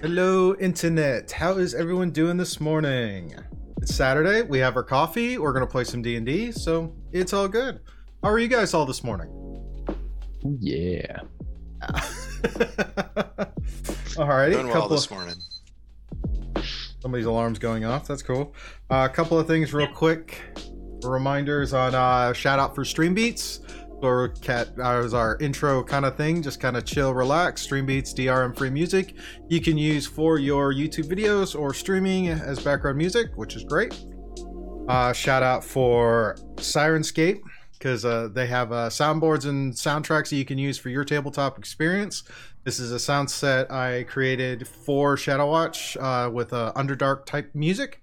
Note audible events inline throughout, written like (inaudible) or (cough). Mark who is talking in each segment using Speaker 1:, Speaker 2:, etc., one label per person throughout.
Speaker 1: Hello, internet. How is everyone doing this morning? It's Saturday. We have our coffee. We're gonna play some D and D, so it's all good. How are you guys all this morning?
Speaker 2: Yeah. (laughs)
Speaker 1: Alrighty,
Speaker 3: Doing well
Speaker 1: couple
Speaker 3: this
Speaker 1: of,
Speaker 3: morning.
Speaker 1: somebody's alarms going off. That's cool. Uh, a couple of things, real quick. Reminders on uh, shout out for Stream Beats. Or cat was our intro kind of thing, just kind of chill, relax. Stream Beats, DRM free music you can use for your YouTube videos or streaming as background music, which is great. Uh, shout out for Syrinscape because uh, they have uh, soundboards and soundtracks that you can use for your tabletop experience. This is a sound set I created for Shadowwatch uh, with uh, Underdark type music.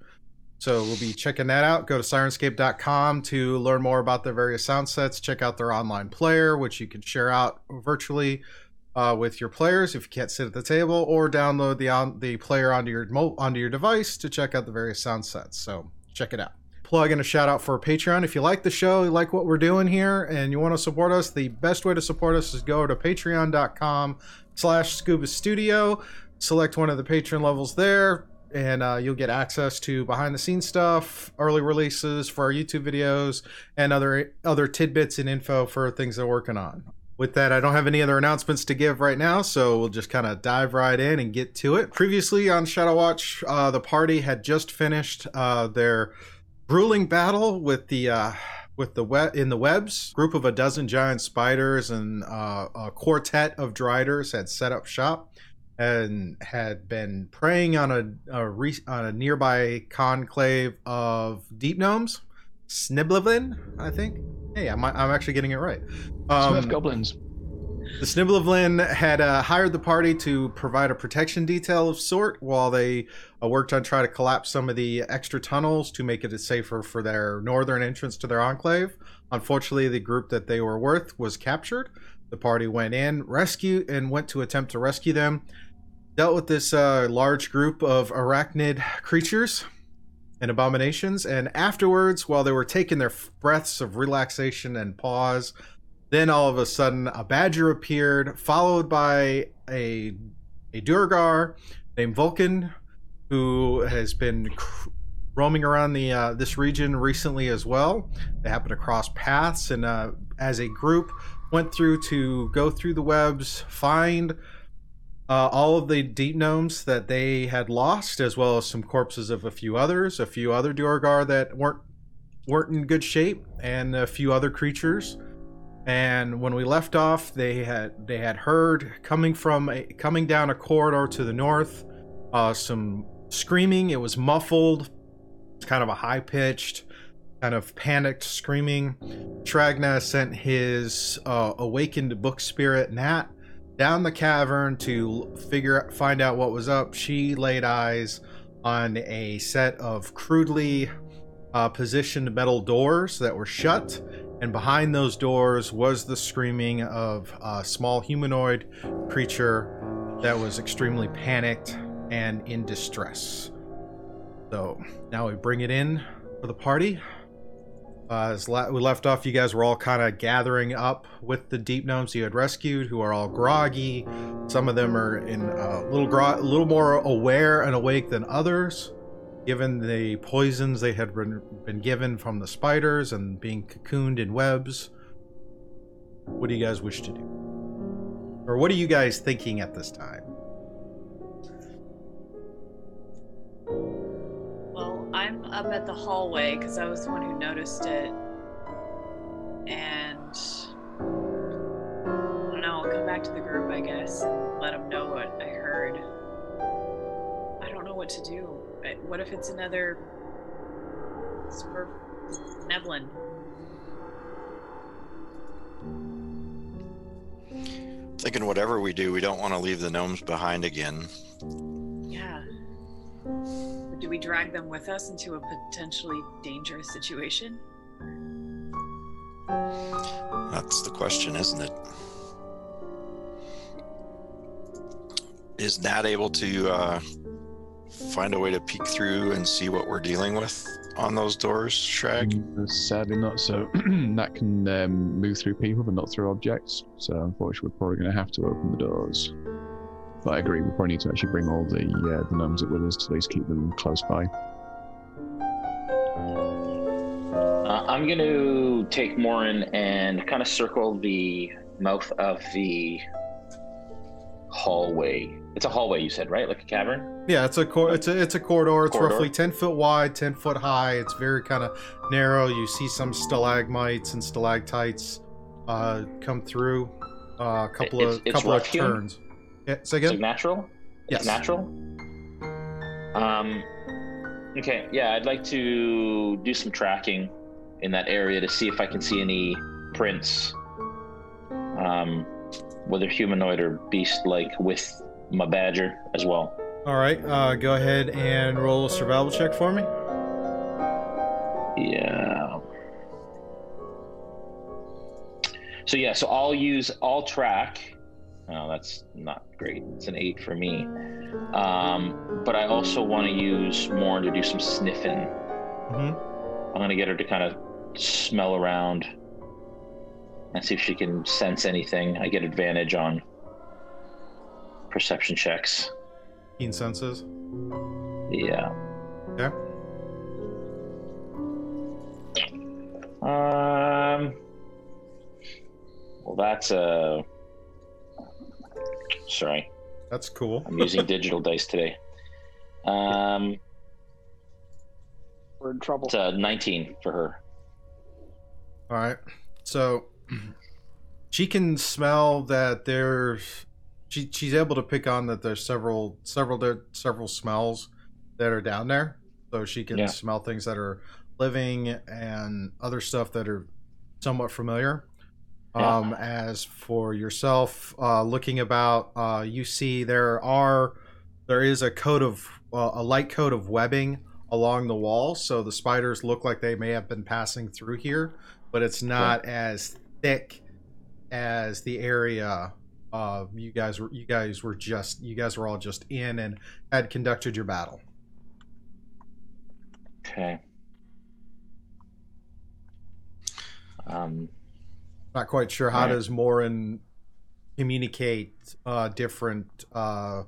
Speaker 1: So we'll be checking that out. Go to syrinscape.com to learn more about their various sound sets. Check out their online player, which you can share out virtually uh, with your players if you can't sit at the table, or download the on, the player onto your mo- onto your device to check out the various sound sets. So check it out. Plug in a shout out for Patreon. If you like the show, you like what we're doing here, and you want to support us, the best way to support us is go to patreon.com slash scuba studio. Select one of the patron levels there, and uh, you'll get access to behind the scenes stuff, early releases for our YouTube videos, and other other tidbits and info for things they're working on. With that, I don't have any other announcements to give right now, so we'll just kind of dive right in and get to it. Previously on Shadowwatch, uh, the party had just finished uh, their grueling battle with the uh, with the web in the webs. Group of a dozen giant spiders and uh, a quartet of driders had set up shop and had been preying on a, a re- on a nearby conclave of deep gnomes, Sniblivlin, I think. Hey, I'm, I'm actually getting it right.
Speaker 2: Smurf
Speaker 1: Um,
Speaker 2: goblins.
Speaker 1: the Sniblivlin had uh, hired the party to provide a protection detail of sort while they uh, worked on trying to collapse some of the extra tunnels to make it safer for their northern entrance to their enclave. Unfortunately, the group that they were with was captured. The party went in, rescued, and went to attempt to rescue them. Dealt with this uh, large group of arachnid creatures and abominations, and afterwards, while they were taking their breaths of relaxation and pause, then all of a sudden, a badger appeared, followed by a a Duergar named Vulcan, who has been cr- roaming around the uh, this region recently as well. They happened to cross paths, and uh, as a group, went through to go through the webs, find uh, all of the deep gnomes that they had lost, as well as some corpses of a few others, a few other Duergar that weren't weren't in good shape, and a few other creatures. And when we left off they had they had heard coming from a, coming down a corridor to the north uh, some screaming. It was muffled it's kind of a high pitched kind of panicked screaming. Tragna sent his uh, awakened book spirit nat down the cavern to figure find out what was up she laid eyes on a set of crudely uh, positioned metal doors that were shut and behind those doors was the screaming of a small humanoid creature that was extremely panicked and in distress. So now we bring it in for the party. Uh, as la- we left off, you guys were all kind of gathering up with the deep gnomes you had rescued, who are all groggy. Some of them are in a little gro- little more aware and awake than others given the poisons they had been, been given from the spiders and being cocooned in webs. What do you guys wish to do? Or what are you guys thinking at this time?
Speaker 4: I'm up at the hallway because I was the one who noticed it. And I don't know, I'll come back to the group, I guess, and let them know what I heard. I don't know what to do. What if it's another Smurf Neblin?
Speaker 3: Thinking whatever we do, we don't want to leave the gnomes behind again.
Speaker 4: Yeah. Or do we drag them with us into a potentially dangerous situation?
Speaker 3: That's the question, isn't it? Is Nat able to uh, find a way to peek through and see what we're dealing with on those doors, Shrag?
Speaker 2: Mm, Sadly, not so. (clears throat) that can um, move through people, but not through objects. So, unfortunately, we're probably going to have to open the doors. But I agree, we probably need to actually bring all the uh, the gnomes up with us to at least keep them close by.
Speaker 5: Uh, I'm going to take Morin and kind of circle the mouth of the hallway. It's a hallway, you said, right? Like a cavern?
Speaker 1: Yeah, it's a cor- it's a it's a corridor. It's
Speaker 5: Corridor.
Speaker 1: roughly ten foot wide, ten foot high. It's very kind of narrow. You see some stalagmites and stalactites uh, come through. Uh, a couple
Speaker 5: It's-
Speaker 1: of
Speaker 5: it's
Speaker 1: couple of
Speaker 5: rough hewn?
Speaker 1: turns. Yeah, say
Speaker 5: It's like
Speaker 1: again.
Speaker 5: natural?
Speaker 1: Yes.
Speaker 5: It's natural? Um, okay, yeah, I'd like to do some tracking in that area to see if I can see any prints, um, whether humanoid or beast like, with my badger as well.
Speaker 1: All right, uh, go ahead and roll a survival check for me.
Speaker 5: Yeah. So yeah, so I'll use I'll track. Oh, that's not great. It's an eight for me. Um, but I also want to use more to do some sniffing.
Speaker 1: hmm
Speaker 5: I'm gonna get her to kind of smell around and see if she can sense anything. I get advantage on perception checks.
Speaker 1: Keen senses.
Speaker 5: Yeah.
Speaker 1: Okay.
Speaker 5: Um. Well, that's uh. Sorry,
Speaker 1: That's cool.
Speaker 5: I'm using (laughs) digital dice today. Um,
Speaker 6: We're in trouble.
Speaker 5: it's a 19 for her.
Speaker 1: All right. So she can smell that there's she she's able to pick on that there's several several there several smells that are down there. So she can
Speaker 5: Yeah.
Speaker 1: smell things that are living and other stuff that are somewhat familiar.
Speaker 5: Yeah.
Speaker 1: Um as for yourself uh looking about uh you see there are there is a coat of uh, a light coat of webbing along the wall so the spiders look like they may have been passing through here but it's not as thick as the area uh you guys were you guys were just you guys were all just in and had conducted your battle
Speaker 5: Okay. Um.
Speaker 1: Not quite sure how
Speaker 5: Right.
Speaker 1: does morin communicate uh different uh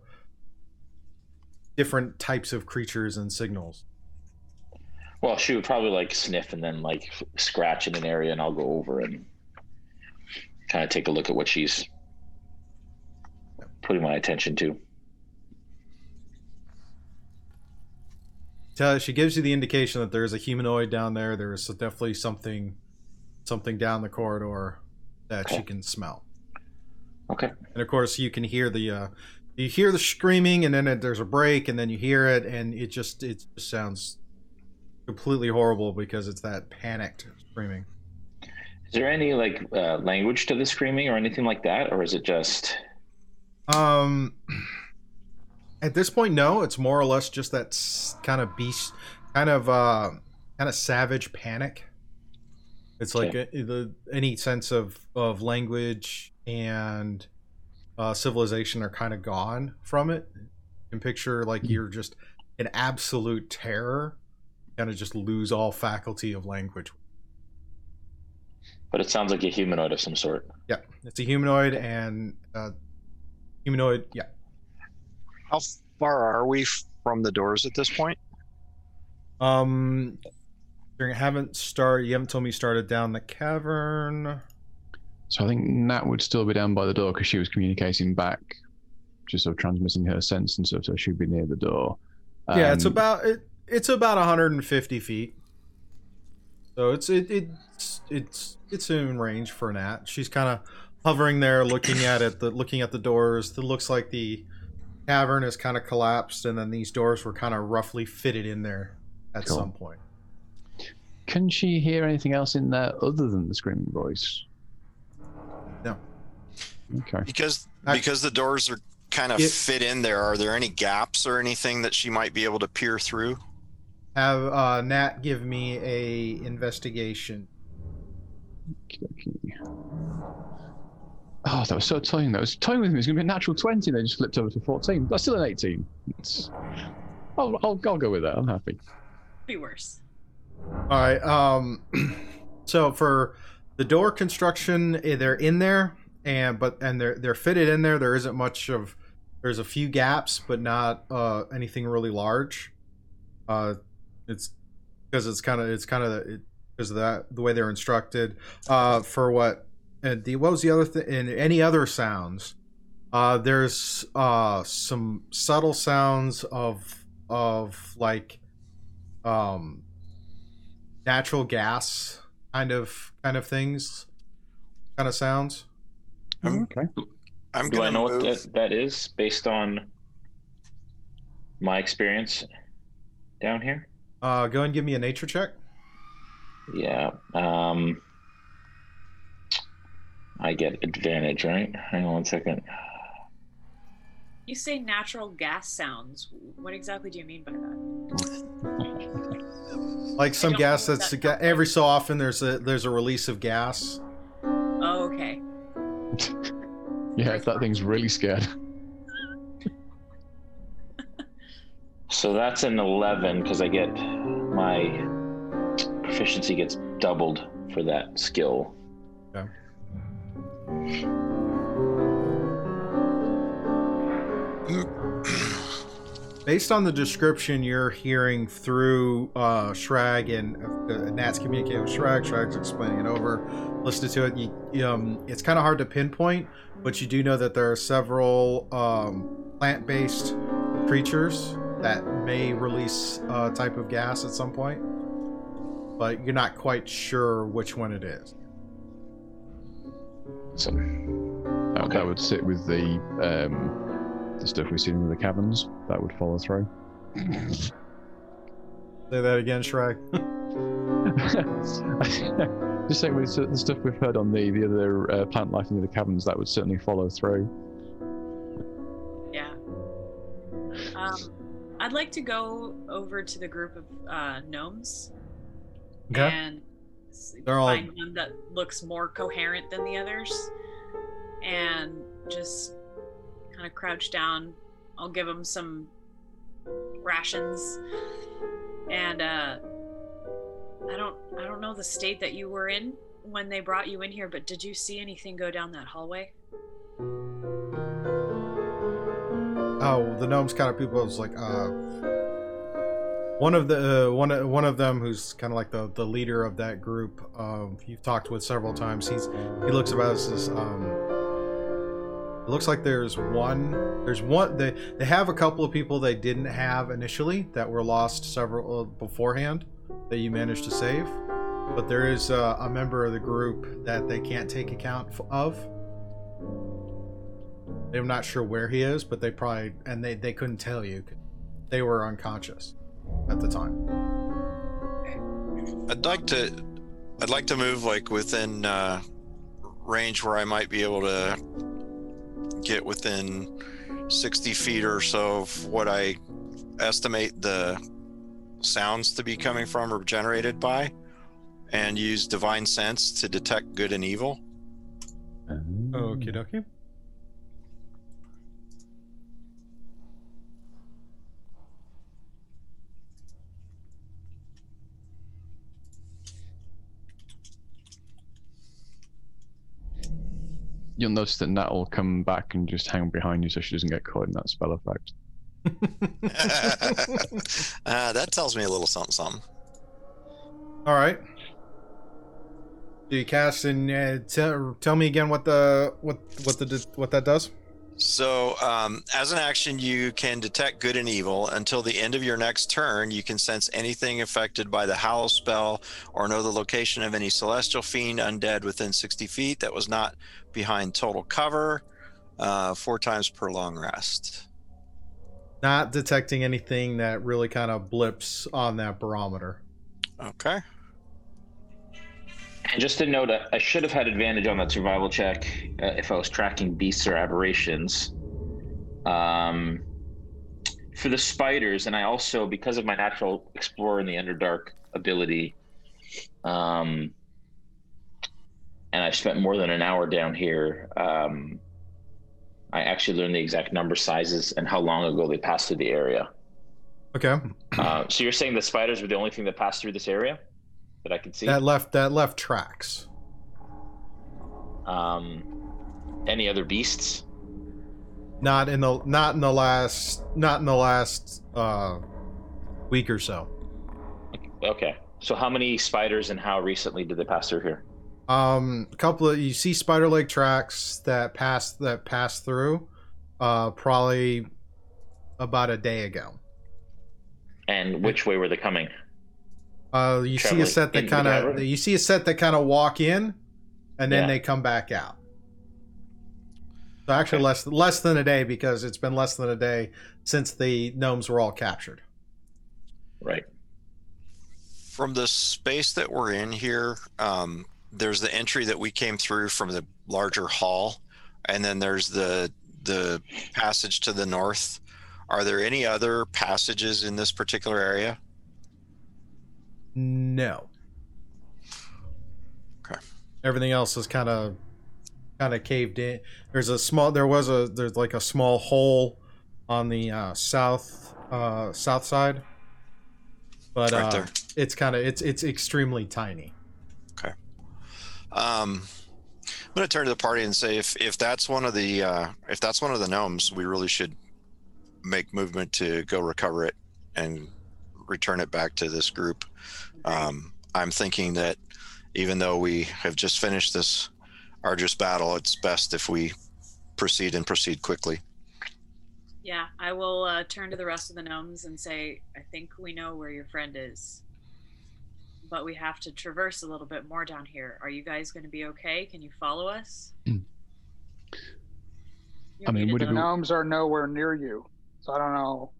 Speaker 1: different types of creatures and signals
Speaker 5: Well, she would probably like sniff and then like scratch in an area, and I'll go over and kind of take a look at what she's putting my attention to.
Speaker 1: She gives you the indication that there is a humanoid down there. There is definitely something, something down the corridor that she can smell.
Speaker 5: Okay.
Speaker 1: And of course, you can hear the, uh, you hear the screaming, and then it, there's a break, and then you hear it, and it just it just sounds completely horrible because it's that panicked screaming.
Speaker 5: Is there any like uh, language to the screaming or anything like that, or is it just
Speaker 1: Um, at this point, no. It's more or less just that s- kind of beast, kind of uh, kind of savage panic. It's like
Speaker 5: Okay.
Speaker 1: uh the any sense of of language and uh, civilization are kind of gone from it. You can picture like you're just in absolute terror, kind of just lose all faculty of language.
Speaker 5: But it sounds like a humanoid of some sort.
Speaker 1: Yeah, it's a humanoid and uh, humanoid. Yeah,
Speaker 3: How far are we from the doors at this point?
Speaker 1: Um, you haven't started. You haven't told me you started down the cavern.
Speaker 2: So I think Nat would still be down by the door because she was communicating back, just sort of transmitting her sense and stuff. So she'd be near the door.
Speaker 1: yeah, it's
Speaker 2: Um,
Speaker 1: about it, It's about 150 feet. So it's it, it's it's it's in range for Nat. She's kind of hovering there, looking at it. The looking at the doors. It looks like the cavern is kind of collapsed, and then these doors were kind of roughly fitted in there at
Speaker 2: Cool.
Speaker 1: some point.
Speaker 2: Can she hear anything else in there other than the screaming voice?
Speaker 1: No.
Speaker 2: Okay.
Speaker 3: Because because the doors are kind of
Speaker 1: It-
Speaker 3: fit in there. Are there any gaps or anything that she might be able to peer through?
Speaker 1: Have uh, Nat give me a investigation.
Speaker 2: Okey-dokey. Oh, that was so toying. That was toying with me. It was going to be a natural 20. and They just flipped over to 14. That's still an 18. It's... I'll, I'll, I'll go with that. I'm happy.
Speaker 4: Be worse.
Speaker 1: All right. Um, (clears throat) so for the door construction, eh, they're in there, and but and they're they're fitted in there. There isn't much of there's a few gaps, but not uh, anything really large. Uh, it's because it's kind of it's kind of because of that the way they're instructed. Uh, for what and the what was the other thing? And any other sounds? Uh, there's uh some subtle sounds of of like um natural gas kind of kind of things, kind of sounds.
Speaker 3: Um,
Speaker 2: okay.
Speaker 3: I'm
Speaker 5: Do I know what that, that is based on my experience down here?
Speaker 1: Uh, go and give me a nature check.
Speaker 5: Yeah. Um, I get advantage, right? Hang on one second.
Speaker 4: You say natural gas sounds. What exactly do you mean by that? (laughs)
Speaker 1: Like some gas that's
Speaker 4: that
Speaker 1: ga- every so often there's a there's a release of gas.
Speaker 4: Oh, okay. (laughs)
Speaker 2: Yeah, if that thing's really scared. (laughs)
Speaker 5: So that's an 11 because I get my proficiency gets doubled for that skill.
Speaker 1: Based on the description you're hearing through uh, Shrag and uh, Nat's communicating with Shrag, Shrag's explaining it over, listening to it, you, um, it's kind of hard to pinpoint, but you do know that there are several um, plant-based creatures that may release a type of gas at some point, but you're not quite sure which one it is.
Speaker 5: So Okay.
Speaker 2: that would sit with the um, the stuff we've seen in the caverns. That would follow through.
Speaker 1: Say that again, Shrek. (laughs)
Speaker 2: Just saying, with the stuff we've heard on the the other uh, plant life in the caverns, that would certainly follow through.
Speaker 4: Yeah. Um, I'd like to go over to the group of uh, gnomes
Speaker 1: Okay.
Speaker 4: and s-
Speaker 1: They're all-
Speaker 4: find one that looks more coherent than the others, and just kind of crouch down. I'll give them some rations, and uh, I don't I don't know the state that you were in when they brought you in here, but did you see anything go down that hallway?
Speaker 1: Oh, the gnomes kind of people is like uh one of the uh, one of- one of them who's kind of like the the leader of that group. Um, you've talked with several times. He's he looks about as um. It looks like there's one. There's one. They they have a couple of people they didn't have initially that were lost several uh, beforehand that you managed to save, but there is uh, a member of the group that they can't take account of. They're not sure where he is, but they probably and they they couldn't tell you. They were unconscious at the time.
Speaker 3: I'd like to I'd like to move like within uh, range where I might be able to get within 60 feet or so of what I estimate the sounds to be coming from or generated by and use divine sense to detect good and evil.
Speaker 1: Okie dokie.
Speaker 2: You'll notice that Nat will come back and just hang behind you so she doesn't get caught in that spell effect. (laughs)
Speaker 3: uh, that tells me a little something something.
Speaker 1: All right. Do you cast and uh, tell tell me again what the what what the what that does?
Speaker 3: So, um, as an action, you can detect good and evil. Until the end of your next turn, you can sense anything affected by the Hallow spell or know the location of any celestial fiend undead within 60 feet that was not behind total cover, uh, four times per long rest.
Speaker 1: Not detecting anything that really kind of blips on that barometer.
Speaker 3: Okay.
Speaker 5: And just to note, I- I should have had advantage on that survival check uh, if I was tracking beasts or aberrations. Um, for the spiders, and I also, because of my natural explorer in the Underdark ability, um, and I've spent more than an hour down here, um, I actually learned the exact number sizes and how long ago they passed through the area.
Speaker 1: Okay.
Speaker 5: Uh, so you're saying the spiders were the only thing that passed through this area that I could see?
Speaker 1: That left that left tracks.
Speaker 5: Um, any other beasts?
Speaker 1: Not in the not in the last not in the last uh, week or so.
Speaker 5: Okay. So how many spiders and how recently did they pass through here?
Speaker 1: Um, a couple of you see spider leg tracks that pass that pass through, uh, probably about a day ago.
Speaker 5: And which way were they coming?
Speaker 1: Uh, you see a set that kind of you see a set that kind of walk in, and then
Speaker 5: Yeah.
Speaker 1: they come back out. So actually,
Speaker 5: Okay.
Speaker 1: less less than a day because it's been less than a day since the gnomes were all captured.
Speaker 5: Right.
Speaker 3: From the space that we're in here, um, there's the entry that we came through from the larger hall, and then there's the the passage to the north. Are there any other passages in this particular area?
Speaker 1: No.
Speaker 3: Okay.
Speaker 1: Everything else is kind of kind of caved in. There's a small. There was a. There's like a small hole on the uh, south uh, south side, but
Speaker 3: Right
Speaker 1: uh, it's kind of it's it's extremely tiny.
Speaker 3: Um, I'm going to turn to the party and say if if that's one of the uh, if that's one of the gnomes, we really should make movement to go recover it and return it back to this group. Um, I'm thinking that even though we have just finished this arduous battle, it's best if we proceed and proceed quickly.
Speaker 4: Yeah, I will uh, turn to the rest of the gnomes and say, I think we know where your friend is. But we have to traverse a little bit more down here. Are you guys going to be okay? Can you follow us?
Speaker 2: Hmm.
Speaker 4: You're
Speaker 2: I mean, would
Speaker 6: The
Speaker 2: be-
Speaker 6: gnomes are nowhere near you, so I don't know.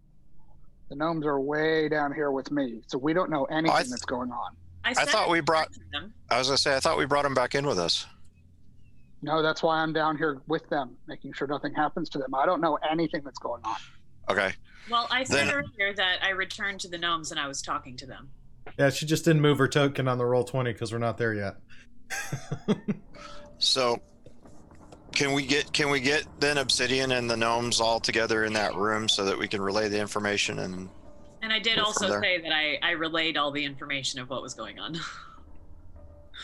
Speaker 6: The gnomes are way down here with me, so we don't know anything
Speaker 3: th-
Speaker 6: that's going on.
Speaker 4: I,
Speaker 3: I thought we brought-
Speaker 4: talk to them.
Speaker 3: I was going to say I thought we brought them back in with us.
Speaker 6: No, that's why I'm down here with them, making sure nothing happens to them. I don't know anything that's going on.
Speaker 3: Okay.
Speaker 4: Well, I said
Speaker 3: Then-
Speaker 4: earlier that I returned to the gnomes and I was talking to them.
Speaker 1: Yeah, she just didn't move her token on the Roll20 because we're not there yet. (laughs)
Speaker 3: So can we get can we get then Obsidian and the gnomes all together in that room so that we can relay the information and
Speaker 4: And I did also say that I, I relayed all the information of what was going on. (laughs)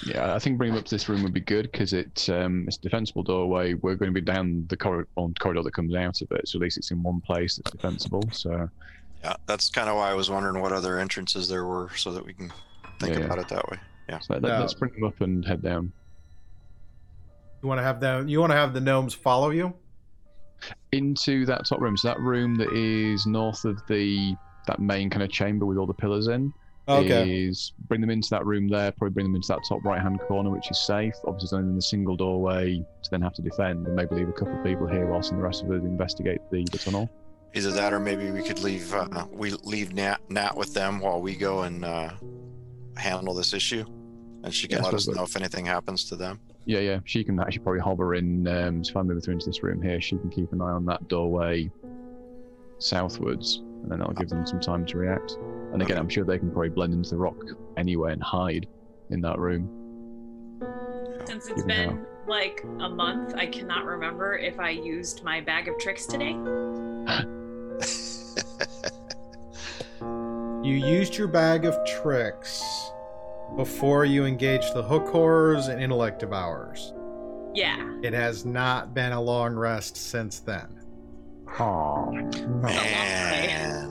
Speaker 2: Yeah, I think bringing up to this room would be good because it's um, it's a defensible doorway. We're going to be down the corridor, on corridor that comes out of it, so at least it's in one place that's defensible. So
Speaker 3: yeah, that's kind of why I was wondering what other entrances there were so that we can think
Speaker 2: Yeah, yeah.
Speaker 3: about it that way.
Speaker 2: So let,
Speaker 1: No.
Speaker 2: us bring them up and head down.
Speaker 1: You want to have them? You want to have the gnomes follow you?
Speaker 2: Into that top room. So that room that is north of the that main kind of chamber with all the pillars in Okay. is bring them into that room there. Probably bring them into that top right hand corner, which is safe. Obviously, it's only in the single doorway to then have to defend, and maybe leave a couple of people here whilst the rest of us investigate the, the tunnel.
Speaker 3: Either that or maybe we could leave uh, we leave Nat Nat with them while we go and uh, handle this issue, and she can
Speaker 2: Yeah,
Speaker 3: let us
Speaker 2: the-
Speaker 3: know if anything happens to them.
Speaker 2: Yeah, yeah. She can actually probably hover in. Um, so if I move her into this room here, she can keep an eye on that doorway southwards, and then that'll give them some time to react. And again,
Speaker 3: Okay.
Speaker 2: I'm sure they can probably blend into the rock anyway and hide in that room.
Speaker 4: Since it's
Speaker 2: Even now.
Speaker 4: been like a month, I cannot remember if I used my bag of tricks today.
Speaker 1: You used your bag of tricks before you engaged the hook horrors and intellect devourers.
Speaker 4: Yeah.
Speaker 1: It has not been a long rest since then.
Speaker 2: Oh,
Speaker 3: Man.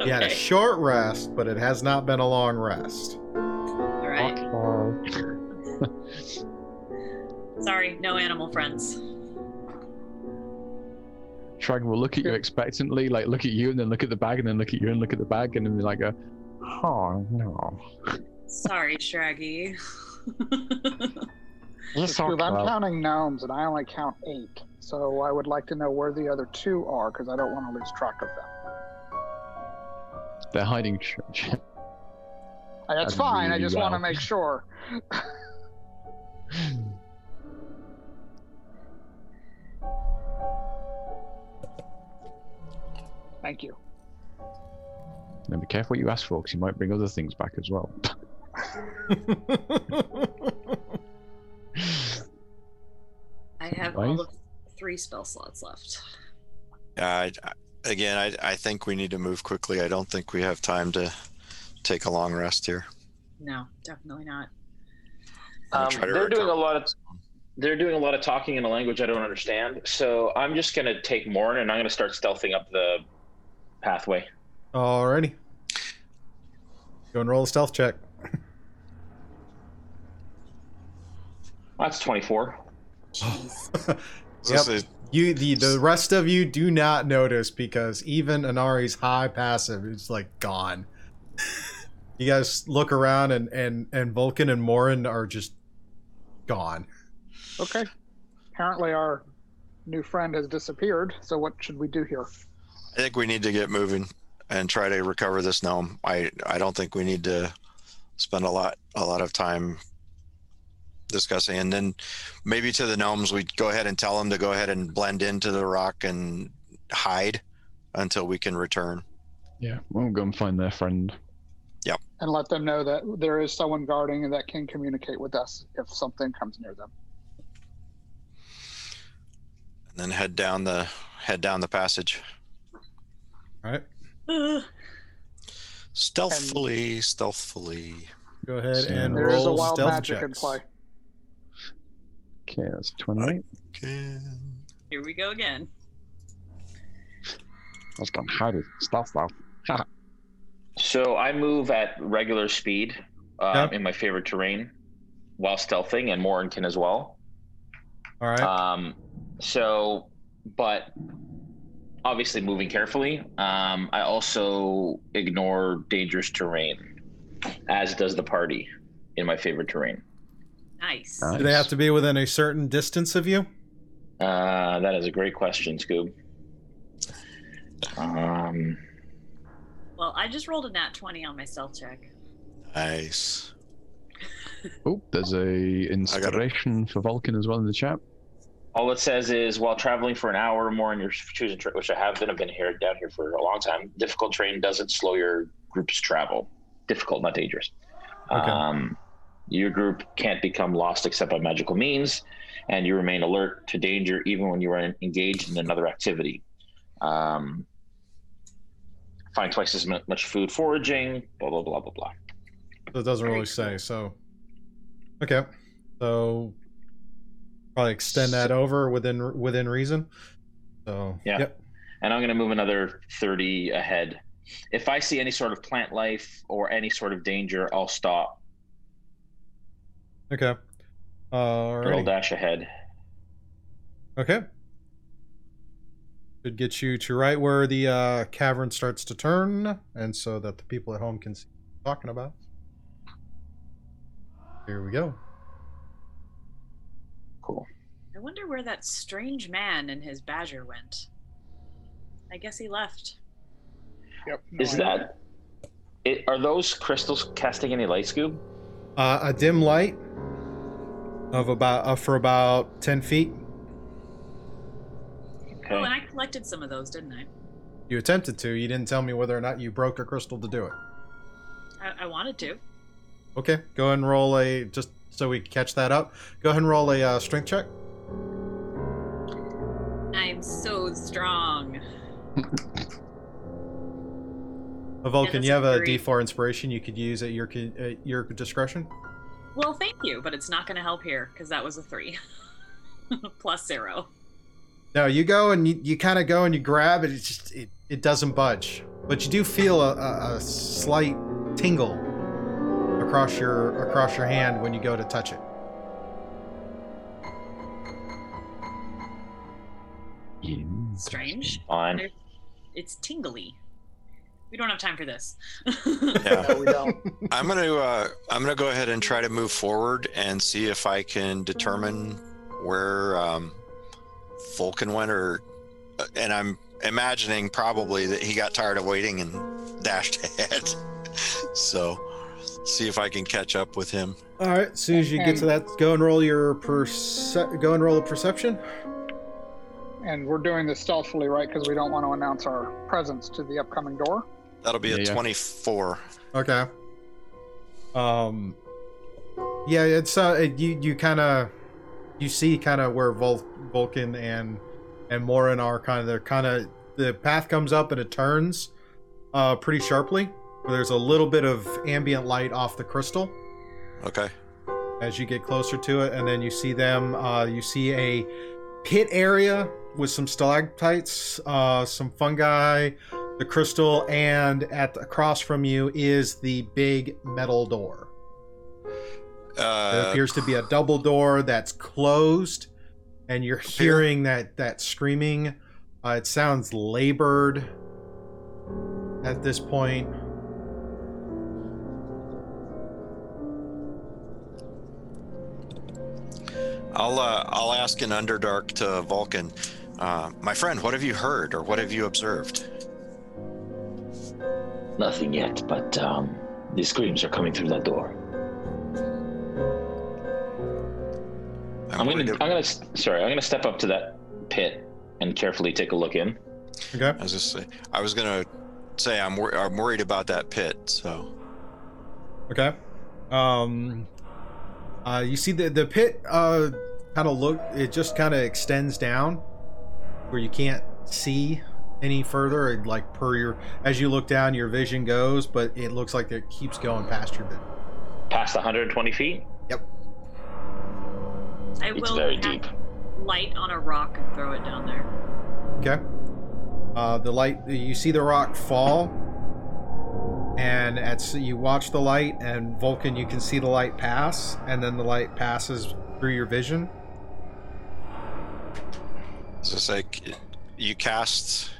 Speaker 1: You had a short rest, but it has not been a long rest.
Speaker 4: All right. (laughs) Sorry, no animal friends.
Speaker 2: Dragon will look at you expectantly, like look at you and then look at the bag and then look at you and look at the bag and then be like, go, "Oh no."
Speaker 4: Sorry, Shraggy.
Speaker 6: It's (laughs) true, I'm counting gnomes, and I only count eight. So I would like to know where the other two are, because I don't want to lose track of them.
Speaker 2: They're hiding. tr-
Speaker 6: That's
Speaker 2: I'd
Speaker 6: fine. I
Speaker 2: really
Speaker 6: just want to make sure. (laughs) Thank you.
Speaker 2: now be careful what you ask for, because you might bring other things back as well. (laughs)
Speaker 4: I have
Speaker 2: Right.
Speaker 4: all of three spell slots left.
Speaker 3: Yeah, I, I- again, I, I think we need to move quickly. I don't think we have time to take a long rest here.
Speaker 4: No, definitely not.
Speaker 5: Um, they're doing a lot of they're doing a lot of talking in a language I don't understand. So I'm just gonna take Morn and I'm gonna start stealthing up the pathway.
Speaker 1: Alrighty. Go and roll a stealth check.
Speaker 5: That's 24. (laughs)
Speaker 3: This is-
Speaker 1: You the the rest of you do not notice because even Anari's high passive is like gone. (laughs) you guys look around and and and Vulcan and Morin are just gone.
Speaker 6: Okay. Apparently, our new friend has disappeared. So what should we do here?
Speaker 3: I think we need to get moving and try to recover this gnome. I I don't think we need to spend a lot a lot of time discussing and then maybe to the gnomes we go ahead and tell them to go ahead and blend into the rock and hide until we can return.
Speaker 2: Yeah, we'll go and find their friend. Yep.
Speaker 6: And let them know that there is someone guarding and that can communicate with us if something comes near them.
Speaker 3: And then head down the head down the passage.
Speaker 1: All right.
Speaker 4: Ugh. (sighs)
Speaker 3: Stealthily, stealthily.
Speaker 1: Go ahead
Speaker 2: So-
Speaker 1: and
Speaker 6: There is a
Speaker 1: roll
Speaker 6: wild
Speaker 1: stealth
Speaker 6: magic in play.
Speaker 2: Okay, that's 28.
Speaker 3: Can-
Speaker 4: Here we go again.
Speaker 2: Let's go and hide it. Stealth, stealth.
Speaker 5: So I move at regular speed um,
Speaker 1: Yeah.
Speaker 5: in my favorite terrain while stealthing, and Morin can as well.
Speaker 1: All right.
Speaker 5: Um, so, but obviously moving carefully. Um, I also ignore dangerous terrain, as does the party in my favorite terrain.
Speaker 4: Nice.
Speaker 2: Nice.
Speaker 1: do they have to be within a certain distance of you?
Speaker 5: Uh, that is a great question, Scoob. Um,
Speaker 4: Well, I just rolled a nat 20 on my stealth check.
Speaker 3: Nice.
Speaker 2: Oh, there's a inspiration for Vulcan as well in the chat.
Speaker 5: All it says is while traveling for an hour or more in your choosing trip, which I have been, I've been here down here for a long time. Difficult terrain doesn't slow your group's travel. Difficult, not dangerous.
Speaker 1: Okay.
Speaker 5: Um, your group can't become lost except by magical means, and you remain alert to danger even when you are engaged in another activity. Um, find twice as mu- much food foraging. Blah blah blah blah blah.
Speaker 1: So it doesn't really say. So, okay. So probably extend that over within within reason. So
Speaker 5: Yeah.
Speaker 1: Yep.
Speaker 5: and I'm going to move another 30 ahead. If I see any sort of plant life or any sort of danger, I'll stop
Speaker 1: Okay. All
Speaker 5: I'll dash ahead.
Speaker 1: Okay. Should get you to right where the uh, cavern starts to turn, and so that the people at home can see what I'm talking about. Here we go.
Speaker 5: Cool.
Speaker 4: I wonder where that strange man and his badger went. I guess he left.
Speaker 6: Yep. no
Speaker 5: Is
Speaker 6: idea.
Speaker 5: that it, are those crystals casting any light, Scoob?
Speaker 1: Uh, a dim light of about uh, for about ten feet.
Speaker 5: Okay.
Speaker 4: Oh, and I collected some of those, didn't I?
Speaker 1: You attempted to. You didn't tell me whether or not you broke a crystal to do it.
Speaker 4: I, I wanted to.
Speaker 1: Okay, go ahead and roll a just so we catch that up. Go ahead and roll a uh, strength check.
Speaker 4: I'm so strong. (laughs)
Speaker 1: A Vulcan, you have
Speaker 4: a
Speaker 1: a
Speaker 4: three.
Speaker 1: D4 inspiration you could use at your at your discretion.
Speaker 4: Well, thank you, but it's not going to help here because that was a three (laughs) plus zero.
Speaker 1: No, you go and you, you kind of go and you grab it. It just it, it doesn't budge, but you do feel a, a, a slight tingle across your across your hand when you go to touch it.
Speaker 4: Strange.
Speaker 5: Fine.
Speaker 4: It's tingly. We don't have time for this.
Speaker 3: Yeah.
Speaker 6: No, we don't. (laughs)
Speaker 3: I'm gonna uh, I'm gonna go ahead and try to move forward and see if I can determine where um, Vulcan went, or uh, and I'm imagining probably that he got tired of waiting and (laughs) dashed ahead. (laughs) so see if I can catch up with him.
Speaker 1: All right, as soon as you get to that, go and roll your perce- go and roll a perception.
Speaker 6: And we're doing this stealthily, right? Because we don't want to announce our presence to the upcoming door.
Speaker 3: That'll be a
Speaker 2: Yeah, yeah.
Speaker 3: 24.
Speaker 1: Okay. Um. Yeah, it's uh, it- you you kind of you see kind of where Vul- Vulcan and and Morin are kind of they're kind of the path comes up and it turns uh pretty sharply. Where there's a little bit of ambient light off the crystal.
Speaker 3: Okay.
Speaker 1: as you get closer to it, and then you see them. Uh, you see a pit area with some stalactites, uh, some fungi, the crystal, and at across from you is the big metal door. There
Speaker 3: Uh,
Speaker 1: appears to be a double door that's closed, and you're hearing that that screaming. Uh, it sounds labored at this point.
Speaker 3: I'll uh, I'll ask in Underdark to Vulcan. Uh, my friend, what have you heard or what have you observed?
Speaker 5: Nothing yet, but um, the screams are coming through that door. I'm
Speaker 3: going
Speaker 5: gonna,
Speaker 3: to-
Speaker 5: I'm gonna, sorry, I'm gonna step up to that pit and carefully take a look in.
Speaker 1: Okay.
Speaker 3: I was just say, I was gonna say I'm wor- I'm worried about that pit. So
Speaker 1: Okay. Um uh you see the the pit uh kind of look it just kind of extends down where you can't see any further It, like per your as you look down your vision goes but it looks like it keeps going past your vision.
Speaker 5: Past 120 feet, Yep.
Speaker 4: I
Speaker 5: it's
Speaker 4: will
Speaker 5: very
Speaker 4: have
Speaker 5: deep.
Speaker 4: light on a rock and throw it down there.
Speaker 1: Okay. Uh the light you see the rock fall and at you watch the light and Vulcan you can see the light pass and then the light passes through your vision.
Speaker 3: So it's like you cast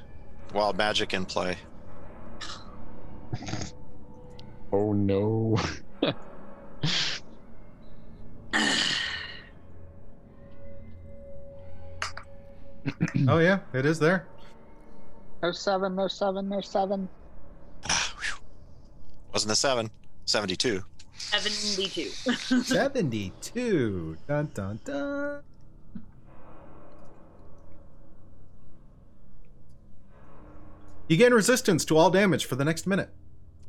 Speaker 3: wild magic in play. (laughs)
Speaker 2: Oh no.
Speaker 1: oh yeah, it is there.
Speaker 6: No seven, no seven, no seven.
Speaker 3: Whew. Wasn't a seven. 72.
Speaker 4: 72. (laughs)
Speaker 1: 72. Dun dun dun. You gain resistance to all damage for the next minute.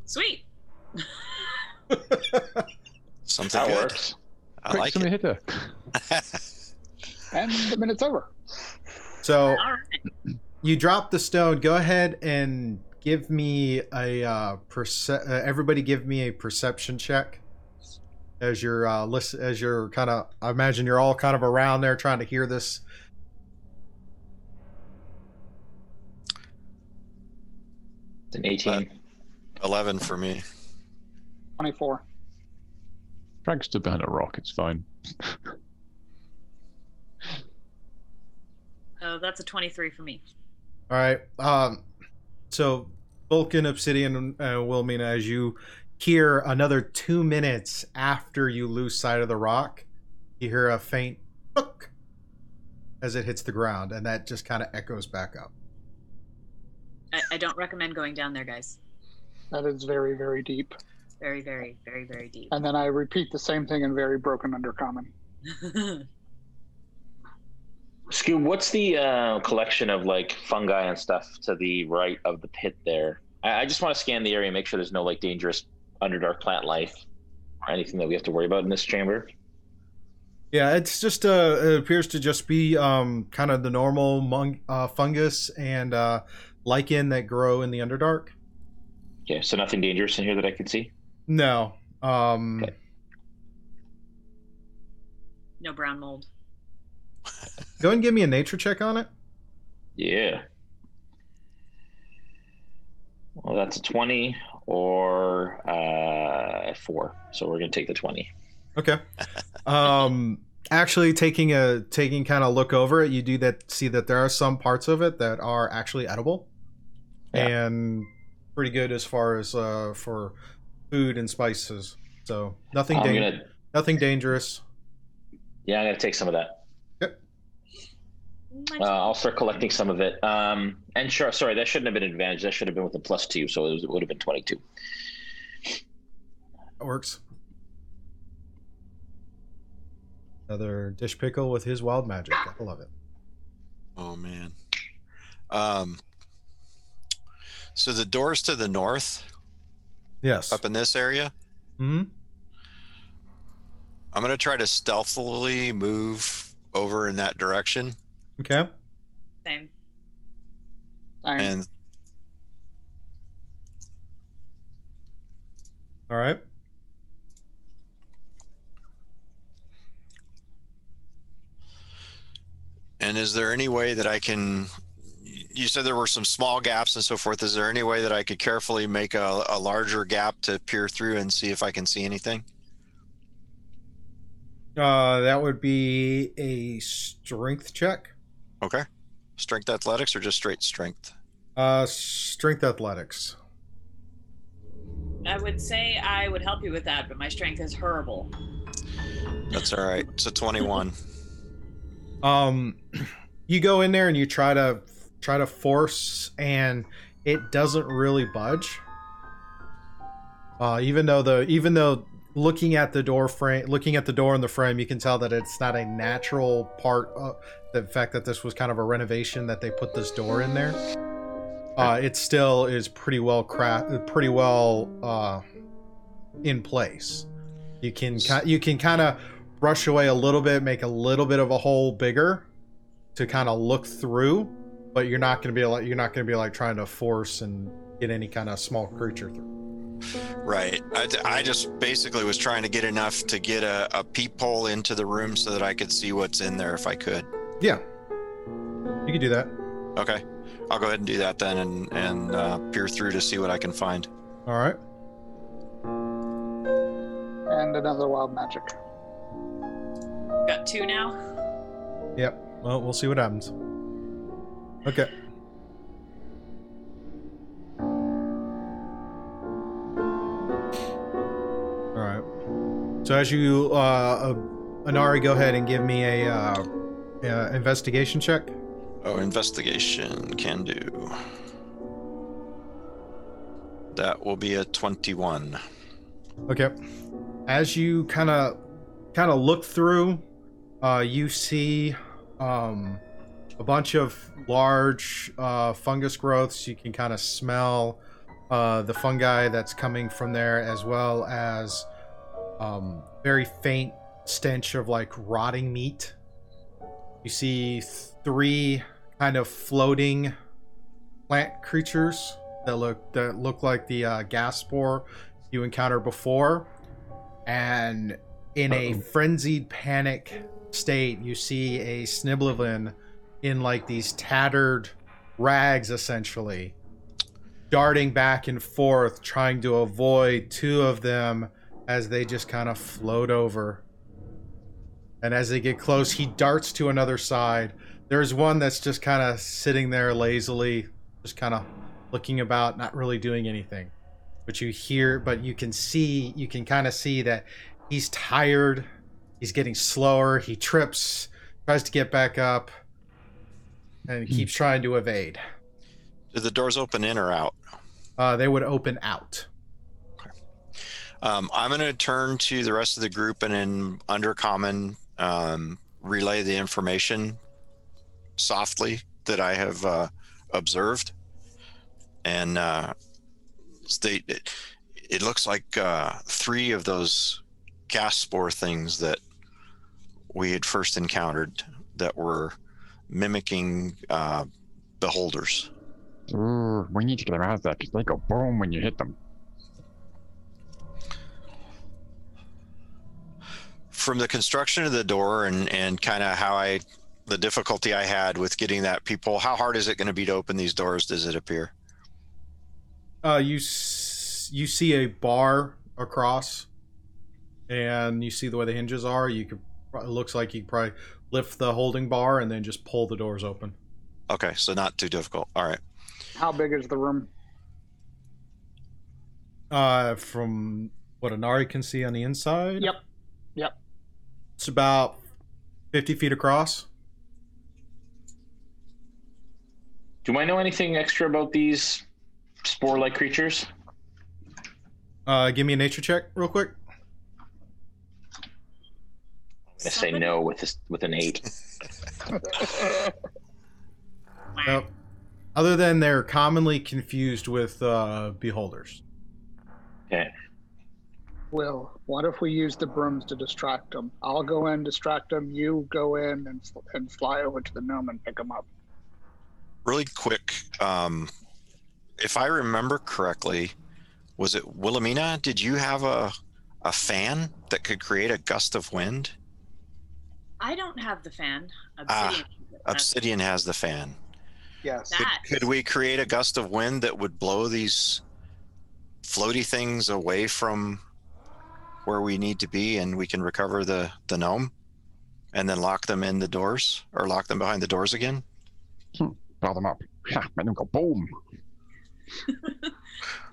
Speaker 4: Sweet. (laughs)
Speaker 3: Something
Speaker 5: That
Speaker 3: good.
Speaker 5: works.
Speaker 3: I
Speaker 2: Quick,
Speaker 3: like
Speaker 2: somebody
Speaker 3: it.
Speaker 2: hit her. (laughs)
Speaker 6: And the minute's over.
Speaker 1: So
Speaker 4: All right.
Speaker 1: you drop the stone. Go ahead and give me a uh, perce- uh, everybody give me a perception check as you're uh, listen as you're kind of I imagine you're all kind of around there trying to hear this.
Speaker 5: It's an 18.
Speaker 3: 11 for me.
Speaker 6: 24.
Speaker 2: Frank to behind a rock, it's fine.
Speaker 4: Oh, that's a 23 for me.
Speaker 1: All right. Um, so Vulcan, Obsidian, and uh, Wilmina, as you hear another two minutes after you lose sight of the rock, you hear a faint hook as it hits the ground, and that just kind of echoes back up.
Speaker 4: I, I don't recommend going down there, guys.
Speaker 6: That is very, very deep.
Speaker 4: Very, very, very, very deep.
Speaker 6: And then I repeat the same thing in very broken undercommon. (laughs)
Speaker 5: Scoob, what's the uh, collection of like fungi and stuff to the right of the pit there? I, I just want to scan the area, and make sure there's no like dangerous underdark plant life or anything that we have to worry about in this chamber.
Speaker 1: Yeah, it's just uh, it appears to just be um, kind of the normal mung- uh, fungus and uh, lichen that grow in the Underdark.
Speaker 5: Okay, so nothing dangerous in here that I can see.
Speaker 1: No. Um,
Speaker 5: Okay.
Speaker 4: no brown mold.
Speaker 1: Go ahead and give me a nature check on it.
Speaker 5: Yeah. Well, that's a 20 or uh, 4. So we're going to take the 20.
Speaker 1: Okay. Um actually taking a taking kind of look over it, you do that see that there are some parts of it that are actually edible.
Speaker 5: Yeah.
Speaker 1: And pretty good as far as uh for food and spices. So nothing
Speaker 5: going to,
Speaker 1: nothing dangerous.
Speaker 5: yeah, I'm going to take some of that.
Speaker 4: Might-
Speaker 5: Uh, I'll start collecting some of it. Um, and sure, sorry, that shouldn't have been an advantage. That should have been with a plus two, so it, was, it would have been 22.
Speaker 1: That works. Another dish pickle with his wild magic. I love it.
Speaker 3: Oh man. Um. So the doors to the north,
Speaker 1: Yes.
Speaker 3: up in this area,
Speaker 1: hmm
Speaker 3: I'm gonna try to stealthily move over in that direction,
Speaker 1: Okay.
Speaker 4: Same.
Speaker 3: And
Speaker 1: All right.
Speaker 3: And is there any way that I can? You said there were some small gaps and so forth. Is there any way that I could carefully make a, a larger gap to peer through and see if I can see anything?
Speaker 1: Uh, that would be a strength check.
Speaker 3: Okay. Strength athletics or just straight strength?
Speaker 1: Uh, strength athletics.
Speaker 4: I would say I would help you with that, but my strength is horrible.
Speaker 3: That's all right. It's a 21. (laughs)
Speaker 1: Um, (clears throat) you go in there and you try to try to force, and it doesn't really budge. Uh, even though the even though looking at the door frame, looking at the door in the frame, you can tell that it's not a natural part of the fact that this was kind of a renovation that they put this door in there. Uh, it still is pretty well craft, pretty well uh, in place. You can ki- you can kind of brush away a little bit, make a little bit of a hole bigger to kind of look through, but you're not going to be like you're not going to be like trying to force and get any kind of small creature through.
Speaker 3: Right. I, I just basically was trying to get enough to get a, a peephole into the room so that I could see what's in there if I could.
Speaker 1: Yeah, you can do that.
Speaker 3: Okay. I'll go ahead and do that then and, and uh, peer through to see what I can find.
Speaker 1: All right.
Speaker 6: And another wild magic.
Speaker 4: Got two now.
Speaker 1: Yep. Well, we'll see what happens. Okay. So as you, uh, uh, Anari, go ahead and give me a uh, uh, investigation check.
Speaker 3: Oh, investigation can do. That will be a 21.
Speaker 1: Okay. As you kind of kind of look through, uh, you see um, a bunch of large uh, fungus growths. You can kind of smell uh, the fungi that's coming from there, as well as um, very faint stench of like rotting meat. You see three kind of floating plant creatures that look that look like the uh, gas spore you encountered before, and in a frenzied panic state, you see a Svirfneblin in like these tattered rags, essentially, darting back and forth, trying to avoid two of them as they just kind of float over. And as they get close, he darts to another side. There's one that's just kind of sitting there lazily, just kind of looking about, not really doing anything. But you hear, but you can see, you can kind of see that he's tired. He's getting slower. He trips, tries to get back up, and keeps trying to evade.
Speaker 3: Do the doors open in or out?
Speaker 1: Uh, they would open out.
Speaker 3: Um, I'm going to turn to the rest of the group and in undercommon um, relay the information softly that I have uh, observed, and uh, it, it looks like uh, three of those gas spore things that we had first encountered that were mimicking uh, beholders.
Speaker 2: Ooh, we need to get them out of there because they go boom when you hit them.
Speaker 3: From the construction of the door and, and kind of how I, the difficulty I had with getting that people, how hard is it going to be to open these doors? Does it appear?
Speaker 1: Uh, you s- you see a bar across, and you see the way the hinges are. You could. It looks like you could probably lift the holding bar and then just pull the doors open.
Speaker 3: Okay, so not too difficult. All right.
Speaker 6: How big is the room?
Speaker 1: Uh, from what Anari can see on the inside.
Speaker 6: Yep. Yep.
Speaker 1: It's about fifty feet across.
Speaker 5: Do I know anything extra about these spore-like creatures?
Speaker 1: Uh, give me a nature check real quick.
Speaker 5: I'm gonna say no with this with an eight. (laughs)
Speaker 1: Nope. Other than they're commonly confused with uh, beholders.
Speaker 5: Okay.
Speaker 6: Will, what if we use the brooms to distract them? I'll go in, distract them. You go in and, and fly over to the gnome and pick them up.
Speaker 3: Really quick, um, if I remember correctly, was it Wilhelmina? Did you have a a fan that could create a gust of wind?
Speaker 4: I don't have the fan.
Speaker 3: Ah.
Speaker 4: Obsidian has.
Speaker 3: Obsidian has the fan.
Speaker 6: Yes.
Speaker 3: Could, could we create a gust of wind that would blow these floaty things away from where we need to be and we can recover the, the gnome and then lock them in the doors or lock them behind the doors again?
Speaker 2: Blow them up. Ha, make them go boom. (laughs)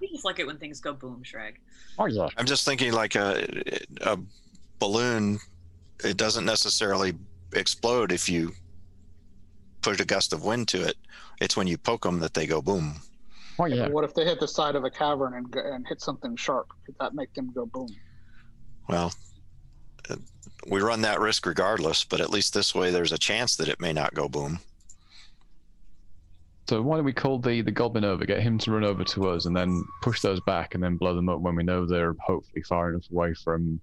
Speaker 4: You just like it when things go boom, Shrag.
Speaker 2: Oh yeah.
Speaker 3: I'm just thinking like a, a balloon, it doesn't necessarily explode if you put a gust of wind to it. It's when you poke them that they go boom.
Speaker 2: Oh yeah.
Speaker 6: What if they hit the side of a cavern and and hit something sharp? Could that make them go boom?
Speaker 3: Well, uh, we run that risk regardless, but at least this way there's a chance that it may not go boom.
Speaker 2: So why don't we call the the goblin over, get him to run over to us, and then push those back, and then blow them up when we know they're hopefully far enough away from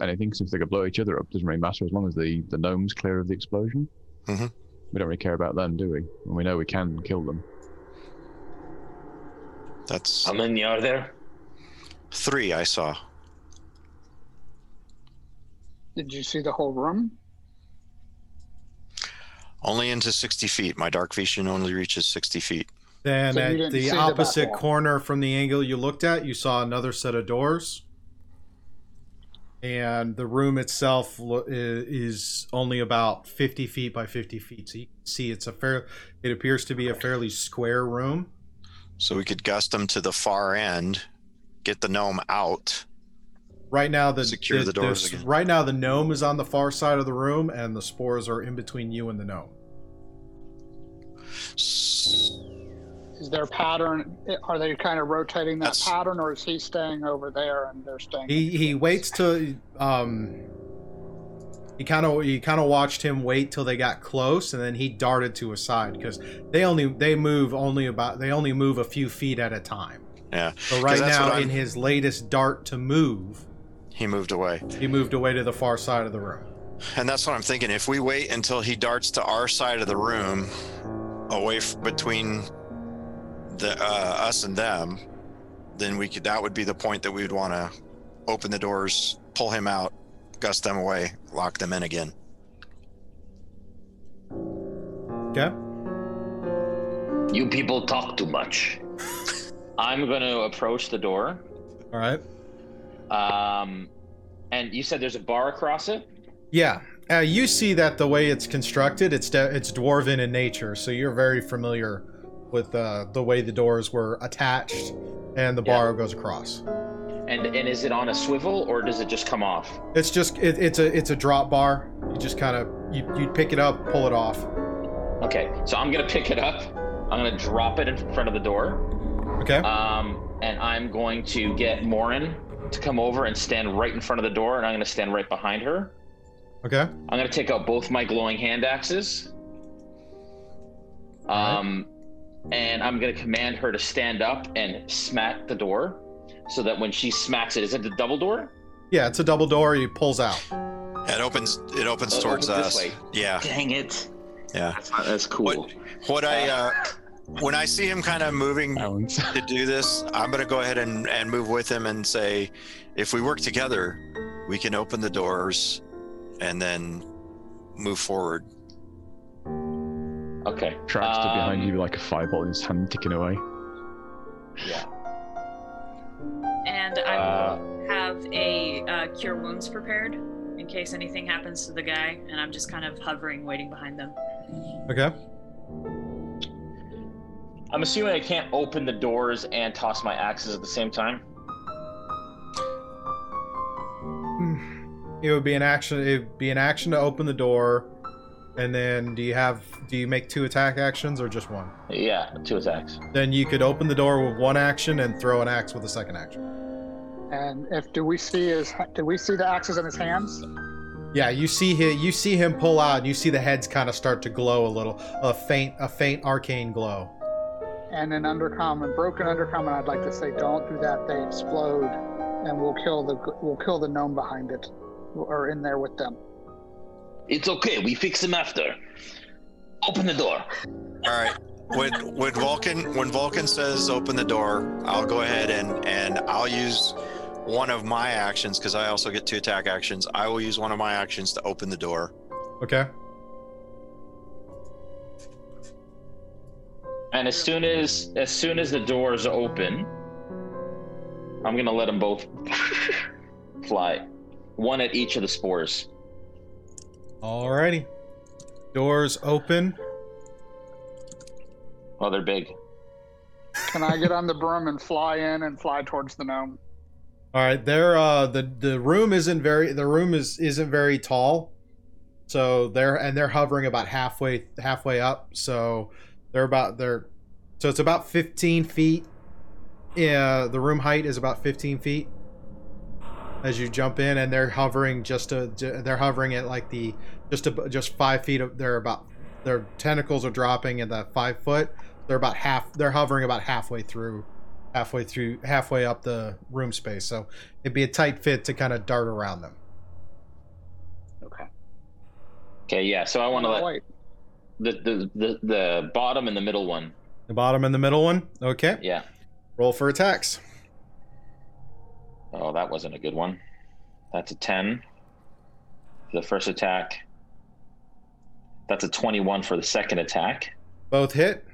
Speaker 2: anything. Since they could blow each other up, doesn't really matter as long as the the gnome's clear of the explosion.
Speaker 3: Mhm.
Speaker 2: We don't really care about them, do we? And we know we can kill them.
Speaker 3: That's
Speaker 5: How many are there?
Speaker 3: three I saw.
Speaker 6: Did you see the whole room?
Speaker 3: Only into 60 feet. My dark vision only reaches 60 feet.
Speaker 1: Then
Speaker 6: So you
Speaker 1: at
Speaker 6: didn't
Speaker 1: the
Speaker 6: see the back
Speaker 1: opposite
Speaker 6: wall.
Speaker 1: corner from the angle you looked at, you saw another set of doors. And the room itself lo- i- is only about 50 feet by 50 feet. So you can see it's a fair, it appears to be a fairly square room.
Speaker 3: So we could gust them to the far end, get the gnome out.
Speaker 1: Right now, the,
Speaker 3: Secure the doors
Speaker 1: s-
Speaker 3: again.
Speaker 1: Right now, the gnome is on the far side of the room, and the spores are in between you and the gnome.
Speaker 6: Is there a pattern? Are they kind of rotating that
Speaker 3: That's-
Speaker 6: pattern, or is he staying over there and they're staying?
Speaker 1: He he waits to um. He kind of he kind of watched him wait till they got close, and then he darted to a side because they only they move only about they only move a few feet at a time.
Speaker 3: Yeah,
Speaker 1: So right now, in his latest dart to move,
Speaker 3: he moved away.
Speaker 1: he moved away to the far side of the room.
Speaker 3: And that's what I'm thinking. If we wait until he darts to our side of the room, away f- between the uh, us and them, then we could. That would be the point that we would want to open the doors, pull him out, gust them away, lock them in again.
Speaker 1: Okay.
Speaker 5: You people talk too much. (laughs) I'm going to approach the door.
Speaker 1: All right.
Speaker 5: Um, and you said there's a bar across it.
Speaker 1: Yeah. Uh, you see that the way it's constructed, it's de- it's dwarven in nature, so you're very familiar with uh, the way the doors were attached and the
Speaker 5: Yeah.
Speaker 1: bar goes across.
Speaker 5: And and is it on a swivel or does it just come off?
Speaker 1: It's just it, it's a it's a drop bar. You just kind of you you pick it up, pull it off.
Speaker 5: Okay, so I'm gonna pick it up. I'm gonna drop it in front of the door.
Speaker 1: Okay.
Speaker 5: Um, and I'm going to get Morin to come over and stand right in front of the door, and I'm gonna stand right behind her.
Speaker 1: Okay.
Speaker 5: I'm gonna take out both my glowing hand axes. Um, and I'm gonna command her to stand up and smack the door, so that when she smacks it, is it the double door?
Speaker 1: Yeah, it's a double door. He pulls out.
Speaker 3: It opens. It opens
Speaker 5: Oh,
Speaker 3: towards
Speaker 5: this
Speaker 3: us.
Speaker 5: way.
Speaker 3: Yeah,
Speaker 5: Dang it!
Speaker 3: yeah.
Speaker 5: That's that's cool.
Speaker 3: What- What I uh, when I see him kind of moving to do this, I'm gonna go ahead and, and move with him and say, if we work together, we can open the doors and then move forward.
Speaker 5: Okay.
Speaker 2: Track stood behind
Speaker 5: um,
Speaker 2: you like a fireball in his hand ticking away.
Speaker 5: Yeah.
Speaker 4: And I
Speaker 5: Uh,
Speaker 4: will have a uh, cure wounds prepared in case anything happens to the guy, and I'm just kind of hovering, waiting behind them.
Speaker 1: Okay.
Speaker 5: I'm assuming I can't open the doors and toss my axes at the same time. Hmm.
Speaker 1: It would be an action. It would be an action to open the door, and then do you have do you make two attack actions or just one?
Speaker 5: Yeah, two attacks.
Speaker 1: Then you could open the door with one action and throw an axe with a second action.
Speaker 6: And if do we see his? Do we see the axes in his hands?
Speaker 1: Yeah, you see him. You see him pull out. And you see the heads kind of start to glow a little, a faint, a faint arcane glow.
Speaker 6: And in undercommon, broken undercommon, I'd like to say, don't do that. They explode, and we'll kill the we'll kill the gnome behind it, or in there with them.
Speaker 5: It's okay. We fix him after. Open the door.
Speaker 3: All right. When when Vulcan when Vulcan says open the door, I'll go ahead and and I'll use one of my actions because I also get two attack actions. I will use one of my actions to open the door.
Speaker 1: Okay.
Speaker 5: And as soon as as soon as the doors open, I'm gonna let them both (laughs) fly, one at each of the spores.
Speaker 1: Alrighty. Doors open.
Speaker 5: Oh, they're big.
Speaker 6: Can I get on the broom and fly in and fly towards the gnome?
Speaker 1: All right, there. Uh, the the room isn't very. The room is isn't very tall, so they're and they're hovering about halfway halfway up. So they're about they're, so it's about fifteen feet. Yeah, the room height is about fifteen feet. As you jump in, and they're hovering just a they're hovering at like the just a, just five feet. Of, they're about their tentacles are dropping at that five foot. They're about half. They're hovering about halfway through halfway through halfway up the room space so it'd be a tight fit to kind of dart around them
Speaker 5: Okay. Okay, yeah. So I want to let
Speaker 6: wait.
Speaker 5: The, the the the bottom and the middle one.
Speaker 1: the bottom and the middle one okay
Speaker 5: Yeah.
Speaker 1: roll for attacks
Speaker 5: Oh, that wasn't a good one. That's a ten. The first attack. That's a twenty-one for the second attack.
Speaker 1: both hit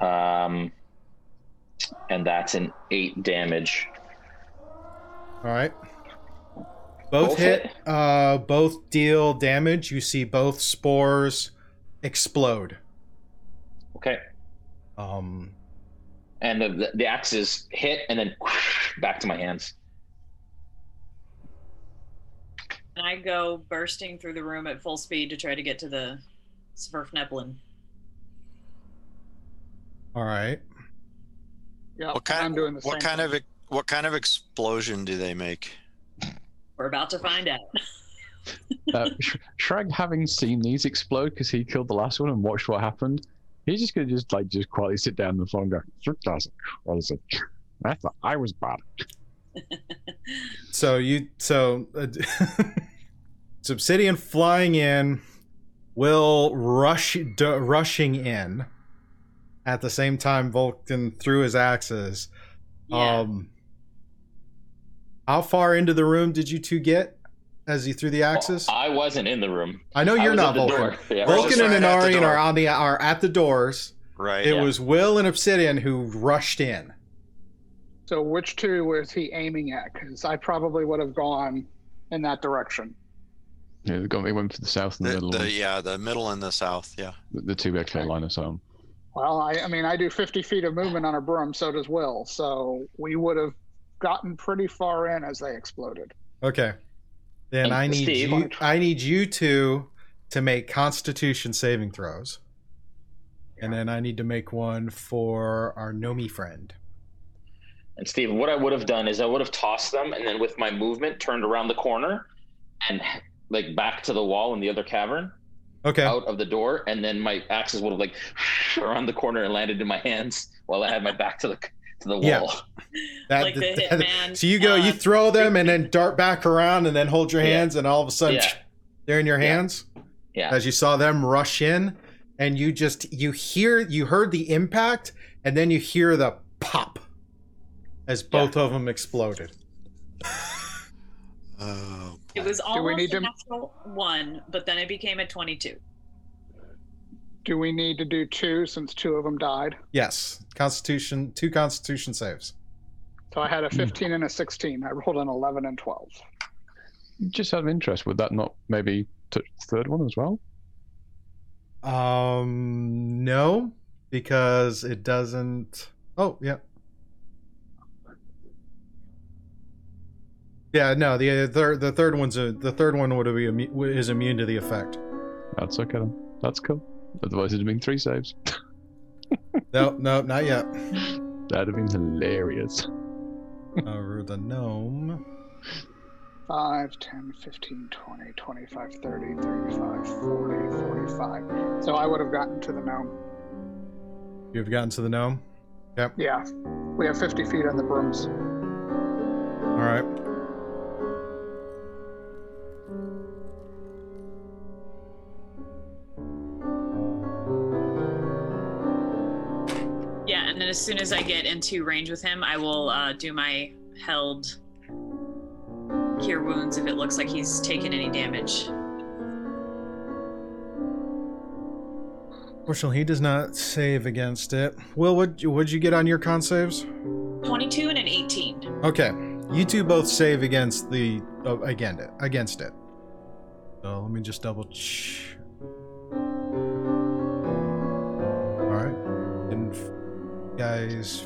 Speaker 5: Um, and that's an eight damage.
Speaker 1: all right both,
Speaker 5: Both
Speaker 1: hit,
Speaker 5: hit?
Speaker 1: uh both deal damage you see both spores explode
Speaker 5: Okay.
Speaker 1: um
Speaker 5: And the the, the axes hit and then back to my hands.
Speaker 4: And I go bursting through the room at full speed to try to get to the Svirfneblin.
Speaker 1: all right
Speaker 6: Yep,
Speaker 3: What kind
Speaker 6: I'm doing the
Speaker 3: what
Speaker 6: same
Speaker 3: kind
Speaker 6: thing.
Speaker 3: of what kind of explosion do they make?
Speaker 4: We're about to find out.
Speaker 2: Uh, Sh- Shrag, having seen these explode because he killed the last one and watched what happened, he's just gonna just like just quietly sit down on the floor and go, "Sure doesn't." What is it? I thought I was bad.
Speaker 1: So you so uh, it's (laughs) Obsidian flying in, will rush d- rushing in. At the same time, Vulcan threw his axes.
Speaker 4: Yeah.
Speaker 1: Um, how far into the room did you two get as you threw the axes?
Speaker 5: I wasn't in the room.
Speaker 1: I know you're
Speaker 5: was
Speaker 1: not
Speaker 5: at
Speaker 1: Vulcan.
Speaker 5: Yeah.
Speaker 1: Vulcan and
Speaker 3: right at
Speaker 1: Anarian are on the are at the doors.
Speaker 3: Right.
Speaker 1: It
Speaker 5: Yeah.
Speaker 1: was Will and Obsidian who rushed in.
Speaker 6: So which two was he aiming at? Because I probably would have gone in that direction.
Speaker 2: Yeah, they got- they went for the south and the,
Speaker 3: The,
Speaker 2: middle.
Speaker 3: the yeah, the middle and the south. Yeah.
Speaker 2: The, the two were clear line of sight.
Speaker 6: Well, I, I mean, I do 50 feet of movement on a broom, so does Will. So we would have gotten pretty far in as they exploded.
Speaker 1: Okay. Then
Speaker 5: And
Speaker 1: I need
Speaker 5: Steve-
Speaker 1: you I need you two to make constitution saving throws. And then I need to make one for our Nomi friend.
Speaker 5: And Steve, what I would have done is I would have tossed them and then with my movement turned around the corner and like back to the wall in the other cavern
Speaker 1: Okay.
Speaker 5: out of the door and then my axes would have like (laughs) around the corner and landed in my hands while I had my back to the to the wall.
Speaker 1: Yeah. (laughs) That-
Speaker 4: like the (laughs)
Speaker 1: that-
Speaker 4: hitman.
Speaker 1: so you go, you
Speaker 4: uh,
Speaker 1: throw them and then (laughs) dart back around and then hold your
Speaker 5: Yeah.
Speaker 1: hands and all of a sudden
Speaker 5: Yeah.
Speaker 1: they're in your hands
Speaker 5: Yeah.
Speaker 1: as you saw them rush in and you just you hear you heard the impact and then you hear the pop as both of them exploded.
Speaker 3: Oh.
Speaker 4: It was
Speaker 6: we
Speaker 4: almost a natural one, but then it became a 22.
Speaker 6: Do we need to do two since two of them died?
Speaker 1: Yes. Constitution two constitution saves.
Speaker 6: So I
Speaker 1: Hmm.
Speaker 6: had a 15 and a 16. I rolled an 11 and 12.
Speaker 2: Just out of interest, would that not maybe touch the third one as well?
Speaker 1: Um, no, because it doesn't. Oh, yeah. Yeah, no. The uh, third, the third one's a, the third one would be is immune to the effect.
Speaker 2: That's okay. That's cool. Otherwise, it'd have been three saves.
Speaker 1: No, no, not yet.
Speaker 2: That'd have been hilarious.
Speaker 1: Uh, Over the gnome.
Speaker 6: 5, 10, 15, 20, 25, 30, 35, 40, 45. So I would have gotten to the gnome.
Speaker 1: You've gotten to the gnome. Yep.
Speaker 6: Yeah. We have 50 feet on the brooms.
Speaker 1: All right.
Speaker 4: As soon as I get into range with him, I will uh, do my held cure wounds if it looks like he's taken any damage.
Speaker 1: Fortunately, he does not save against it. Will, what would you get on your con saves?
Speaker 4: 22 and an 18.
Speaker 1: Okay, you two both save against the uh, against it. Against it. So let me just double. Ch- guys,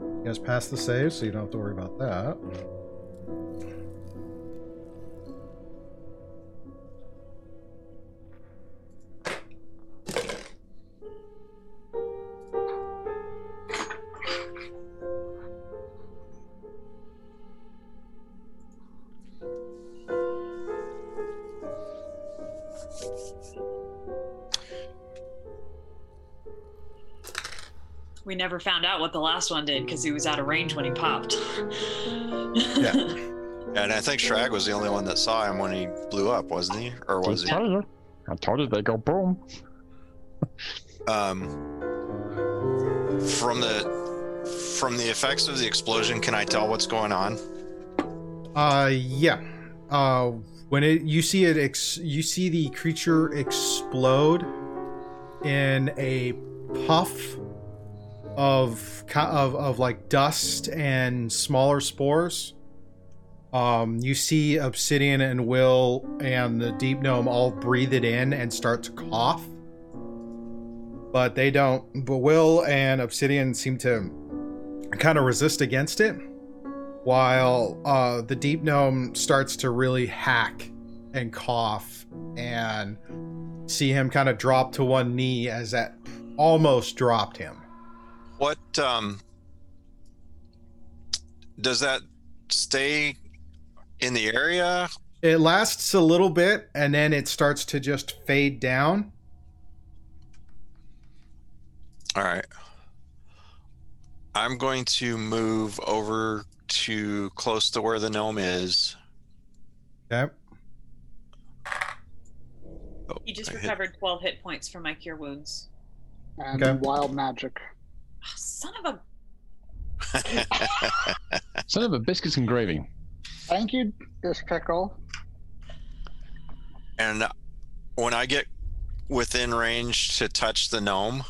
Speaker 1: you guys pass the save, so you don't have to worry about that.
Speaker 4: We never found out what the last one did because he was out of range when he popped.
Speaker 1: Yeah. (laughs)
Speaker 3: And I think Shrag was the only one that saw him when he blew up, wasn't he? Or was
Speaker 2: I
Speaker 3: he?
Speaker 2: told you. I told you they go boom.
Speaker 3: Um, from the from the effects of the explosion, can I tell what's going on?
Speaker 1: Uh, yeah. Uh, when it you see it, ex- you see the creature explode in a puff of of of like dust and smaller spores. Um, you see Obsidian and Will and the Deep Gnome all breathe it in and start to cough, but they don't. But Will and Obsidian seem to kind of resist against it while uh, the deep gnome starts to really hack and cough and see him kind of drop to one knee as that almost dropped him
Speaker 3: What um does that stay in the area?
Speaker 1: it lasts a little bit and then it starts to just fade down
Speaker 3: All right. I'm going to move over to close to where the gnome is.
Speaker 1: Yep.
Speaker 3: Oh,
Speaker 4: he just
Speaker 3: I hit-
Speaker 4: recovered 12 hit points from my cure wounds.
Speaker 6: And
Speaker 1: Okay.
Speaker 6: wild magic.
Speaker 4: Oh, son of a. (laughs)
Speaker 2: Son of a biscuits and gravy.
Speaker 6: Thank you, this pickle.
Speaker 3: and when I get within range to touch the gnome,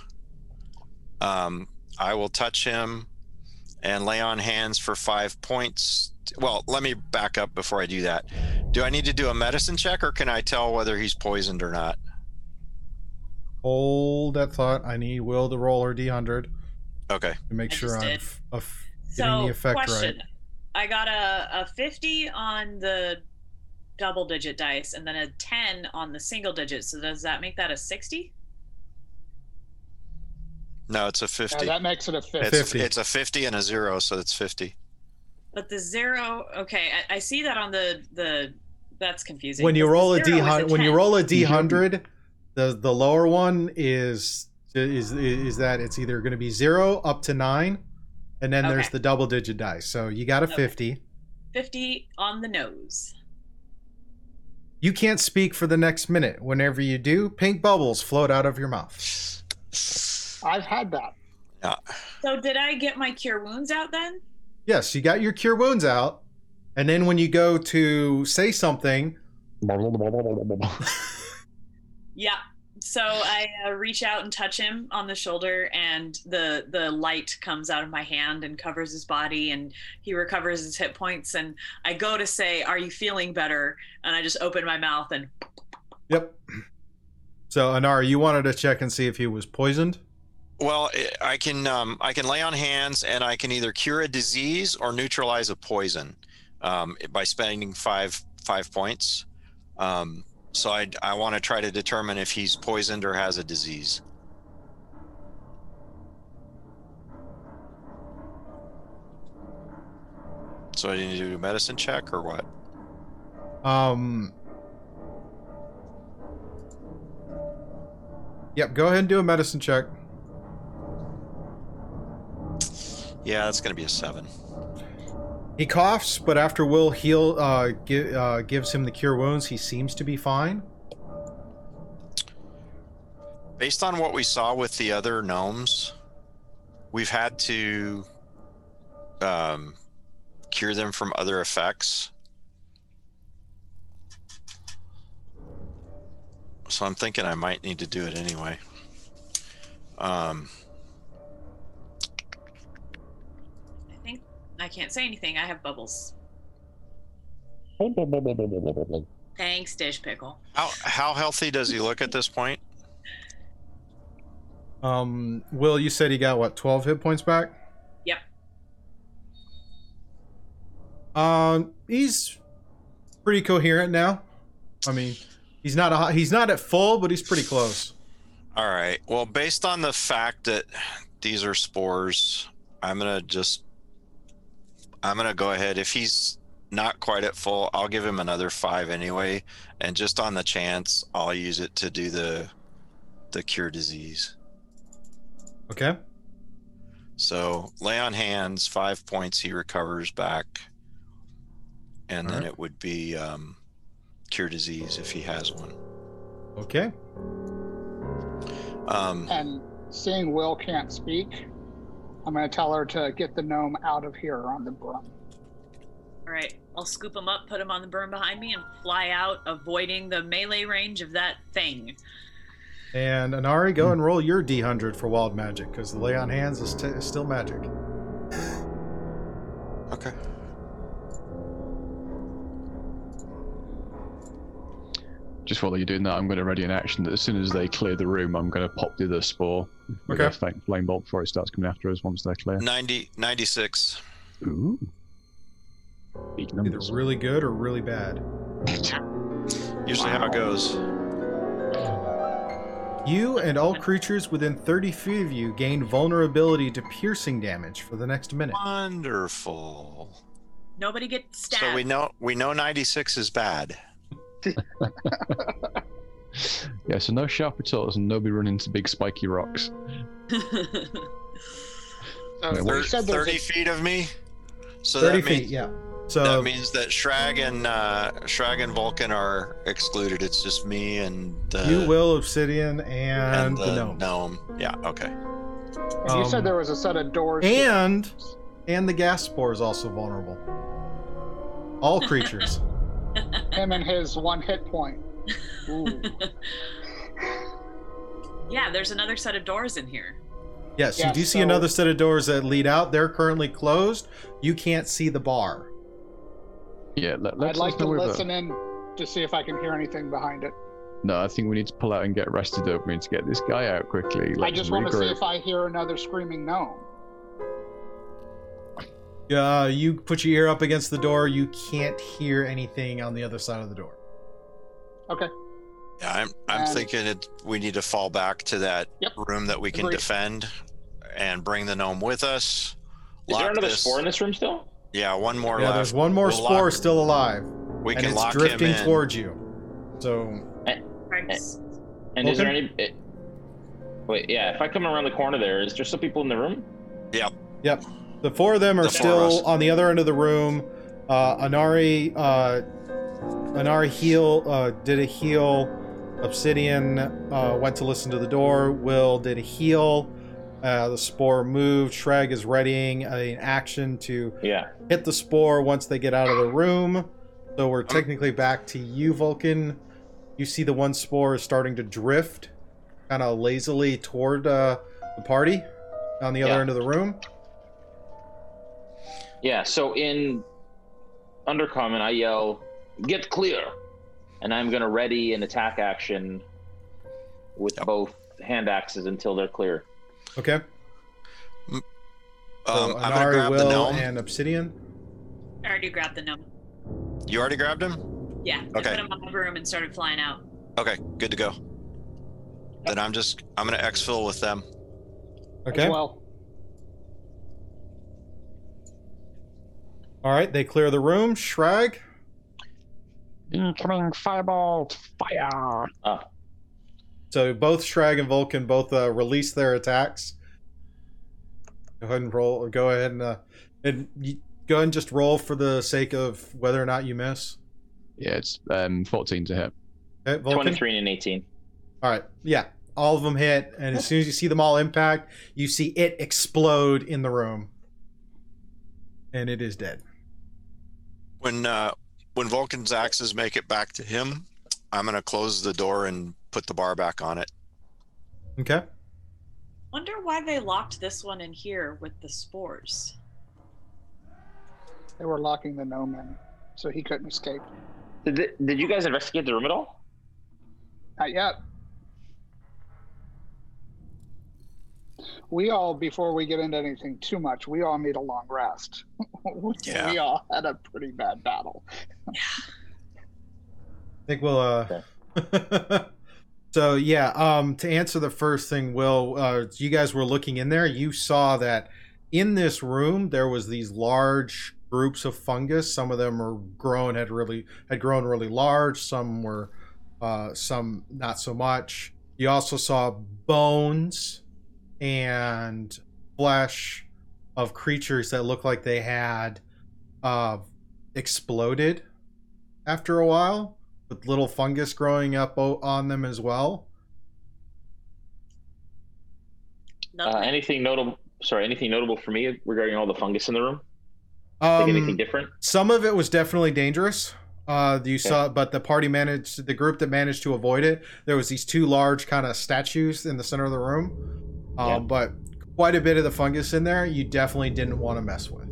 Speaker 3: um, I will touch him and lay on hands for five points. Well, let me back up before I do that. Do I need to do a medicine check or can I tell whether he's poisoned or not?
Speaker 1: hold that thought i need will to roll her d100
Speaker 3: Okay.
Speaker 1: to make
Speaker 4: I
Speaker 1: sure i'm
Speaker 4: did.
Speaker 1: f- of getting
Speaker 4: So,
Speaker 1: the effect
Speaker 4: question.
Speaker 1: right
Speaker 4: I got a, a 50 on the double digit dice and then a 10 on the single digit. So does that make that a 60?
Speaker 3: No, it's a
Speaker 6: Yeah,
Speaker 3: 50.
Speaker 6: that makes it a fifth.
Speaker 3: it's,
Speaker 1: 50.
Speaker 3: it's a 50 and a zero, so it's 50.
Speaker 4: But the zero, okay, I, I see that on the the. That's confusing.
Speaker 1: when you roll
Speaker 4: the
Speaker 1: a
Speaker 4: zero is
Speaker 1: d100 when you roll a
Speaker 2: You shouldn't.
Speaker 1: d100 the the lower one is is is that it's either going to be 0 up to 9 and then there's the double digit dice so you got a
Speaker 4: Okay.
Speaker 1: 50
Speaker 4: 50 on the nose.
Speaker 1: you can't speak for the next minute whenever you do pink bubbles float out of your mouth
Speaker 6: I've had that. Yeah.
Speaker 4: So did I get my cure wounds out then?
Speaker 1: yes you got your cure wounds out and then when you go to say something (laughs)
Speaker 4: Yeah. So I uh, reach out and touch him on the shoulder, and the the light comes out of my hand and covers his body, and he recovers his hit points. And I go to say, "Are you feeling better?" And I just open my mouth, and
Speaker 1: yep so anara you wanted to check and see if he was poisoned
Speaker 3: Well, I- I can um, I can lay on hands and I can either cure a disease or neutralize a poison um, by spending five five points. Um, so I I want to try to determine if he's poisoned or has a disease. So I need to do a medicine check or what?
Speaker 1: Um. Yep, go ahead and do a medicine check.
Speaker 3: Yeah, that's gonna be a seven.
Speaker 1: He coughs, but after Will heal, uh, gi- uh, gives him the cure wounds, he seems to be fine.
Speaker 3: Based on what we saw with the other gnomes, we've had to um, cure them from other effects. so I'm thinking I might need to do it anyway. Um,
Speaker 4: I can't say anything. I have bubbles. Thanks, Dish Pickle.
Speaker 3: how how healthy does he look at this point?
Speaker 1: Um, Will, you said he got what, 12 hit points back?
Speaker 4: Yep.
Speaker 1: Um, he's pretty coherent now. I mean, he's not a, he's not at full, but he's pretty close.
Speaker 3: All right. Well, based on the fact that these are spores, I'm gonna just I'm gonna go ahead. If he's not quite at full, I'll give him another five anyway, and just on the chance, I'll use it to do the the cure disease.
Speaker 1: Okay.
Speaker 3: So lay on hands, five points he recovers back, and then
Speaker 1: Alright.
Speaker 3: it would be um, cure disease if he has one.
Speaker 1: Okay.
Speaker 3: Um,
Speaker 6: And seeing Will can't speak, I'm going to tell her to get the gnome out of here on the broom.
Speaker 4: All right, I'll scoop him up, put him on the broom behind me, and fly out, avoiding the melee range of that thing.
Speaker 1: And Anari, go and roll your D100 for wild magic because the lay on hands is, t- is still magic.
Speaker 3: okay.
Speaker 2: Just while you're doing that, I'm going to ready an action that as soon as they clear the room, I'm going to pop the other spore with
Speaker 1: Okay.
Speaker 2: a fa- flame bolt before it starts coming after us once they're clear.
Speaker 3: 90, 96.
Speaker 2: Ooh. Big
Speaker 1: Either really good or really bad. (laughs)
Speaker 3: Usually how it goes.
Speaker 1: You and all creatures within 30 feet of you gain vulnerability to piercing damage for the next minute.
Speaker 3: Wonderful.
Speaker 4: Nobody gets stabbed.
Speaker 3: So we know we know 96 is bad. (laughs)
Speaker 2: Yeah, so no sharp retorts and nobody running into big spiky rocks. (laughs)
Speaker 6: So
Speaker 2: Yeah,
Speaker 6: you
Speaker 2: what-
Speaker 6: said there's
Speaker 3: 30
Speaker 6: a-
Speaker 3: feet of me. So
Speaker 1: 30
Speaker 3: that
Speaker 1: feet,
Speaker 3: means
Speaker 1: yeah. So
Speaker 3: that means that Shrag and uh, Shrag and Vulcan are excluded. It's just me and the
Speaker 1: you will, Obsidian, and,
Speaker 3: and
Speaker 1: the gnome.
Speaker 3: gnome. Yeah. Okay.
Speaker 6: and you said
Speaker 1: Um,
Speaker 6: there was a set of doors.
Speaker 1: And and the gas spore is also vulnerable. All creatures. (laughs)
Speaker 6: him and his one hit point. Ooh.
Speaker 4: yeah, there's another set of doors in here.
Speaker 1: Yes, you
Speaker 6: Yeah,
Speaker 1: do see another set of doors that lead out. They're currently closed. You can't see the bar.
Speaker 2: Yeah, let,
Speaker 6: I'd
Speaker 2: let's
Speaker 6: like
Speaker 2: let's
Speaker 6: to
Speaker 2: know whether-
Speaker 6: listen in to see if I can hear anything behind it.
Speaker 2: No, I think we need to pull out and get rested up. We need to get this guy out quickly.
Speaker 6: I
Speaker 2: Let's
Speaker 6: just want to see if I hear another screaming gnome.
Speaker 1: Uh, you put your ear up against the door. You can't hear anything on the other side of the door.
Speaker 6: Okay.
Speaker 3: Yeah, I'm I'm
Speaker 6: And-
Speaker 3: thinking it, we need to fall back to that
Speaker 6: Yep.
Speaker 3: room that we can
Speaker 6: Agreed.
Speaker 3: defend, and bring the gnome with us.
Speaker 5: Is there
Speaker 3: Lock
Speaker 5: another
Speaker 3: this-
Speaker 5: spore in this room still?
Speaker 3: Yeah, one more
Speaker 1: yeah,
Speaker 3: left.
Speaker 1: there's one more
Speaker 3: We'll
Speaker 1: spore
Speaker 3: lock-
Speaker 1: still alive,
Speaker 3: We
Speaker 1: and
Speaker 3: can
Speaker 1: it's
Speaker 3: lock
Speaker 1: drifting
Speaker 3: him in.
Speaker 1: towards you. So
Speaker 4: Thanks.
Speaker 5: And is there any? It, wait, yeah. If I come around the corner there, is there still people in the room?
Speaker 1: Yep. Yep. The four of them are
Speaker 3: The four of
Speaker 1: still
Speaker 3: us.
Speaker 1: on the other end of the room. Uh, Anari, uh, Anari heal uh, did a heal. Obsidian uh, went to listen to the door. Will did a heal. Uh, the spore moved. Shrag is readying an action to
Speaker 5: Yeah.
Speaker 1: hit the spore once they get out of the room. So we're technically back to you, Vulcan. You see the one spore is starting to drift, kind of lazily toward uh, the party on the other
Speaker 5: Yeah.
Speaker 1: end of the room.
Speaker 5: Yeah. So in undercommon, I yell, "Get clear!" and I'm gonna ready an attack action with
Speaker 3: Yep.
Speaker 5: both hand axes until they're clear.
Speaker 1: Okay.
Speaker 3: Um,
Speaker 1: So
Speaker 3: I'm gonna
Speaker 1: Anari,
Speaker 3: grab the gnome.
Speaker 1: and Obsidian.
Speaker 4: I already grabbed the gnome.
Speaker 3: You already grabbed him?
Speaker 4: Yeah, Okay. I
Speaker 3: Okay.
Speaker 4: put him on the broom and started flying out.
Speaker 3: Okay, good to go. Then I'm just I'm gonna exfil with them.
Speaker 1: Okay.
Speaker 6: Well.
Speaker 1: All right. They clear the room. Shrag.
Speaker 2: Incoming firebolt! Fire!
Speaker 5: Ah,
Speaker 1: So both Shrag and Vulcan both uh, release their attacks. Go ahead and roll. Go ahead and uh, and go ahead and just roll for the sake of whether or not you miss.
Speaker 2: Yeah, it's um 14 to hit.
Speaker 1: Okay, Vulcan.
Speaker 5: 23 and 18.
Speaker 1: All right. Yeah. All of them hit, and as soon as you see them all impact, you see it explode in the room, and it is dead.
Speaker 3: When uh when Vulcan's axes make it back to him, I'm gonna close the door and put the bar back on it.
Speaker 1: Okay.
Speaker 4: Wonder why they locked this one in here with the spores.
Speaker 6: They were locking the gnome in, so he couldn't escape.
Speaker 5: Did, th- did you guys investigate the room at all?
Speaker 6: Not yet. We all, before we get into anything too much, we all need a long rest. (laughs)
Speaker 3: Yeah.
Speaker 6: We all had a pretty bad battle.
Speaker 1: I think we'll uh (laughs) so yeah, um to answer the first thing, Will, uh you guys were looking in there, you saw that in this room there was these large groups of fungus. Some of them were grown had really had grown really large, some were uh some not so much. You also saw bones and flesh of creatures that looked like they had uh exploded after a while with little fungus growing up o- on them as well.
Speaker 5: Uh, anything notable? Sorry, anything notable for me regarding all the fungus in the room? Like anything
Speaker 1: Um,
Speaker 5: different?
Speaker 1: some of it was definitely dangerous. Uh, you saw, but the party managed, the group that managed to avoid it. There was these two large kind of statues in the center of the room, um,
Speaker 5: Yeah.
Speaker 1: but quite a bit of the fungus in there. You definitely didn't want to mess with.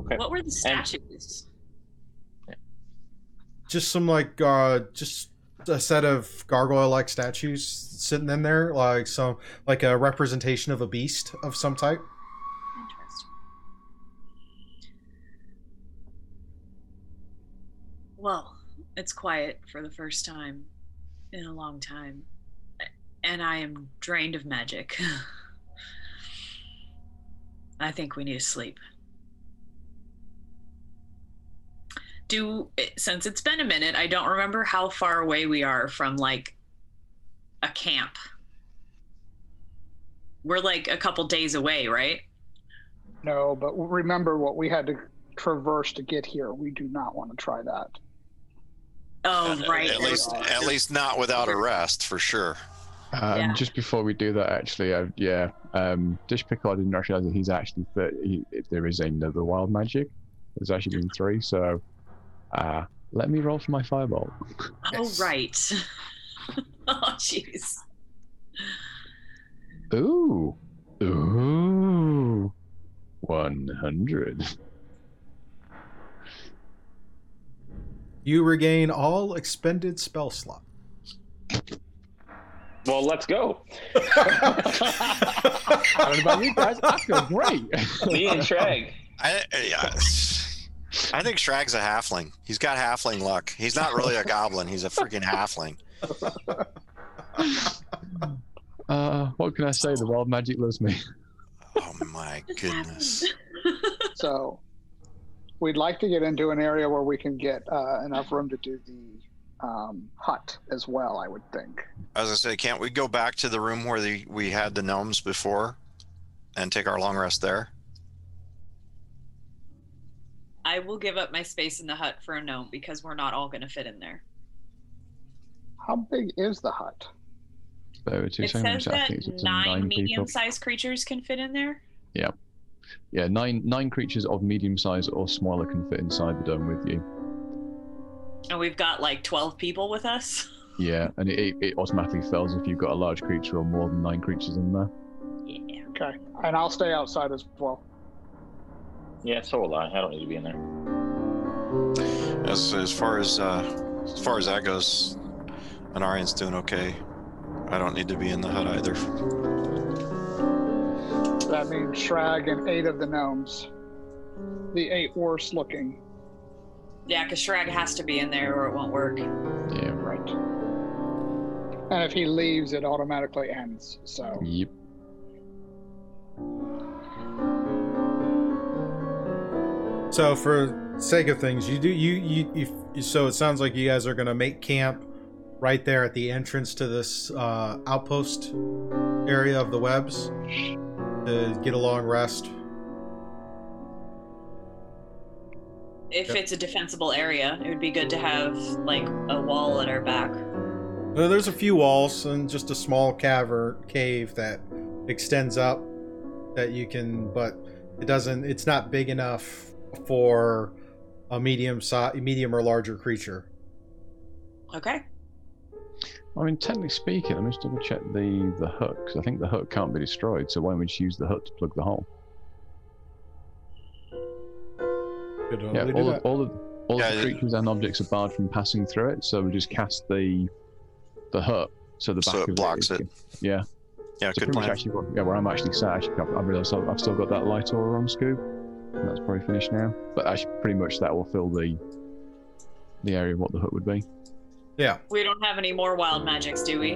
Speaker 5: Okay.
Speaker 4: what were the statues?
Speaker 1: Just some like, uh, just a set of gargoyle-like statues sitting in there, like some, like a representation of a beast of some type.
Speaker 4: Interesting. Well, it's quiet for the first time in a long time. And I am drained of magic. (laughs) I think we need to sleep. Do since it's been a minute, I don't remember how far away we are from like a camp. We're like a couple days away, right?
Speaker 6: No, but remember what we had to traverse to get here. We do not want to try that.
Speaker 4: Oh,
Speaker 3: At-
Speaker 4: right.
Speaker 3: At least, at least not without a rest, for sure.
Speaker 2: Um,
Speaker 4: Yeah.
Speaker 2: Just before we do that, actually, uh, yeah, um, Dish Pickle, I didn't realize that he's actually th- he, there is another wild magic. There's actually been three, so uh, let me roll for my fireball.
Speaker 4: Oh, right. (laughs) oh, jeez.
Speaker 2: Ooh, ooh, one hundred.
Speaker 1: You regain all expended spell slot.
Speaker 5: Well, let's go.
Speaker 2: I don't know about you guys. I feel great.
Speaker 5: Me and Shrag.
Speaker 3: I, yeah, I think Shrag's a halfling. He's got halfling luck. He's not really a goblin. He's a freaking halfling.
Speaker 2: Uh, what can I say? The wild magic loves me.
Speaker 3: Oh my goodness.
Speaker 6: So we'd like to get into an area where we can get uh, enough room to do the um, hut as well, I would think.
Speaker 3: As I say, can't we go back to the room where the, we had the gnomes before and take our long rest there?
Speaker 4: I will give up my space in the hut for a gnome because we're not all going to fit in there.
Speaker 6: How big is the hut?
Speaker 2: So two
Speaker 4: It
Speaker 2: seconds,
Speaker 4: says
Speaker 2: I
Speaker 4: that
Speaker 2: think it's
Speaker 4: nine medium-sized creatures can fit in there.
Speaker 2: Yeah, nine nine creatures of medium size or smaller can fit inside the dome with you.
Speaker 4: And we've got like 12 people with us.
Speaker 2: Yeah, (laughs) and it, it automatically fails if you've got a large creature or more than nine creatures in there.
Speaker 4: Yeah.
Speaker 6: Okay. And I'll stay outside as well.
Speaker 5: Yeah, so will I. I don't need to be in there.
Speaker 3: As as far as uh, as far as that goes, Anarian's doing okay. I don't need to be in the hut either.
Speaker 6: That means Shrag and eight of the gnomes. The eight worst looking.
Speaker 4: Yeah, because Shrag has to be in there or it won't work.
Speaker 2: Yeah.
Speaker 6: Right. And if he leaves, it automatically ends. So
Speaker 2: Yep.
Speaker 1: So for sake of things, you do you you, you so it sounds like you guys are gonna make camp right there at the entrance to this uh, outpost area of the webs to get a long rest.
Speaker 4: If
Speaker 1: Yep.
Speaker 4: it's a defensible area, it would be good to have like a wall at our back.
Speaker 1: There's a few walls and just a small cavern cave that extends up that you can, but it doesn't. It's not big enough for a medium size, medium or larger creature.
Speaker 4: Okay.
Speaker 2: I mean, technically speaking, let me just double check the the hook because I think the hook can't be destroyed. So why don't we just use the hook to plug the hole? Yeah,
Speaker 1: totally do
Speaker 2: all
Speaker 1: that.
Speaker 2: of, all of all
Speaker 3: Yeah,
Speaker 2: the creatures and objects are barred from passing through it. So we just cast the the hook so the back
Speaker 3: So it
Speaker 2: of
Speaker 3: blocks
Speaker 2: is-
Speaker 3: it.
Speaker 2: Yeah.
Speaker 3: Yeah,
Speaker 2: So
Speaker 3: good
Speaker 2: pretty much
Speaker 3: plan.
Speaker 2: actually, where- yeah, where I'm actually sat, actually, I've- I realised I've I've still got that light aura on Scoob. And that's probably finished now. But actually, pretty much that will fill the the area of what the hook would be.
Speaker 1: Yeah.
Speaker 4: We don't have any more wild magics, do we?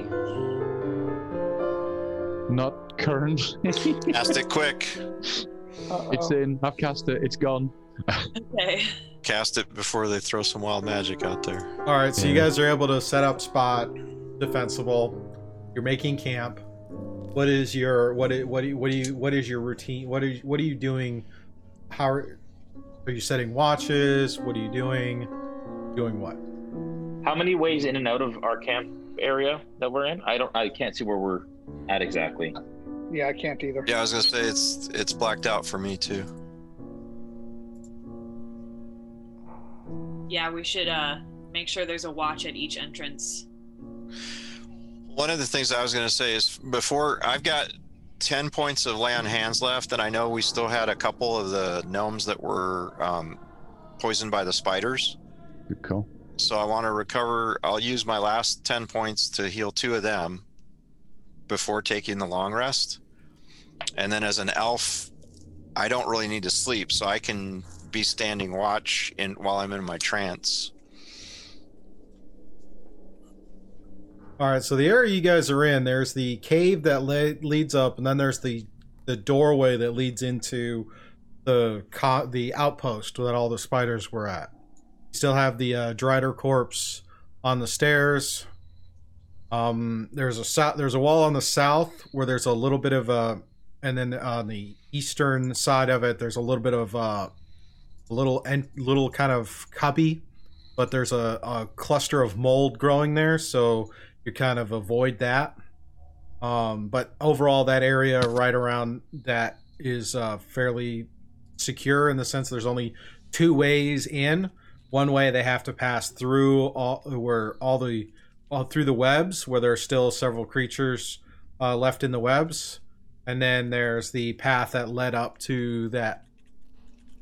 Speaker 2: Not currently.
Speaker 3: Cast it quick.
Speaker 2: it's
Speaker 6: Uh-oh.
Speaker 2: in. I've cast it. It's gone.
Speaker 4: Okay.
Speaker 3: Cast it before they throw some wild magic out there.
Speaker 1: All right, so you guys are able to set up spot, defensible. You're making camp. What is your what? i- What? do you- What do you? What is your routine? What are What are you doing? How are, are you setting watches? What are you doing? Doing what?
Speaker 5: How many ways in and out of our camp area that we're in? I don't. I can't see where we're at exactly.
Speaker 6: Yeah, I can't either.
Speaker 3: Yeah, I was gonna say it's it's blacked out for me too.
Speaker 4: Yeah, we should uh make sure there's a watch at each entrance.
Speaker 3: One of the things I was gonna say is before I've got ten points of lay on hands left, and I know we still had a couple of the gnomes that were um, poisoned by the spiders.
Speaker 2: Good call.
Speaker 3: So I want to recover. I'll use my last 10 points to heal two of them before taking the long rest. And then as an elf, I don't really need to sleep, so I can be standing watch in while I'm in my trance.
Speaker 1: All right, so the area you guys are in, there's the cave that le- leads up, and then there's the the doorway that leads into the co- the outpost that all the spiders were at. You still have the uh, Drider corpse on the stairs. Um, there's a sou- there's a wall on the south where there's a little bit of a, and then on the eastern side of it, there's a little bit of uh, little and little kind of cubby, but there's a, a cluster of mold growing there, so you kind of avoid that. Um, but overall, that area right around that is uh, fairly secure in the sense there's only two ways in. One way they have to pass through all where all the all through the webs where there are still several creatures uh, left in the webs, and then there's the path that led up to that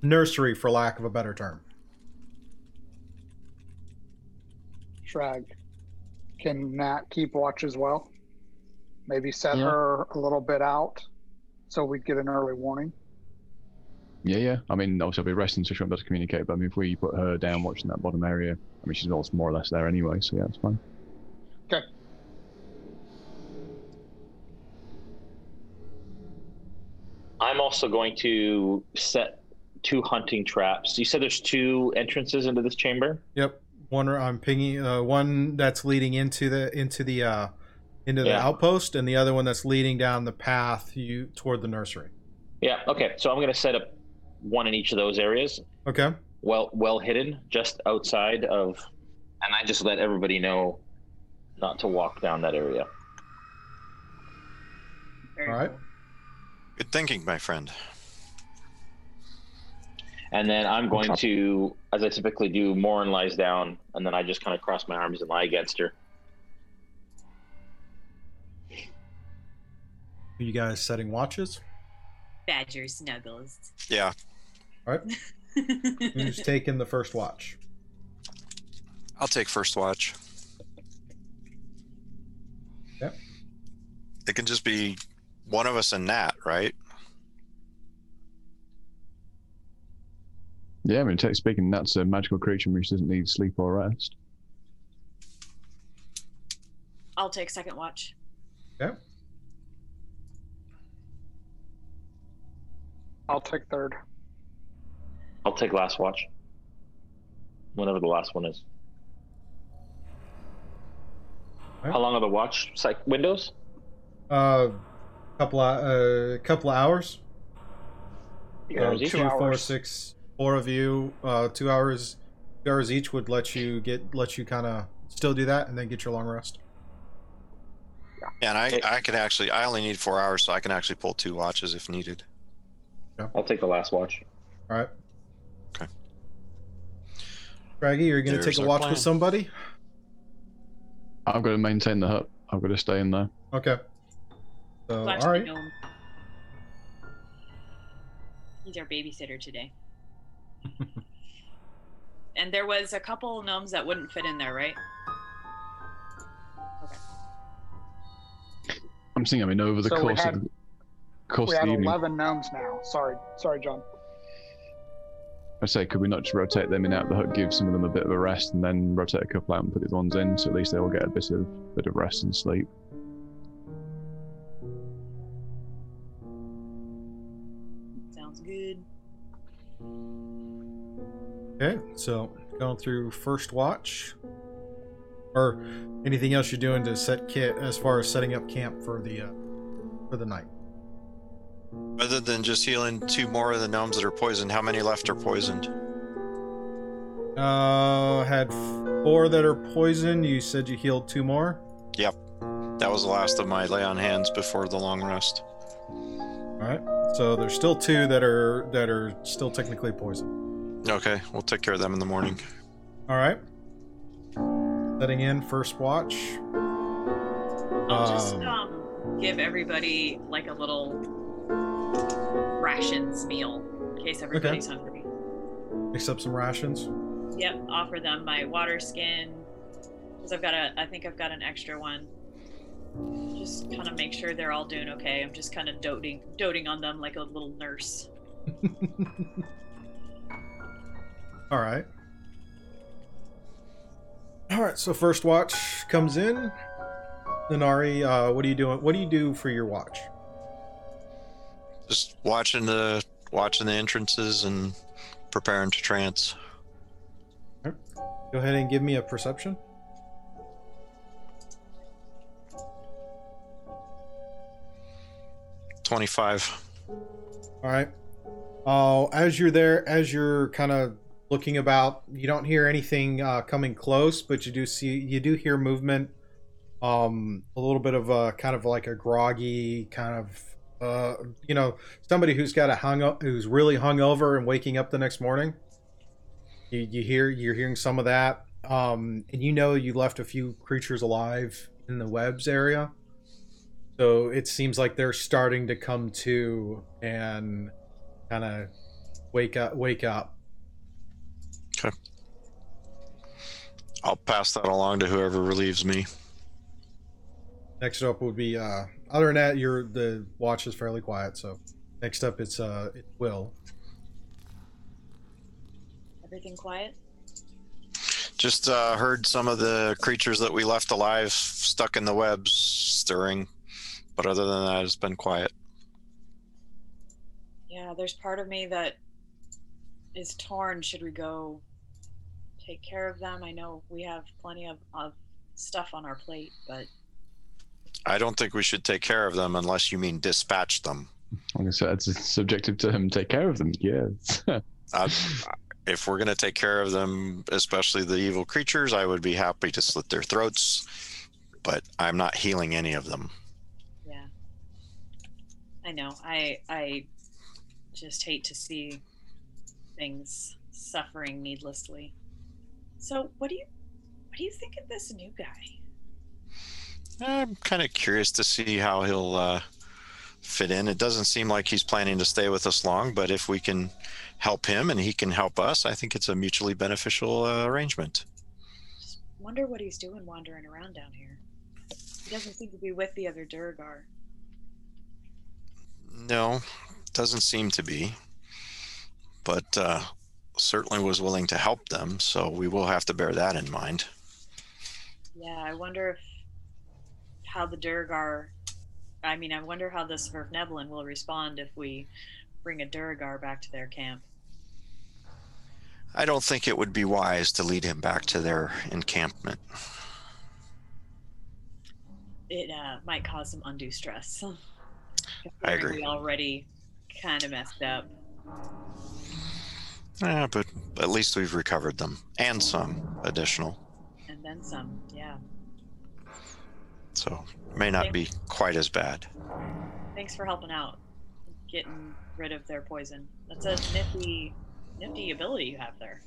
Speaker 1: nursery, for lack of a better term.
Speaker 6: Shrag. Can Nat keep watch as well? Maybe set
Speaker 2: Yeah.
Speaker 6: her a little bit out so we'd get an early warning.
Speaker 2: Yeah, yeah. I mean, obviously, I'll be resting, so she won't be able to communicate. But I mean, if we put her down watching that bottom area, I mean, she's almost more or less there anyway, so yeah, it's fine. Okay.
Speaker 5: I'm also going to set two hunting traps. You said there's two entrances into this chamber.
Speaker 1: Yep. One I'm pinging uh, one that's leading into the into the uh into the
Speaker 5: Yeah.
Speaker 1: outpost and the other one that's leading down the path you toward the nursery.
Speaker 5: Yeah. Okay. So I'm going to set up one in each of those areas,
Speaker 1: Okay.
Speaker 5: well, well hidden, just outside of, and I just let everybody know not to walk down that area.
Speaker 1: All right.
Speaker 3: Good thinking, my friend.
Speaker 5: And then I'm going to, as I typically do, Morin lies down, and then I just kind of cross my arms and lie against her.
Speaker 1: Are you guys setting watches?
Speaker 4: Badger snuggles.
Speaker 3: Yeah,
Speaker 1: All right. Who's (laughs) taking the first watch?
Speaker 3: I'll take first watch.
Speaker 1: Yep.
Speaker 3: It can just be one of us and Nat, right?
Speaker 2: Yeah, I mean, technically speaking, that's a magical creature which doesn't need sleep or rest.
Speaker 4: I'll take second watch. Yeah.
Speaker 6: I'll take third.
Speaker 5: I'll take last watch. Whenever the last one is.
Speaker 1: Alright.
Speaker 5: How long are the watch psych windows?
Speaker 1: Uh, couple of, uh, couple of hours.
Speaker 5: Two
Speaker 1: Uh,
Speaker 5: hours each?
Speaker 1: two,
Speaker 6: Two
Speaker 1: four,
Speaker 6: hours.
Speaker 1: six, four of you. Uh, two hours. Two hours each would let you get let you kind of still do that and then get your long rest.
Speaker 3: Yeah, and I, I can actually, I only need four hours, so I can actually pull two watches if needed. Yeah.
Speaker 5: I'll take the last watch.
Speaker 1: All right.
Speaker 3: Okay.
Speaker 1: Craggy, you're gonna take a watch
Speaker 3: plan.
Speaker 1: with somebody.
Speaker 2: I've got to maintain the hut. I've got to stay in there.
Speaker 1: Okay. So,
Speaker 4: Watch
Speaker 1: all
Speaker 4: the
Speaker 1: right.
Speaker 4: gnome. He's our babysitter today. (laughs) and there was a couple gnomes that wouldn't fit in there, right? Okay.
Speaker 2: I'm thinking. I mean, over the
Speaker 6: So
Speaker 2: course
Speaker 6: had-
Speaker 2: of the course
Speaker 6: We
Speaker 2: of
Speaker 6: have
Speaker 2: the evening,
Speaker 6: 11 gnomes now. Sorry, sorry, John.
Speaker 2: I say, could we not just rotate them in out the hut, give some of them a bit of a rest, and then rotate a couple out and put the ones in, so at least they all get a bit of bit of rest and sleep.
Speaker 1: Okay, so going through first watch, or anything else you're doing to set kit as far as setting up camp for the uh, for the night.
Speaker 3: Other than just healing two more of the gnomes that are poisoned, how many left are poisoned?
Speaker 1: Uh, had four that are poisoned. You said you healed two more.
Speaker 3: Yep, that was the last of my lay on hands before the long rest.
Speaker 1: All right, so there's still two that are that are still technically poisoned.
Speaker 3: Okay, we'll take care of them in the morning.
Speaker 1: All right, setting in first watch.
Speaker 4: I'll just
Speaker 1: Um,
Speaker 4: um, give everybody like a little rations meal in case everybody's hungry.
Speaker 1: Mix up some rations.
Speaker 4: Yep, offer them my water skin because I've got a. I think I've got an extra one. Just kind of make sure they're all doing okay. I'm just kind of doting, doting on them like a little nurse. (laughs)
Speaker 1: All right. All right. So first watch comes in. Denari, uh, what are you doing? What do you do for your watch?
Speaker 3: Just watching the watching the entrances and preparing to trance.
Speaker 1: Go ahead and give me a perception.
Speaker 3: Twenty-five.
Speaker 1: All right. Uh, as you're there, as you're kind of looking about, you don't hear anything uh, coming close, but you do see, you do hear movement. Um, a little bit of a kind of like a groggy kind of, uh, you know, somebody who's got a hung up, who's really hung over and waking up the next morning. You, you hear, you're hearing some of that. Um, and you know, you left a few creatures alive in the webs area. So it seems like they're starting to come to and kind of wake up. Wake up.
Speaker 3: I'll pass that along to whoever relieves me.
Speaker 1: Next up would be. Uh, other than that, your the watch is fairly quiet. So next up, it's uh, it's Will.
Speaker 4: Everything quiet?
Speaker 3: Just uh, heard some of the creatures that we left alive stuck in the webs stirring, but other than that, it's been quiet.
Speaker 4: Yeah, there's part of me that is torn. Should we go take care of them? I know we have plenty of, of stuff on our plate, but
Speaker 3: I don't think we should take care of them unless you mean dispatch them.
Speaker 2: Like I said, it's a subjective term. Take care of them. Yes. (laughs)
Speaker 3: Uh, if we're going to take care of them, especially the evil creatures, I would be happy to slit their throats, but I'm not healing any of them.
Speaker 4: yeah. I know. I I just hate to see things suffering needlessly. So, what do you what do you think of this new guy?
Speaker 3: I'm kind of curious to see how he'll uh, fit in. It doesn't seem like he's planning to stay with us long, but if we can help him and he can help us, I think it's a mutually beneficial uh, arrangement.
Speaker 4: Just wonder what he's doing wandering around down here. He doesn't seem to be with the other Duergar.
Speaker 3: No, doesn't seem to be, but uh, certainly was willing to help them, so we will have to bear that in mind.
Speaker 4: Yeah, I wonder if how the Duergar. I mean, I wonder how the Svirfneblin will respond if we bring a Duergar back to their camp.
Speaker 3: I don't think it would be wise to lead him back to their encampment.
Speaker 4: It uh, might cause some undue stress. (laughs)
Speaker 3: I agree.
Speaker 4: Already kind of messed up.
Speaker 3: Yeah, but at least we've recovered them and some additional,
Speaker 4: And then some, yeah.
Speaker 3: so may not be quite as bad.
Speaker 4: Thanks for helping out, getting rid of their poison. That's a nifty, nifty ability you have there.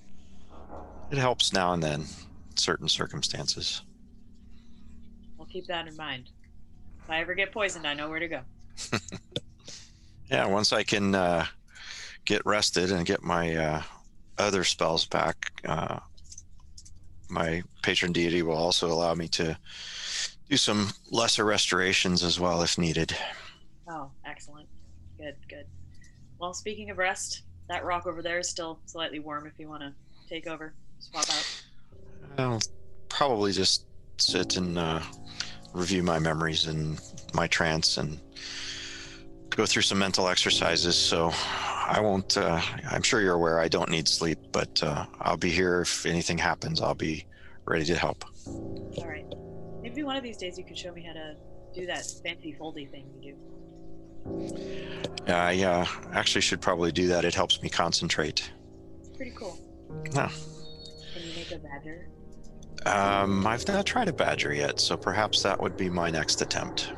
Speaker 3: It helps now and then, certain circumstances.
Speaker 4: We'll keep that in mind. If I ever get poisoned, I know where to go. (laughs)
Speaker 3: Yeah, once I can uh, get rested and get my uh, other spells back, uh, my patron deity will also allow me to do some lesser restorations as well if needed.
Speaker 4: Oh, excellent. Good, good. Well, speaking of rest, that rock over there is still slightly warm if you want to take over, swap out.
Speaker 3: I'll probably just sit and uh, review my memories and my trance and go through some mental exercises. So I won't, uh, I'm sure you're aware I don't need sleep, but uh, I'll be here if anything happens. I'll be ready to help.
Speaker 4: All right. Maybe one of these days you could show me how to do that fancy foldy thing you do.
Speaker 3: Yeah, I uh, actually should probably do that. It helps me concentrate.
Speaker 4: It's pretty cool.
Speaker 3: Yeah.
Speaker 4: Can you make a badger?
Speaker 3: Um, I've not tried a badger yet, so perhaps that would be my next attempt.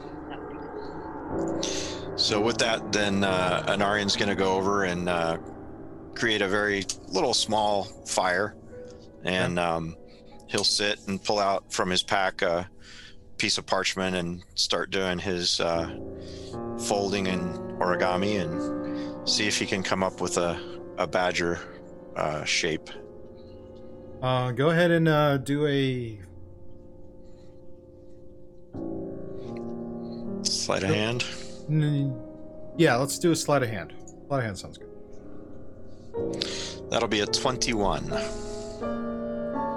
Speaker 4: That would be cool.
Speaker 3: So with that, then uh, Anarian's going to go over and uh, create a very little small fire, and um, he'll sit and pull out from his pack a piece of parchment and start doing his uh, folding and origami and see if he can come up with a, a badger uh, shape.
Speaker 1: Uh, go ahead and uh, do a.
Speaker 3: Sleight of hand.
Speaker 1: Mm, Yeah, let's do a sleight of hand. Sleight of hand sounds good.
Speaker 3: That'll be a 21.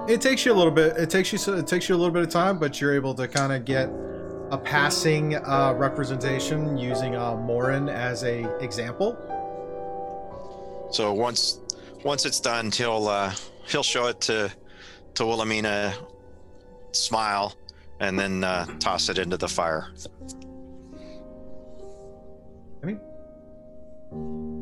Speaker 1: It takes you a little bit. It takes you. It takes you a little bit of time, but you're able to kind of get a passing uh, representation using uh, Morin as a example.
Speaker 3: So once once it's done, he'll uh, he'll show it to to Wilhelmina, smile, and then uh, toss it into the fire.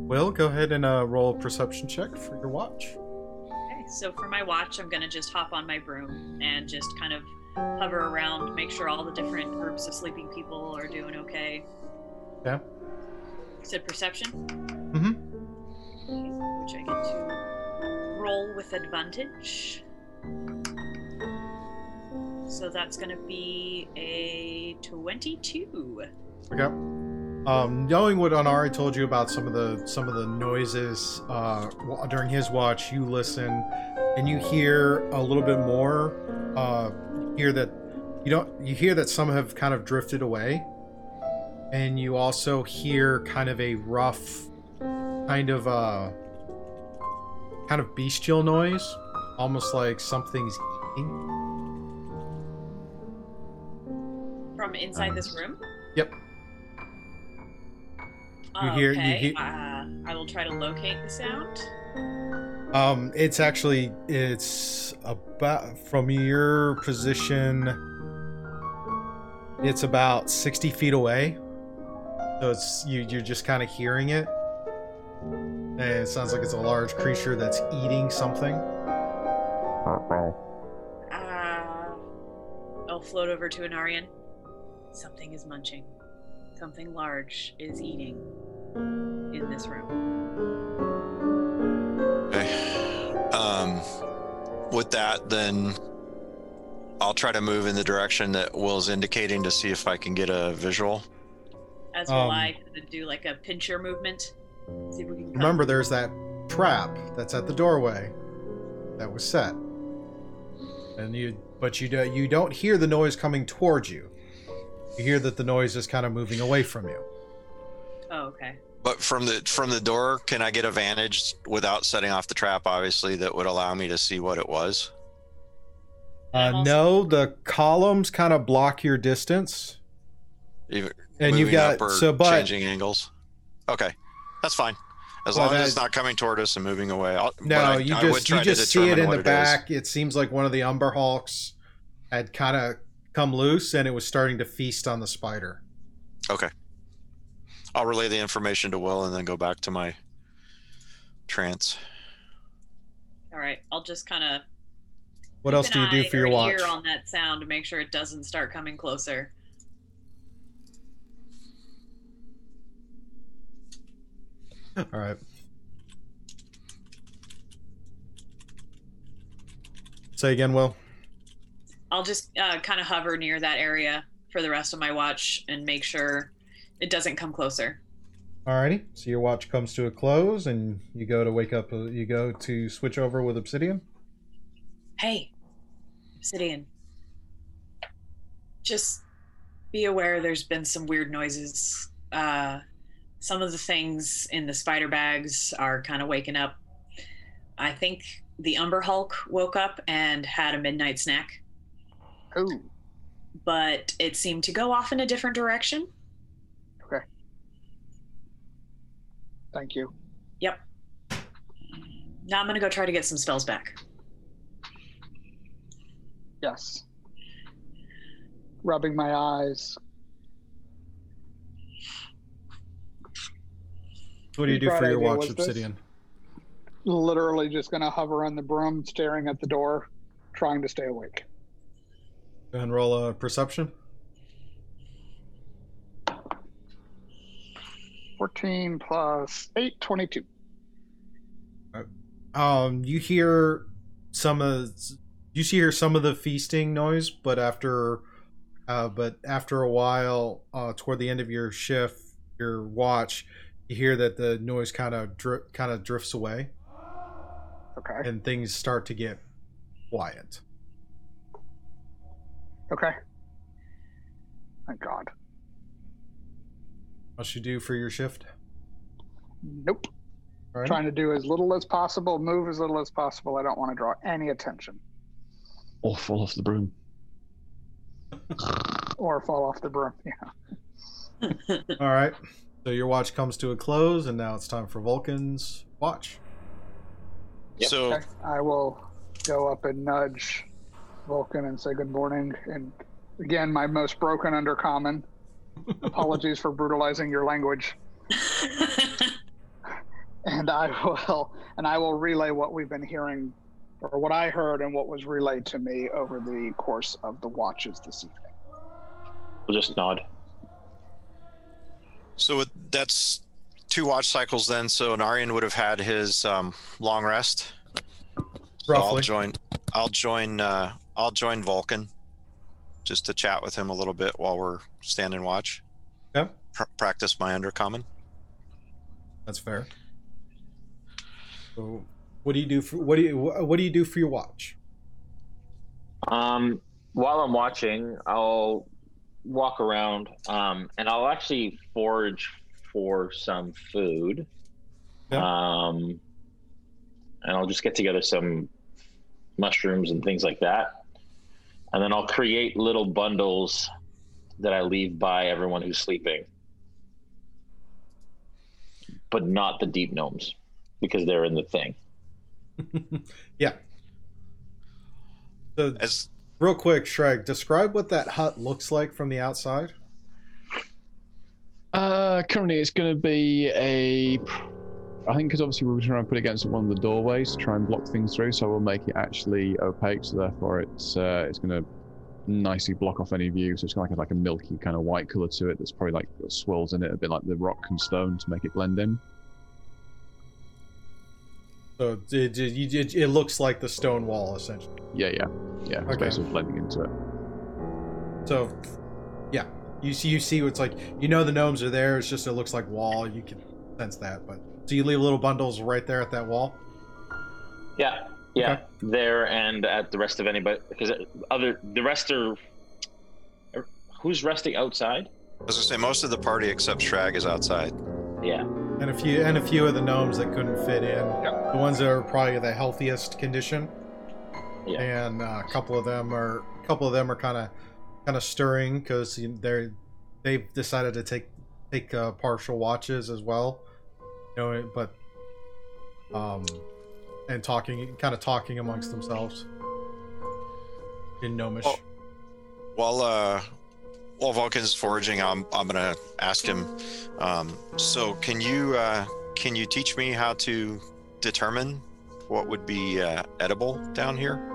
Speaker 1: Will, go ahead and uh, roll a perception check for your watch.
Speaker 4: Okay, so for my watch, I'm gonna just hop on my broom and just kind of hover around, make sure all the different groups of sleeping people are doing okay.
Speaker 1: Yeah.
Speaker 4: Said perception,
Speaker 1: Mm-hmm.
Speaker 4: okay, which I get to roll with advantage. So that's gonna be a 22.
Speaker 1: Okay. Um, knowing what Anari told you about some of the some of the noises uh, during his watch, you listen and you hear a little bit more. Uh, hear that you don't. You hear that some have kind of drifted away, and you also hear kind of a rough, kind of uh, kind of bestial noise, almost like something's eating.
Speaker 4: From inside this room?
Speaker 1: Yep. You hear- you
Speaker 4: Okay,
Speaker 1: hear-
Speaker 4: Uh, I will try to locate the sound.
Speaker 1: Um, it's actually it's about from your position. It's about sixty feet away, so it's you. You're just kind of hearing it, and it sounds like it's a large creature that's eating something.
Speaker 4: Uh, I'll float over to Anarian. Something is munching. Something large is eating in this room.
Speaker 3: Okay. Um, with that, then I'll try to move in the direction that Will's indicating to see if I can get a visual.
Speaker 4: As will
Speaker 1: Um,
Speaker 4: I do like a pincher movement. See if we can. come-
Speaker 1: Remember, there's that trap that's at the doorway that was set, and you. But you do, you don't hear the noise coming towards you. You hear that the noise is kind of moving away from you.
Speaker 4: Oh, okay.
Speaker 3: But from the from the door, can I get a vantage without setting off the trap? Obviously, that would allow me to see what it was.
Speaker 1: Uh, no, the columns kind of block your distance,
Speaker 3: Even
Speaker 1: and you've
Speaker 3: moving
Speaker 1: got
Speaker 3: up or
Speaker 1: so. But
Speaker 3: changing angles. Okay, that's fine. As
Speaker 1: Well,
Speaker 3: long as it's not coming toward us and moving away. I'll,
Speaker 1: no,
Speaker 3: I,
Speaker 1: you just
Speaker 3: try
Speaker 1: you
Speaker 3: to
Speaker 1: just see it in the
Speaker 3: is.
Speaker 1: back. It seems like one of the Umber Hulks had kind of come loose, and it was starting to feast on the spider.
Speaker 3: Okay. I'll relay the information to Will and then go back to my trance.
Speaker 4: All right. I'll just kind of.
Speaker 1: What else do you do for your watch?
Speaker 4: Ear on that sound to make sure it doesn't start coming closer. (laughs)
Speaker 1: All right. Say again, Will.
Speaker 4: I'll just uh, kind of hover near that area for the rest of my watch and make sure it doesn't come closer.
Speaker 1: Alrighty. So your watch comes to a close, and you go to wake up. uh, You go to switch over with Obsidian.
Speaker 4: Hey, Obsidian. Just be aware there's been some weird noises. Uh, some of the things in the spider bags are kind of waking up. I think the Umber Hulk woke up and had a midnight snack,
Speaker 6: Ooh.
Speaker 4: but it seemed to go off in a different direction. Okay.
Speaker 6: Thank you.
Speaker 4: Yep. Now I'm gonna go try to get some spells back.
Speaker 6: Yes. Rubbing my eyes.
Speaker 1: What do you do for your watch,
Speaker 6: was this?
Speaker 1: Obsidian?
Speaker 6: Literally just gonna hover on the broom, staring at the door, trying to stay awake.
Speaker 1: And roll a perception.
Speaker 6: 14 plus 8, 22.
Speaker 1: Um, you hear some of you see hear some of the feasting noise, but after, uh, but after a while, uh, toward the end of your shift, your watch, you hear that the noise kind of dri- kind of drifts away,
Speaker 6: Okay.
Speaker 1: and things start to get quiet.
Speaker 6: Okay. Thank God.
Speaker 1: What you do for your shift?
Speaker 6: Nope.
Speaker 1: All right.
Speaker 6: Trying to do as little as possible, move as little as possible. I don't want to draw any attention
Speaker 2: Or fall off the broom.
Speaker 6: or fall off the broom. Yeah. (laughs)
Speaker 1: All right. So your watch comes to a close, and now it's time for Vulcan's watch.
Speaker 5: Yep.
Speaker 3: So
Speaker 6: Okay. I will go up and nudge Vulcan and say good morning. And again, my most broken undercommon. Apologies for brutalizing your language. (laughs) And I will and I will relay what we've been hearing or what I heard and what was relayed to me over the course of the watches this evening.
Speaker 5: We'll just nod.
Speaker 3: So that's two watch cycles then. So Narian would have had his um, long rest. So I'll join. I'll join. Uh, I'll join Vulcan, just to chat with him a little bit while we're standing watch.
Speaker 1: Okay.
Speaker 3: Pr- practice my undercommon.
Speaker 1: That's fair. So, what do you do for what do you what do you do for your watch?
Speaker 5: Um, while I'm watching, I'll walk around um, and I'll actually forage for some food.
Speaker 1: Yeah.
Speaker 5: Um, and I'll just get together some mushrooms and things like that. And then I'll create little bundles that I leave by everyone who's sleeping. But not the deep gnomes because they're in the thing. (laughs)
Speaker 1: yeah. So,
Speaker 3: As
Speaker 1: real quick, Shrag, describe what that hut looks like from the outside.
Speaker 2: Uh, currently, it's going to be a. I think because obviously we were trying to put it against one of the doorways to try and block things through, so we'll make it actually opaque. So therefore, it's uh, it's going to nicely block off any view. So it's got like a, like a milky kind of white color to it. That's probably like got swirls in it, a bit like the rock and stone to make it blend in.
Speaker 1: So it, it, it, it looks like the stone wall essentially.
Speaker 2: Yeah, yeah, yeah. It's
Speaker 1: Okay.
Speaker 2: basically blending into it.
Speaker 1: So, yeah, you see you see what's like. You know the gnomes are there. It's just it looks like wall. You can sense that. But so you leave little bundles right there at that wall.
Speaker 5: Yeah, yeah,
Speaker 1: Okay.
Speaker 5: there and at the rest of anybody because other the rest are. Who's resting outside?
Speaker 3: as I say, most of the party except Shrag is outside.
Speaker 5: Yeah,
Speaker 1: And a few and a few of the gnomes that couldn't fit in.
Speaker 6: Yeah.
Speaker 1: The ones that are probably the healthiest condition.
Speaker 5: Yeah.
Speaker 1: And uh, a couple of them are a couple of them are kind of kind of stirring because they're they've decided to take take uh, partial watches as well. You know, but um, and talking kind of talking amongst themselves in gnomish.
Speaker 3: Oh. While uh, while Vulcan's foraging, I'm I'm gonna ask him. Um, so can you uh, can you teach me how to determine what would be uh, edible down here?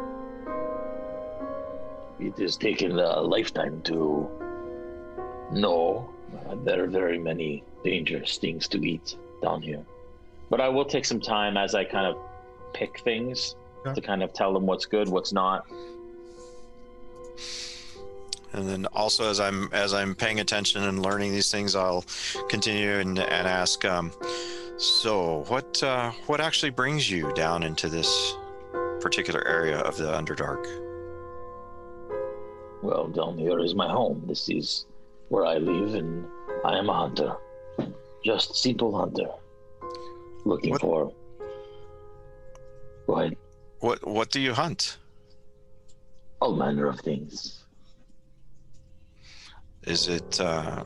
Speaker 5: it has taken a lifetime to know. Uh, there are very many dangerous things to eat down here, but I will take some time as I kind of pick things
Speaker 1: Okay.
Speaker 5: to kind of tell them what's good, what's not.
Speaker 3: And then also as I'm as I'm paying attention and learning these things, I'll continue and, and ask. Um, so what uh, what actually brings you down into this particular area of the Underdark?
Speaker 5: Well, down here is my home. This is where I live, and I am a hunter. Just simple hunter. Looking
Speaker 3: What-
Speaker 5: for. Go ahead.
Speaker 3: What what do you hunt?
Speaker 5: All manner of things.
Speaker 3: Is it uh,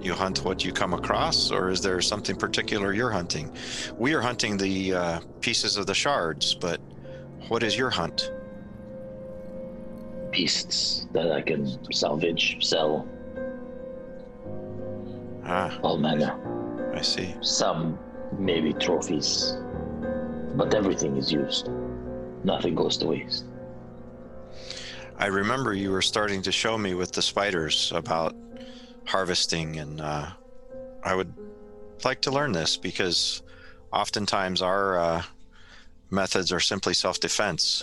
Speaker 3: you hunt what you come across, or is there something particular you're hunting? We are hunting the uh, pieces of the shards, but what is your hunt?
Speaker 5: Beasts that I can salvage, sell,
Speaker 3: Ah,
Speaker 5: all manner.
Speaker 3: I see.
Speaker 5: Some maybe trophies. But everything is used. Nothing goes to waste.
Speaker 3: I remember you were starting to show me with the spiders about harvesting, and uh, I would like to learn this because oftentimes our uh, methods are simply self defense.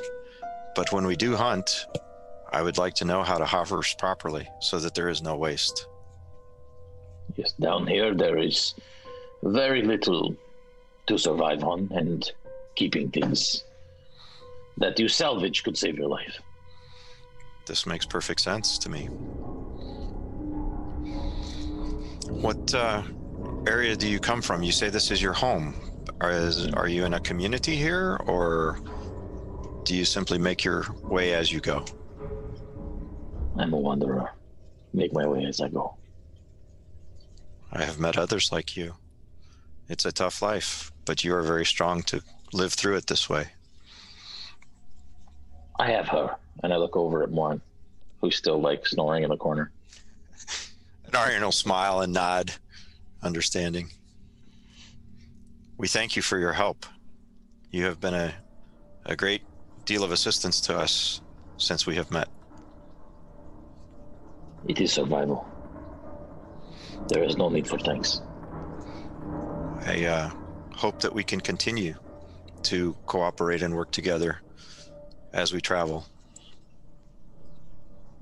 Speaker 3: But when we do hunt, I would like to know how to harvest properly so that there is no waste.
Speaker 5: Yes, down here there is very little to survive on, and keeping things that you salvage could save your life.
Speaker 3: This makes perfect sense to me. What uh, area do you come from? You say this is your home. Are, is, are you in a community here, or do you simply make your way as you go?
Speaker 5: I'm a wanderer. Make my way as I go.
Speaker 3: I have met others like you. It's a tough life, but you are very strong to live through it this way.
Speaker 5: I have her, and I look over at Morin, who's still like snoring in the corner.
Speaker 3: And Arian will smile and nod, understanding. We thank you for your help. You have been a, a great deal of assistance to us since we have met.
Speaker 5: It is survival. There is no need for thanks.
Speaker 3: I uh, hope that we can continue to cooperate and work together as we travel.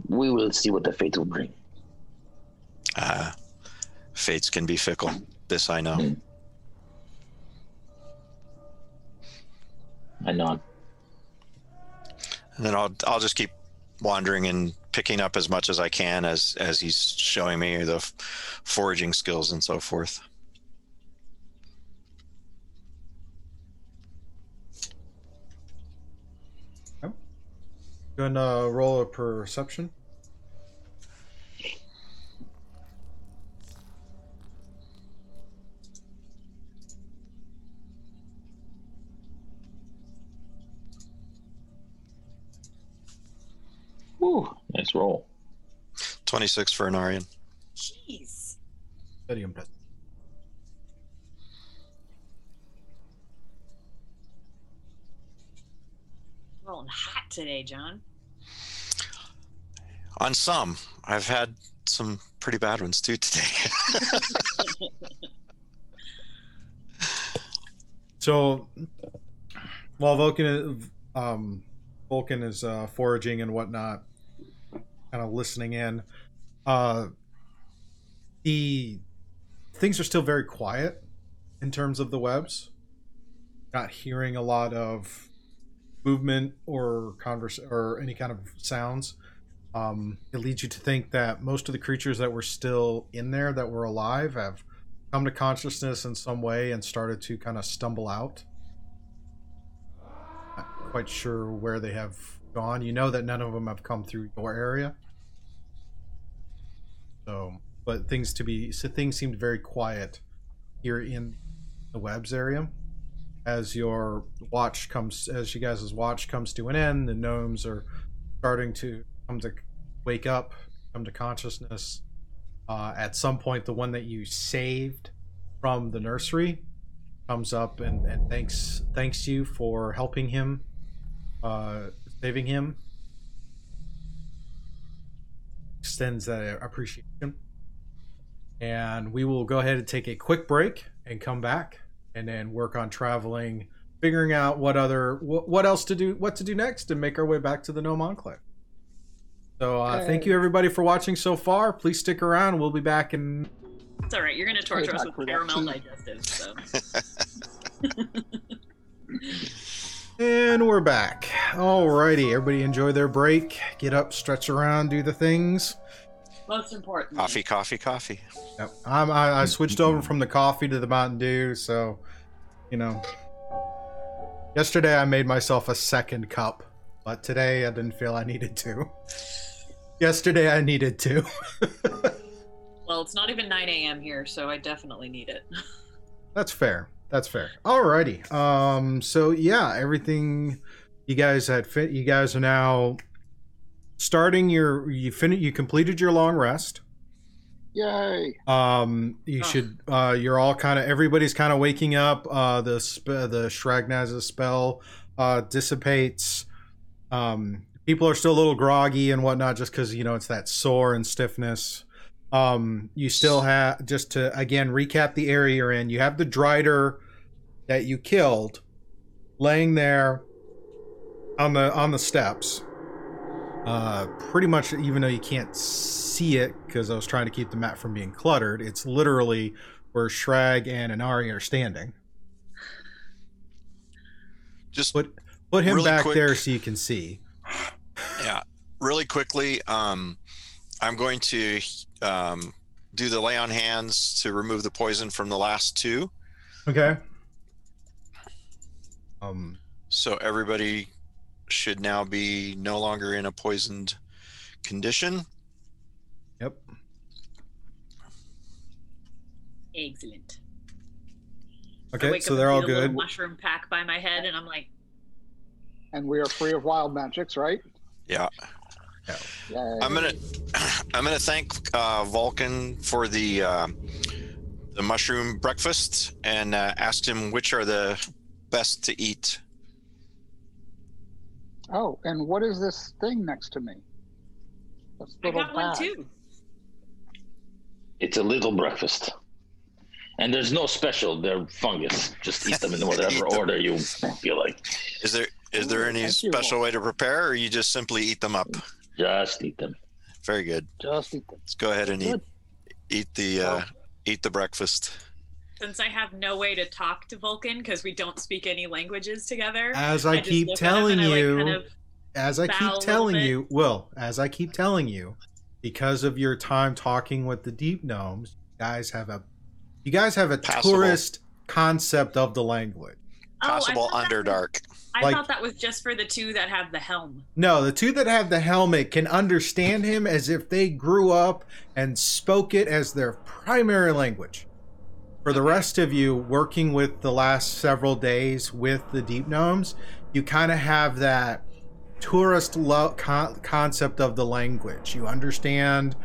Speaker 5: We will see what the fate will bring.
Speaker 3: Uh, fates can be fickle. This I know.
Speaker 5: Hmm. I nod.
Speaker 3: And then I'll I'll just keep wandering and picking up as much as I can as as he's showing me the f- foraging skills and so forth.
Speaker 1: Go and uh, roll a perception.
Speaker 5: Whew, nice roll.
Speaker 3: 26 for an Aryan.
Speaker 4: Jeez.
Speaker 1: Steady and press.
Speaker 4: Rolling hot today, John.
Speaker 3: On some, I've had some pretty bad ones too today. (laughs)
Speaker 1: So, while Vulcan is, um, Vulcan is uh, foraging and whatnot, kind of listening in, uh, the things are still very quiet in terms of the webs. Not hearing a lot of movement or converse or any kind of sounds. Um, it leads you to think that most of the creatures that were still in there that were alive have come to consciousness in some way and started to kind of stumble out. Not quite sure where they have gone. You know that none of them have come through your area. So, but things to be so things seemed very quiet here in the webs area. As your watch comes, as you guys' watch comes to an end, the gnomes are starting to come to wake up, come to consciousness. Uh, at some point, the one that you saved from the nursery comes up and, and thanks thanks you for helping him, uh, saving him. Extends that appreciation. And we will go ahead and take a quick break and come back and then work on traveling, figuring out what other what, what else to do, what to do next, and make our way back to the Gnome Enclave. So uh, thank you everybody for watching so far. Please stick around. We'll be back in.
Speaker 4: It's all right. You're gonna torture us with
Speaker 6: for
Speaker 4: caramel
Speaker 6: tea.
Speaker 4: digestives. So (laughs)
Speaker 1: And we're back. Alrighty, everybody enjoy their break. Get up, stretch around, do the things.
Speaker 4: most important.
Speaker 3: Coffee, coffee, coffee.
Speaker 1: Yep. I'm, I, I switched over from the coffee to the Mountain Dew, so you know. Yesterday I made myself a second cup, but today I didn't feel I needed to. (laughs) Yesterday I needed to. (laughs)
Speaker 4: Well, it's not even 9 a.m. here, so I definitely need it.
Speaker 1: That's fair. That's fair. Alrighty. Um. So yeah, everything you guys had fit. You guys are now starting your. You fin. You completed your long rest.
Speaker 6: Yay!
Speaker 1: Um. You
Speaker 4: Oh.
Speaker 1: should. Uh. You're all kind of. Everybody's kind of waking up. Uh. The sp- the Shragnaz's spell. Uh. Dissipates. Um. People are still a little groggy and whatnot, just because you know it's that sore and stiffness. Um, you still have just to again recap the area you're in. You have the Drider that you killed, laying there on the on the steps. Uh, pretty much, even though you can't see it because I was trying to keep the map from being cluttered, it's literally where Shrag and Anari are standing.
Speaker 3: Just
Speaker 1: Put put him
Speaker 3: Really
Speaker 1: back
Speaker 3: quick.
Speaker 1: there so you can see.
Speaker 3: Yeah, really quickly. Um, I'm going to um, do the lay on hands to remove the poison from the last two.
Speaker 1: Okay. Um.
Speaker 3: So everybody should now be no longer in a poisoned condition.
Speaker 1: Yep.
Speaker 4: Excellent.
Speaker 1: Okay. So they're all
Speaker 4: see a little
Speaker 1: good.
Speaker 4: Mushroom pack by my head, and I'm like,
Speaker 6: And we are free of wild magics, right?
Speaker 3: Yeah.
Speaker 6: Yay.
Speaker 3: I'm gonna (clears throat) I'm gonna thank uh, Vulcan for the uh, the mushroom breakfast and uh, asked him which are the best to eat.
Speaker 6: Oh, and what is this thing next to me? This
Speaker 4: I
Speaker 6: little
Speaker 4: got one
Speaker 6: bag.
Speaker 4: too.
Speaker 5: It's a little breakfast. And there's no special. They're fungus. Just eat them in (laughs) whatever
Speaker 3: them.
Speaker 5: order you feel like.
Speaker 3: Is there is there any special way to prepare, or you just simply eat them up?
Speaker 5: Just eat them.
Speaker 3: Very good.
Speaker 6: Just eat them.
Speaker 3: Let's go ahead and eat
Speaker 6: Good.
Speaker 3: eat the uh, eat the breakfast.
Speaker 4: Since I have no way to talk to Vulcan because we don't speak any languages together,
Speaker 1: As I,
Speaker 4: just
Speaker 1: keep
Speaker 4: look at him
Speaker 1: telling
Speaker 4: and I, like,
Speaker 1: you.
Speaker 4: kind of-
Speaker 1: as I
Speaker 4: bow a
Speaker 1: keep
Speaker 4: little
Speaker 1: telling
Speaker 4: bit.
Speaker 1: you, Will, as I keep telling you, because of your time talking with the deep gnomes, you guys have a you guys have a
Speaker 3: Passable.
Speaker 1: tourist concept of the language.
Speaker 4: Oh, I
Speaker 3: Possible
Speaker 4: thought that was-
Speaker 3: underdark.
Speaker 4: I
Speaker 1: Like-
Speaker 4: thought that was just for the two that have the helm.
Speaker 1: No, the two that have the helmet can understand him as if they grew up and spoke it as their primary language. For the rest of you, working with the last several days with the deep gnomes, you kind of have that tourist lo- con- concept of the language. You understand,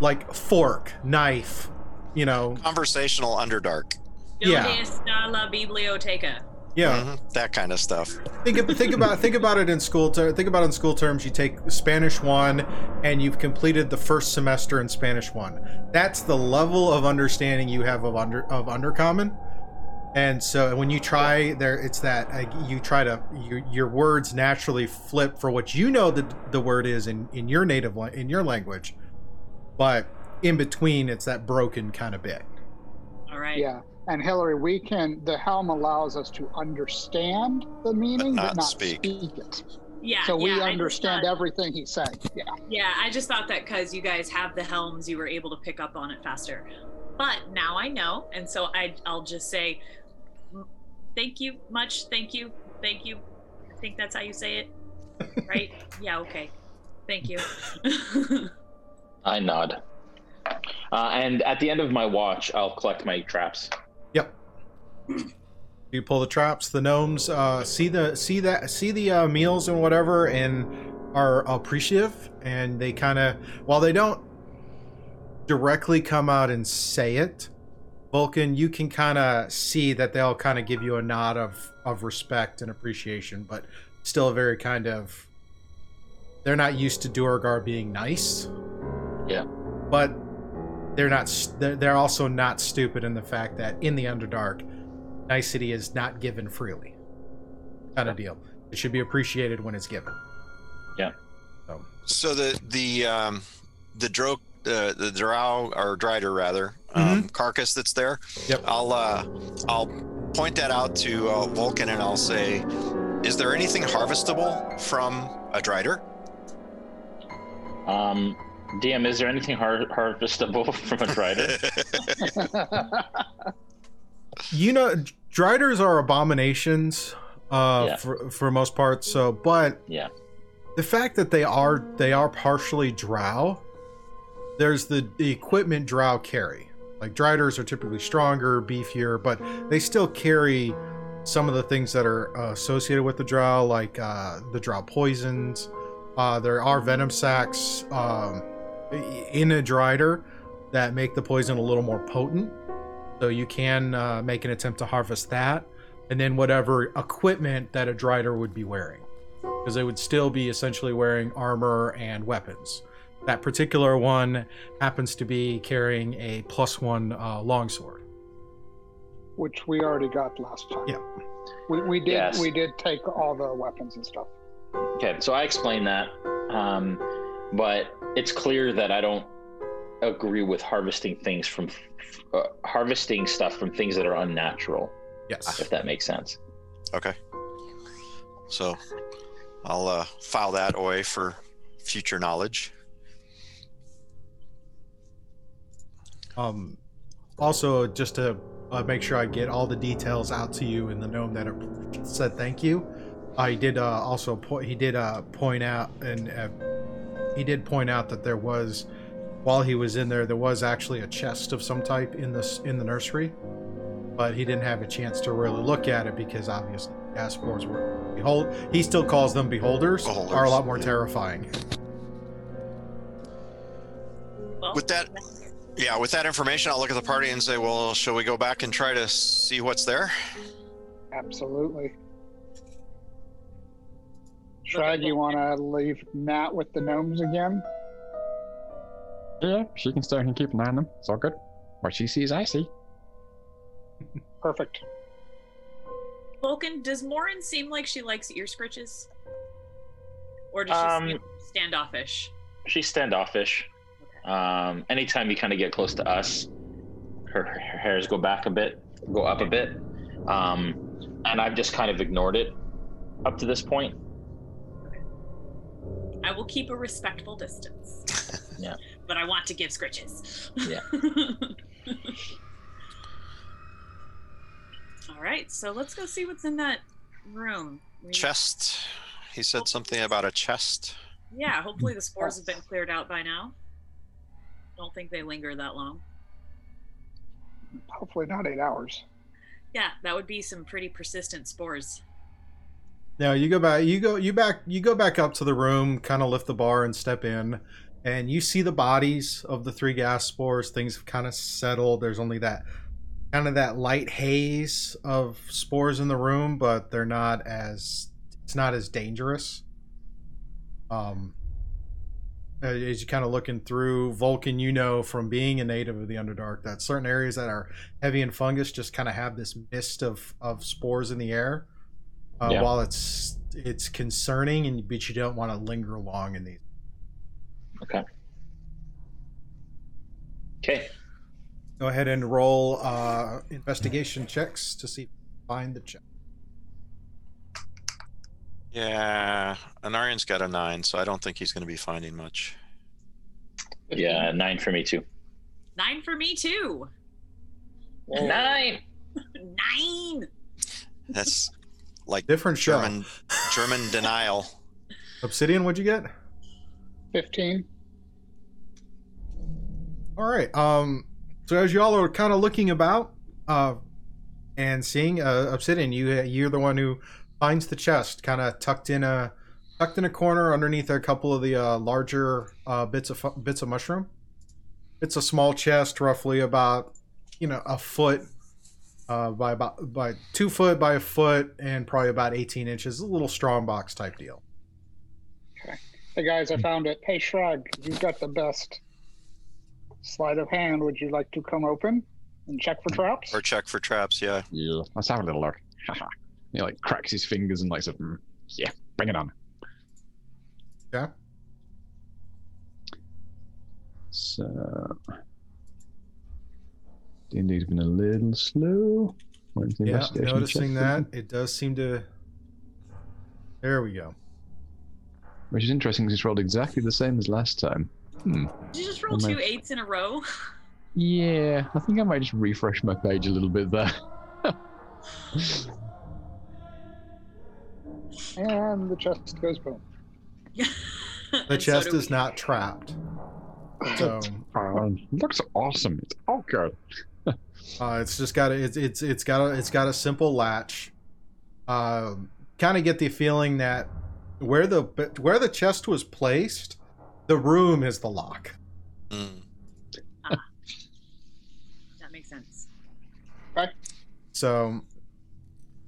Speaker 1: like fork, knife, you know,
Speaker 3: Conversational underdark.
Speaker 1: Yeah.
Speaker 4: Donde está la biblioteca?
Speaker 1: Yeah.
Speaker 3: Mhm, that kind of stuff.
Speaker 1: think think about think about it in school ter- think about it in school terms you take spanish 1 and you've completed the first semester in spanish 1 that's the level of understanding you have of under of undercommon and so when you try there it's that uh, you try to your, your words naturally flip for what you know the, the word is in, in your native la- in your language but in between it's that broken kind of bit
Speaker 4: All right.
Speaker 6: Yeah. And Hillary, we can. The helm allows us to understand the meaning, but
Speaker 3: not
Speaker 6: not,
Speaker 3: speak.
Speaker 6: speak. it.
Speaker 4: Yeah.
Speaker 6: So we
Speaker 4: yeah,
Speaker 6: understand
Speaker 4: thought-
Speaker 6: everything he's saying. Yeah.
Speaker 4: Yeah, I just thought that because you guys have the helms, you were able to pick up on it faster. But now I know, and so I, I'll just say, thank you much, thank you, thank you. I think that's how you say it, right? (laughs) yeah, okay. Thank you. (laughs)
Speaker 5: I nod. Uh, and at the end of my watch, I'll collect my traps.
Speaker 1: You pull the traps. The gnomes uh, see the see that see the uh, meals and whatever, and are appreciative. And they kind of, while they don't directly come out and say it, Vulcan, you can kind of see that they'll kind of give you a nod of of respect and appreciation, but still a very kind of. They're not used to Duergar being nice.
Speaker 5: Yeah.
Speaker 1: But they're not. They're also not stupid in the fact that in the Underdark, nicety is not given freely. Kind of deal. It should be appreciated when it's given.
Speaker 5: Yeah.
Speaker 1: So So,
Speaker 3: So the the um, the dro uh, the drow or drider rather um, carcass that's there.
Speaker 1: Yep.
Speaker 3: I'll uh, I'll point that out to uh, Vulcan and I'll say, is there anything harvestable from a drider?
Speaker 5: Um, DM, is there anything har- harvestable (laughs) from a drider? (laughs) (laughs)
Speaker 1: you know, driders are abominations uh,
Speaker 5: Yeah.
Speaker 1: for for most part. So, but
Speaker 5: yeah.
Speaker 1: the fact that they are they are partially drow there's the, the equipment drow carry like driders are typically stronger beefier but they still carry some of the things that are uh, associated with the drow like uh, the drow poisons uh, there are venom sacs um, in a drider that make the poison a little more potent so you can uh, make an attempt to harvest that and then whatever equipment that a drider would be wearing because they would still be essentially wearing armor and weapons. That particular one happens to be carrying a plus one uh, longsword.
Speaker 6: which we already got last time.
Speaker 1: Yeah.
Speaker 6: We, we did
Speaker 5: Yes.
Speaker 6: we did take all the weapons and stuff.
Speaker 5: Okay, so I explained that, um, but it's clear that I don't agree with harvesting things from uh, harvesting stuff from things that are unnatural.
Speaker 1: Yes.
Speaker 5: If that makes sense.
Speaker 3: Okay. So I'll uh, file that away for future knowledge.
Speaker 1: Um, also, just to uh, make sure I get all the details out to you in the gnome that have said thank you, uh, he did uh, also point. He did uh, point out, and uh, he did point out that there was, while he was in there, there was actually a chest of some type in this in the nursery, but he didn't have a chance to really look at it because obviously gas were behold. He still calls them beholders, are a lot more
Speaker 3: yeah.
Speaker 1: terrifying.
Speaker 4: Well,
Speaker 3: With that- Yeah, with that information, I'll look at the party and say, well, shall we go back and try to see what's there?
Speaker 6: Absolutely. Shrag, you want to leave Matt with the gnomes again?
Speaker 2: Yeah, she can stay and keep an eye on them. It's all good. What she sees, I see.
Speaker 6: Perfect.
Speaker 4: Vulcan, does Morin seem like she likes ear scritches? Or does she
Speaker 5: Um,
Speaker 4: seem standoffish?
Speaker 5: She's standoffish. Um, anytime you kind of get close to us, her, her hairs go back a bit, go up a bit, um, and I've just kind of ignored it up to this point.
Speaker 4: I will keep a respectful distance.
Speaker 5: Yeah.
Speaker 4: But I want to give scritches.
Speaker 5: Yeah. (laughs)
Speaker 4: All right, so let's go see what's in that room. We-
Speaker 3: Chest. He said something about a chest.
Speaker 4: Yeah, hopefully the spores have been cleared out by now. Don't think they linger that long.
Speaker 6: Hopefully not eight hours.
Speaker 4: Yeah, that would be some pretty persistent spores.
Speaker 1: Now you go back. You go. You back. You go back up to the room. Kind of lift the bar and step in, and you see the bodies of the three gas spores. Things have kind of settled. There's only that kind of that light haze of spores in the room, but they're not as. It's not as dangerous. Um. As you kind of looking through Vulcan, you know from being a native of the Underdark that certain areas that are heavy in fungus just kind of have this mist of of spores in the air. Uh,
Speaker 5: Yeah.
Speaker 1: While it's it's concerning, and but you don't want to linger long in these.
Speaker 5: Okay. Okay.
Speaker 1: Go ahead and roll uh, investigation checks to see if you find the check.
Speaker 3: Yeah, Anarian's got a nine, so I don't think he's going to be finding much.
Speaker 5: Yeah, nine for me too.
Speaker 4: Nine for me too.
Speaker 5: Nine. (laughs)
Speaker 4: Nine.
Speaker 3: That's like
Speaker 1: Different.
Speaker 3: German German denial.
Speaker 1: Obsidian, what'd you get?
Speaker 6: Fifteen.
Speaker 1: All right. Um. So as y'all are kind of looking about, uh, and seeing uh, Obsidian, you you're the one who finds the chest, kind of tucked in a tucked in a corner underneath a couple of the uh, larger uh, bits of bits of mushroom. It's a small chest, roughly about you know a foot uh, by about by two foot by a foot, and probably about eighteen inches. A little strong box type deal.
Speaker 6: okay Hey guys, I found it. Hey Shrag you've got the best sleight of hand. Would you like to come open and check for traps?
Speaker 3: Or check for traps, yeah.
Speaker 2: Yeah, let's have a little look. Haha. (laughs) he like cracks his fingers and like says, "Mm, "Yeah, bring it on." Yeah. So. D&D's been a little slow. When's the
Speaker 1: Yeah, noticing that it does seem to. There we go.
Speaker 2: Which is interesting because it's rolled exactly the same as last time. Hmm.
Speaker 4: Did you just roll
Speaker 2: Am I-
Speaker 4: two eights in a row?
Speaker 2: Yeah, I think I might just refresh my page a little bit there. (laughs)
Speaker 6: And the chest goes boom. (laughs)
Speaker 1: The
Speaker 4: And so
Speaker 1: chest is
Speaker 4: we.
Speaker 1: not trapped. So
Speaker 2: Um, looks awesome. It's all (laughs) good.
Speaker 1: uh, it's just got a, it's it's it's got a it's got a simple latch. Um, kind of get the feeling that where the where the chest was placed, the room is the lock.
Speaker 3: Mm.
Speaker 4: That makes sense.
Speaker 1: So,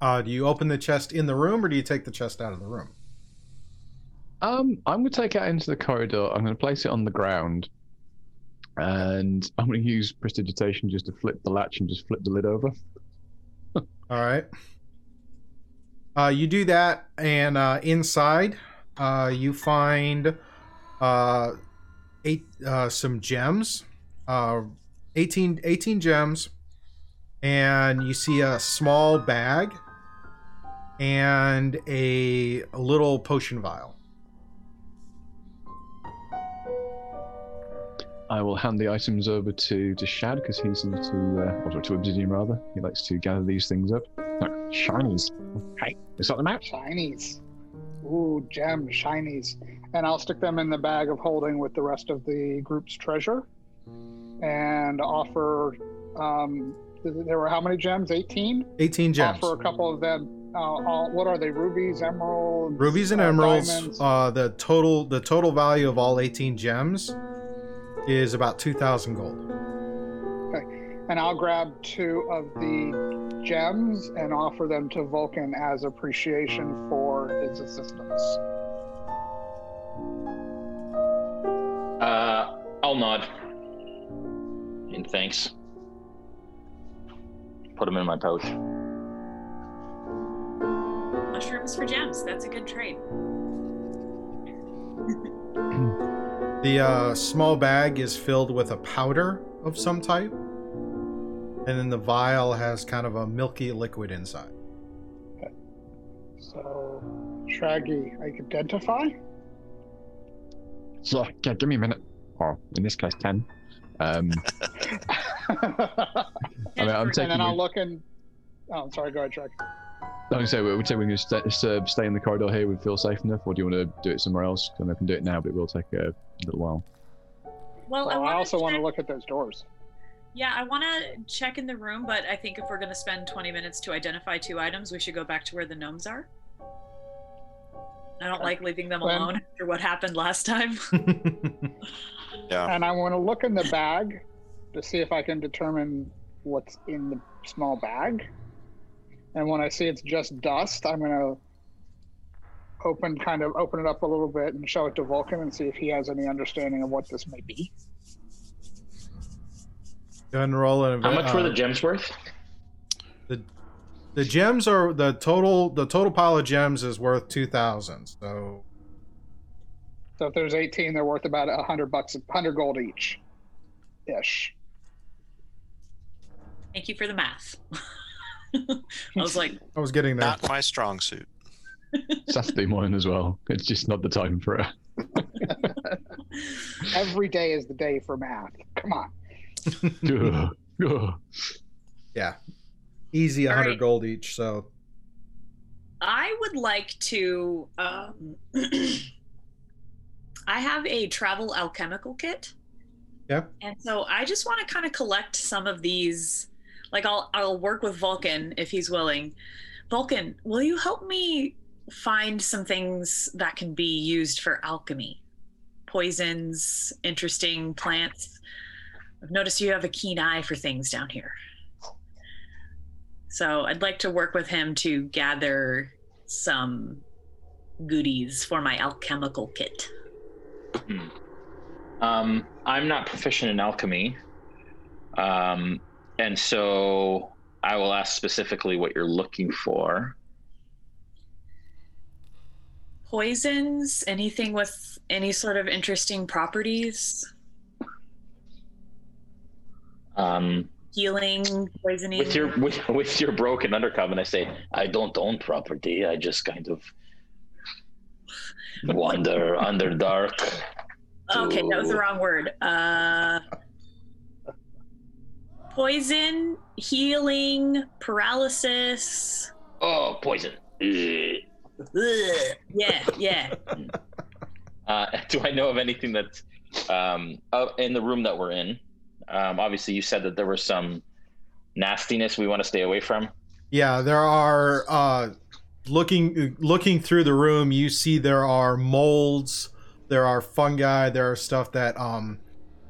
Speaker 1: uh, do you open the chest in the room or do you take the chest out of the room?
Speaker 2: Um, I'm gonna take it into the corridor. I'm gonna place it on the ground, and (laughs) I'm gonna use prestidigitation just to flip the latch and just flip the lid over. (laughs)
Speaker 1: All right. Uh, you do that, and uh, inside, uh, you find uh, eight uh, some gems, uh, 18, 18 gems, and you see a small bag and a, a little potion vial.
Speaker 2: I will hand the items over to to Shad because he's into, uh, or to Obsidian rather. He likes to gather these things up. Look, shinies. Hey, is that them out?
Speaker 6: Shinies. Ooh, gems, shinies. And I'll stick them in the bag of holding with the rest of the group's treasure. And offer. Um, there were how many gems? 18?
Speaker 1: 18 gems.
Speaker 6: Offer a couple of them. Uh, all, what are they? Rubies, emeralds?
Speaker 1: Rubies and
Speaker 6: uh,
Speaker 1: emeralds. Uh, the total the total value of all 18 gems is about 2,000 gold.
Speaker 6: Okay, and I'll grab two of the gems and offer them to Vulcan as appreciation for his assistance.
Speaker 5: Uh, I'll nod. And thanks. Put them in my pouch.
Speaker 4: Mushrooms for gems. That's a good trade. (laughs)
Speaker 1: The uh, small bag is filled with a powder of some type, and then the vial has kind of a milky liquid inside.
Speaker 6: So, Shaggy, I could identify.
Speaker 2: So, yeah, give me a minute. Or in this case, ten. Um, (laughs) I mean, I'm
Speaker 6: and
Speaker 2: taking.
Speaker 6: then I'll
Speaker 2: the-
Speaker 6: look in. Oh, sorry. Go ahead, Shaggy.
Speaker 2: Like I say, would say we're going to stay, uh, stay in the corridor here. We feel safe enough, or do you want to do it somewhere else? I can do it now, but it will take a little while.
Speaker 4: Well, I,
Speaker 6: Well, I
Speaker 4: wanna
Speaker 6: also want to look at those doors.
Speaker 4: Yeah, I want to check in the room, but I think if we're going to spend 20 minutes to identify two items, we should go back to where the gnomes are. I don't like leaving them
Speaker 6: When-
Speaker 4: alone after what happened last time. (laughs)
Speaker 3: Yeah.
Speaker 6: And I want to look in the bag to see if I can determine what's in the small bag. And when I see it's just dust, I'm going to open kind of open it up a little bit and show it to Vulcan and see if he has any understanding of what this may be.
Speaker 1: Go ahead and roll an
Speaker 5: How much were
Speaker 1: uh,
Speaker 5: the gems worth?
Speaker 1: The the gems are the total. The total pile of gems is worth two thousand. So
Speaker 6: So if there's 18, they're worth about a hundred bucks, hundred gold each, ish.
Speaker 4: Thank you for the math. (laughs) I was like,
Speaker 1: I was getting there.
Speaker 3: Not my strong suit. (laughs)
Speaker 2: Saturday morning as well. It's just not the time for it. (laughs)
Speaker 6: Every day is the day for math. Come on.
Speaker 1: Yeah, easy hundred
Speaker 4: right.
Speaker 1: gold each. So
Speaker 4: I would like to. Um, (clears throat) I have a travel alchemical kit.
Speaker 1: Yeah.
Speaker 4: And so I just want to kind of collect some of these. Like I'll I'll work with Vulcan if he's willing. Vulcan, will you help me find some things that can be used for alchemy? Poisons, interesting plants. I've noticed you have a keen eye for things down here. So I'd like to work with him to gather some goodies for my alchemical kit.
Speaker 5: Hmm. Um, I'm not proficient in alchemy, um, and so I will ask specifically what you're looking for.
Speaker 4: Poisons, anything with any sort of interesting properties?
Speaker 5: Um,
Speaker 4: Healing, poisoning.
Speaker 5: with your with, with your broken undercover, and I say, I don't own property. I just kind of wander (laughs) under dark.
Speaker 4: Okay, that was the wrong word. Uh, poison, healing, paralysis.
Speaker 5: Oh, poison. Ugh.
Speaker 4: Ugh. Yeah, yeah. (laughs)
Speaker 5: Uh, do I know of anything that's um, uh, in the room that we're in? Um, obviously, you said that there was some nastiness we want to stay away from.
Speaker 1: Yeah, there are uh looking looking through the room, you see there are molds, there are fungi, there are stuff that um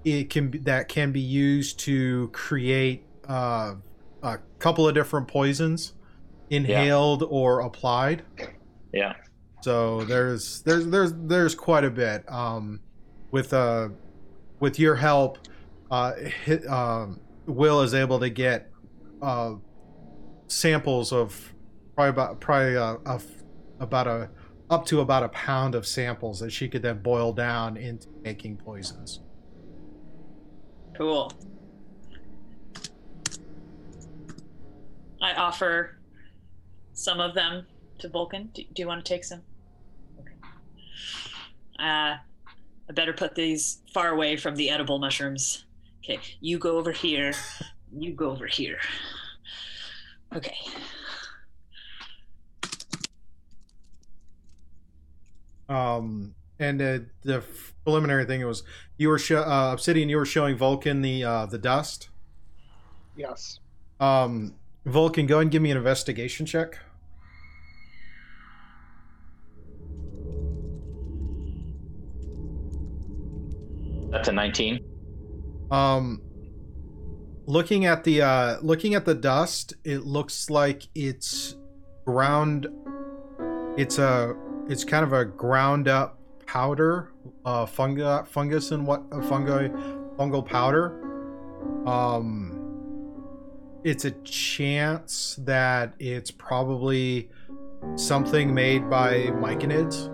Speaker 1: it can be, that can be used to create uh a couple of different poisons inhaled or applied.
Speaker 5: Yeah.
Speaker 1: So there's there's there's there's quite a bit. Um, with uh, with your help, uh, hit, um, Will is able to get uh, samples of probably about probably uh, about a up to about a pound of samples that she could then boil down into making poisons.
Speaker 4: Cool. I offer some of them to Vulcan. Do, do you want to take some? Okay. Uh, I better put these far away from the edible mushrooms. Okay, you go over here. You go over here. Okay.
Speaker 1: Um, and uh, the preliminary thing was you were sho- uh, Obsidian. You were showing Vulcan the uh, the dust.
Speaker 6: Yes.
Speaker 1: Um, Vulcan, go ahead and give me an investigation check.
Speaker 5: That's a 19.
Speaker 1: Um, looking at the uh, looking at the dust, it looks like it's ground. It's a it's kind of a ground up powder, uh, fungi, fungus and what uh, fungi, fungal powder. Um, it's a chance that it's probably something made by myconids.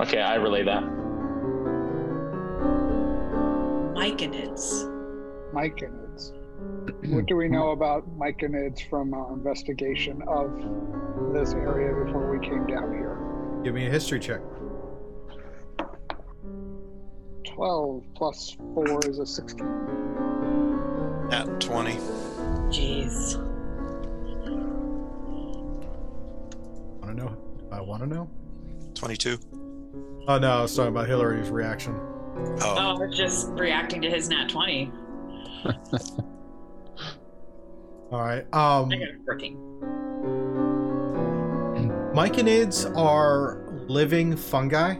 Speaker 5: Okay, I relay that.
Speaker 4: Myconids.
Speaker 6: Myconids. What do we know about myconids from our investigation of this area before we came down here?
Speaker 1: Give me a history check.
Speaker 6: 12 plus 4 is a 16.
Speaker 3: At 20.
Speaker 4: Jeez.
Speaker 1: Want to know? I want to know.
Speaker 3: 22.
Speaker 1: Oh no, I was talking about Hillary's reaction.
Speaker 3: Oh,
Speaker 4: Oh, I was just reacting to his nat 20. (laughs)
Speaker 1: All right. Um,
Speaker 4: I got a 14.
Speaker 1: myconids are living fungi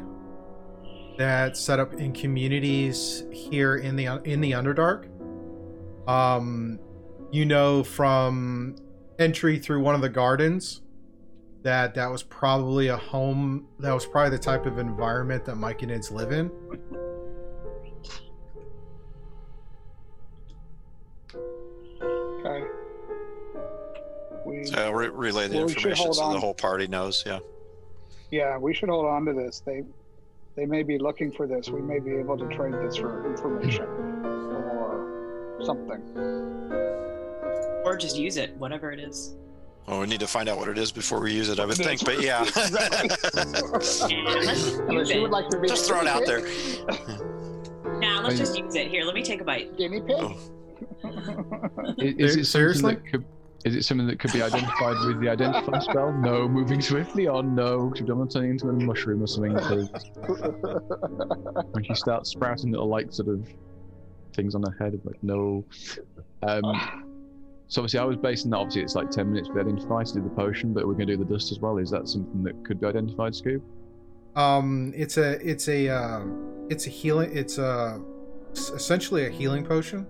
Speaker 1: that set up in communities here in the in the Underdark. Um, you know from entry through one of the gardens that that was probably a home. That was probably the type of environment that myconids live in.
Speaker 6: Okay. We,
Speaker 3: so re- relay the
Speaker 6: Well,
Speaker 3: information
Speaker 6: hold
Speaker 3: so the whole party knows. Yeah.
Speaker 6: yeah, we should hold on to this. They they may be looking for this. We may be able to trade this for information or something.
Speaker 4: Or just use it, whatever it is.
Speaker 3: Well, we need to find out what it is before we use it, I would think. But yeah. (laughs)
Speaker 6: Unless you would like to be
Speaker 3: Just throw it out there.
Speaker 6: pig? (laughs)
Speaker 4: Nah, let's just use it. Here, let me take a bite.
Speaker 6: Guinea pig.
Speaker 3: Oh.
Speaker 2: I- Is it
Speaker 1: Seriously?
Speaker 2: something that could? Is it something that could be identified with the identify spell? No, moving swiftly on. No, because we don't turn into a mushroom or something. Because (laughs) when she starts sprouting little like sort of things on her head, I'm like no. Um, so obviously I was basing that. Obviously it's like ten minutes with identify to do the potion, but we're going to do the dust as well. Is that something that could be identified, Scoop?
Speaker 1: Um, it's a it's a uh, it's a healing. It's a it's essentially a healing potion,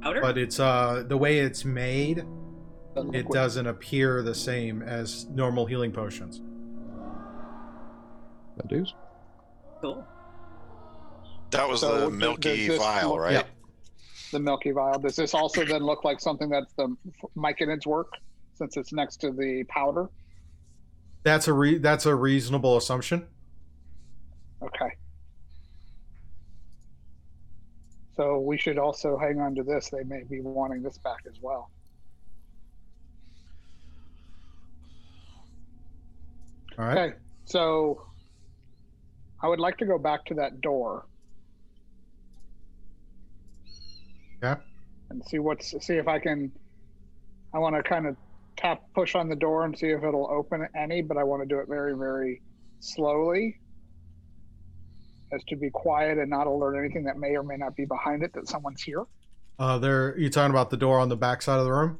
Speaker 4: Powder?
Speaker 1: but it's uh the way it's made. It doesn't appear the same as normal healing potions.
Speaker 2: That does.
Speaker 4: Cool.
Speaker 3: That was
Speaker 6: So
Speaker 3: the
Speaker 6: does
Speaker 3: milky
Speaker 6: this
Speaker 3: vial, right?
Speaker 1: Yeah
Speaker 6: the Milky Vial. Does this also then look like something that's the Myconid's work since it's next to the powder?
Speaker 1: That's a re- that's a reasonable assumption.
Speaker 6: Okay. So we should also hang on to this. They may be wanting this back as well.
Speaker 1: All right.
Speaker 6: Okay. So I would like to go back to that door
Speaker 1: Yeah.
Speaker 6: And see what's see if I can. I want to kind of tap push on the door and see if it'll open any, but I want to do it very very slowly, as to be quiet and not alert anything that may or may not be behind it that someone's here.
Speaker 1: Uh, there. You talking about the door on the back side of the room?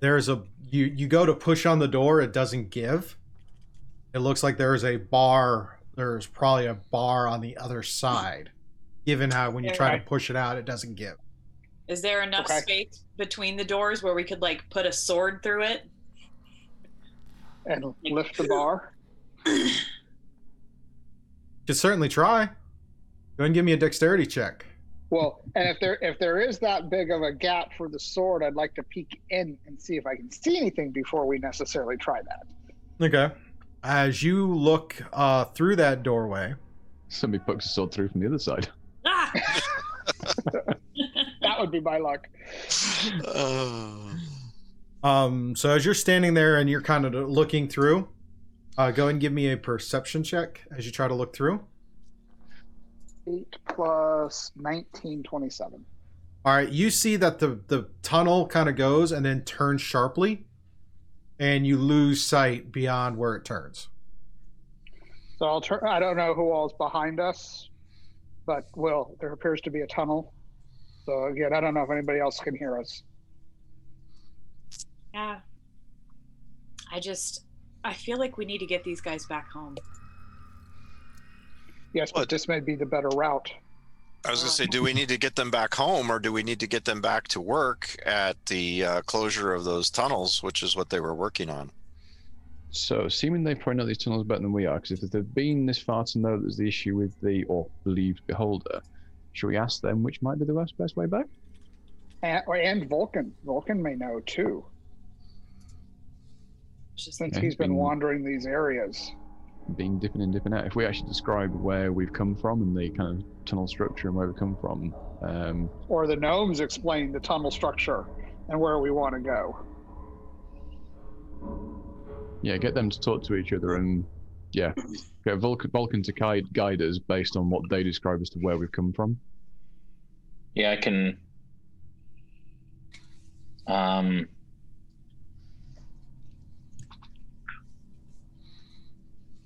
Speaker 1: There's a you. You go to push on the door, it doesn't give. It looks like there is a bar. There's probably a bar on the other side. Given how when you try to push it out, it doesn't give.
Speaker 4: Is there enough
Speaker 6: Okay.
Speaker 4: space between the doors where we could like put a sword through it?
Speaker 6: And lift the bar.
Speaker 1: Could certainly try. Go ahead and give me a dexterity check.
Speaker 6: Well, and if there if there is that big of a gap for the sword, I'd like to peek in and see if I can see anything before we necessarily try that.
Speaker 1: Okay. As you look uh, through that doorway,
Speaker 2: Somebody pokes a sword through from the other side.
Speaker 4: Ah!
Speaker 6: That would be my luck. (sighs)
Speaker 1: Um, so as you're standing there and you're kind of looking through, uh, go and give me a perception check as you try to look through.
Speaker 6: Eight plus nineteen twenty-seven.
Speaker 1: All right, you see that the the tunnel kind of goes and then turns sharply, and you lose sight beyond where it turns.
Speaker 6: So I'll turn. I don't know who all is behind us, but Will, there appears to be a tunnel. So again, I don't know if anybody else can hear us.
Speaker 4: yeah. I just I feel like we need to get these guys back home.
Speaker 6: Yes, but
Speaker 3: What?
Speaker 6: this may be the better route.
Speaker 3: I was gonna say, do we need to get them back home, or do we need to get them back to work at the uh, closure of those tunnels, which is what they were working on?
Speaker 2: So, assuming they probably know these tunnels better than we are, because if they've been this far to know there's the issue with the or believed beholder, should we ask them which might be the best best way back?
Speaker 6: And, and Vulcan. Vulcan may know too, since
Speaker 2: Okay,
Speaker 6: he's been
Speaker 2: been-
Speaker 6: wandering these areas.
Speaker 2: Being dipping in, dipping out. If we actually describe where we've come from and the kind of tunnel structure and where we've come from, um,
Speaker 6: Or the gnomes explain the tunnel structure and where we want to go.
Speaker 2: Yeah, get them to talk to each other and yeah, get Vulcan, Vulcan to guide, guide us based on what they describe as to where we've come from.
Speaker 5: Yeah, I can. Um.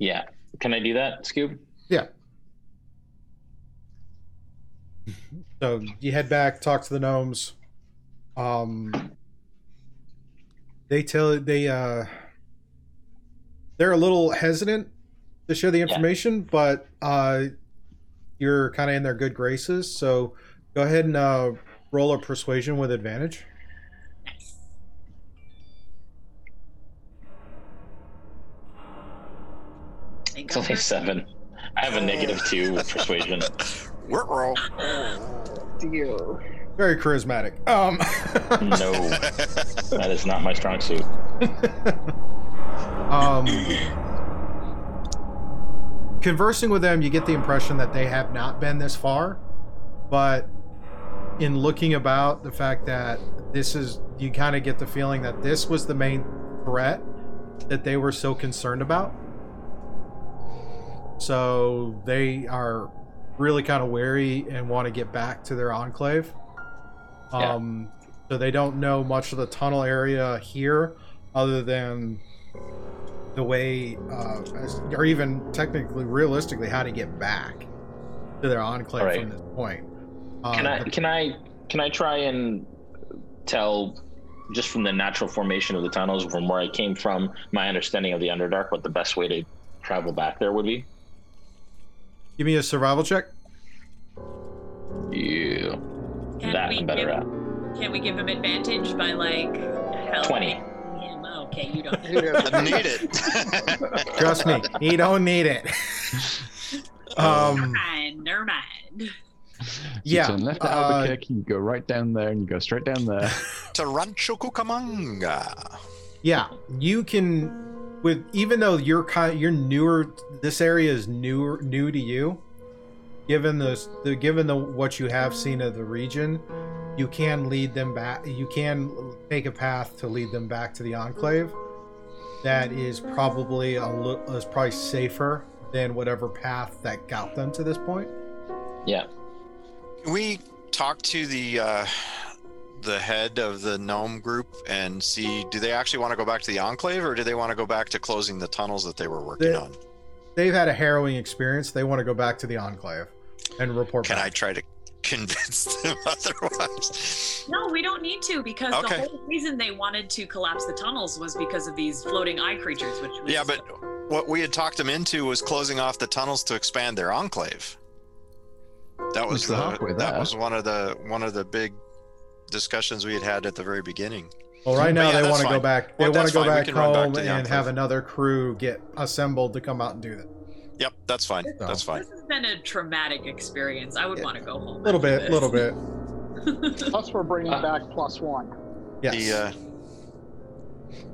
Speaker 5: Yeah, can I do that, Scoob? Yeah.
Speaker 1: So you head back, talk to the gnomes. Um, they tell they uh, they're a little hesitant to share the information, but uh, you're kind of in their good graces. So go ahead and uh, roll a persuasion with advantage.
Speaker 5: It's
Speaker 4: I'm
Speaker 5: only seven. I have a negative two with persuasion. (laughs)
Speaker 3: Work roll.
Speaker 6: Dear.
Speaker 1: Very charismatic. Um, (laughs)
Speaker 5: No, that is not my strong suit. (laughs)
Speaker 1: um, conversing with them, you get the impression that they have not been this far, but in looking about the fact that this is, you kind of get the feeling that this was the main threat that they were so concerned about. So they are really kind of wary and want to get back to their enclave.
Speaker 5: Yeah.
Speaker 1: Um, so they don't know much of the tunnel area here, other than the way, uh, or even technically, realistically, how to get back to their enclave
Speaker 5: Right.
Speaker 1: from this point. Um,
Speaker 5: Can I
Speaker 1: but-
Speaker 5: can I can I try and tell just from the natural formation of the tunnels from where I came from, my understanding of the Underdark, what the best way to travel back there would be?
Speaker 1: give me a survival check.
Speaker 5: Yeah,
Speaker 4: Can
Speaker 5: that
Speaker 4: we
Speaker 5: I'm better
Speaker 4: give,
Speaker 5: at.
Speaker 4: Can we give him advantage by like helping
Speaker 5: 20.
Speaker 4: Him? Okay, you don't. (laughs)
Speaker 3: I need it. (laughs)
Speaker 1: Trust me, you don't need it. (laughs) um,
Speaker 4: Fine, never mind.
Speaker 2: So
Speaker 1: Yeah,
Speaker 2: You turn left at
Speaker 1: uh,
Speaker 2: Albuquerque, you go right down there, and you go straight down there.
Speaker 3: to Rancho Cucamonga.
Speaker 1: yeah, you can. With even though you're kind, you're newer. This area is newer, new to you. Given the, the given the what you have seen of the region, you can lead them back. You can take a path to lead them back to the enclave. That is probably a li- is probably safer than whatever path that got them to this point.
Speaker 5: Yeah.
Speaker 3: Can we talk to the uh, the head of the gnome group and see do they actually want to go back to the enclave or do they want to go back to closing the tunnels that they were working
Speaker 1: They-
Speaker 3: on?
Speaker 1: They've had a harrowing experience. They want to go back to the enclave and report
Speaker 3: Can I try to (laughs) convince them (laughs) otherwise?
Speaker 4: No, we don't need to because
Speaker 3: Okay.
Speaker 4: the whole reason they wanted to collapse the tunnels was because of these floating eye creatures, which was
Speaker 3: Yeah, but what we had talked them into was closing off the tunnels to expand their enclave. That was
Speaker 2: Which
Speaker 3: the,
Speaker 2: halfway
Speaker 3: that was one of the one of the big discussions we had had at the very beginning.
Speaker 1: Well, right now
Speaker 3: yeah,
Speaker 1: they want to go back. They
Speaker 3: Well,
Speaker 1: want to go
Speaker 3: fine.
Speaker 1: Back
Speaker 3: can run back
Speaker 1: home
Speaker 3: to the
Speaker 1: and have another crew get assembled to come out and do that.
Speaker 3: Yep, that's fine.
Speaker 1: No.
Speaker 3: That's fine.
Speaker 4: this has been a traumatic experience. I would
Speaker 1: Yeah.
Speaker 4: want to go home.
Speaker 1: A little bit, a
Speaker 4: little
Speaker 1: bit.
Speaker 6: Plus, we're bringing
Speaker 5: Uh,
Speaker 6: back plus one.
Speaker 1: Yes.
Speaker 3: The uh,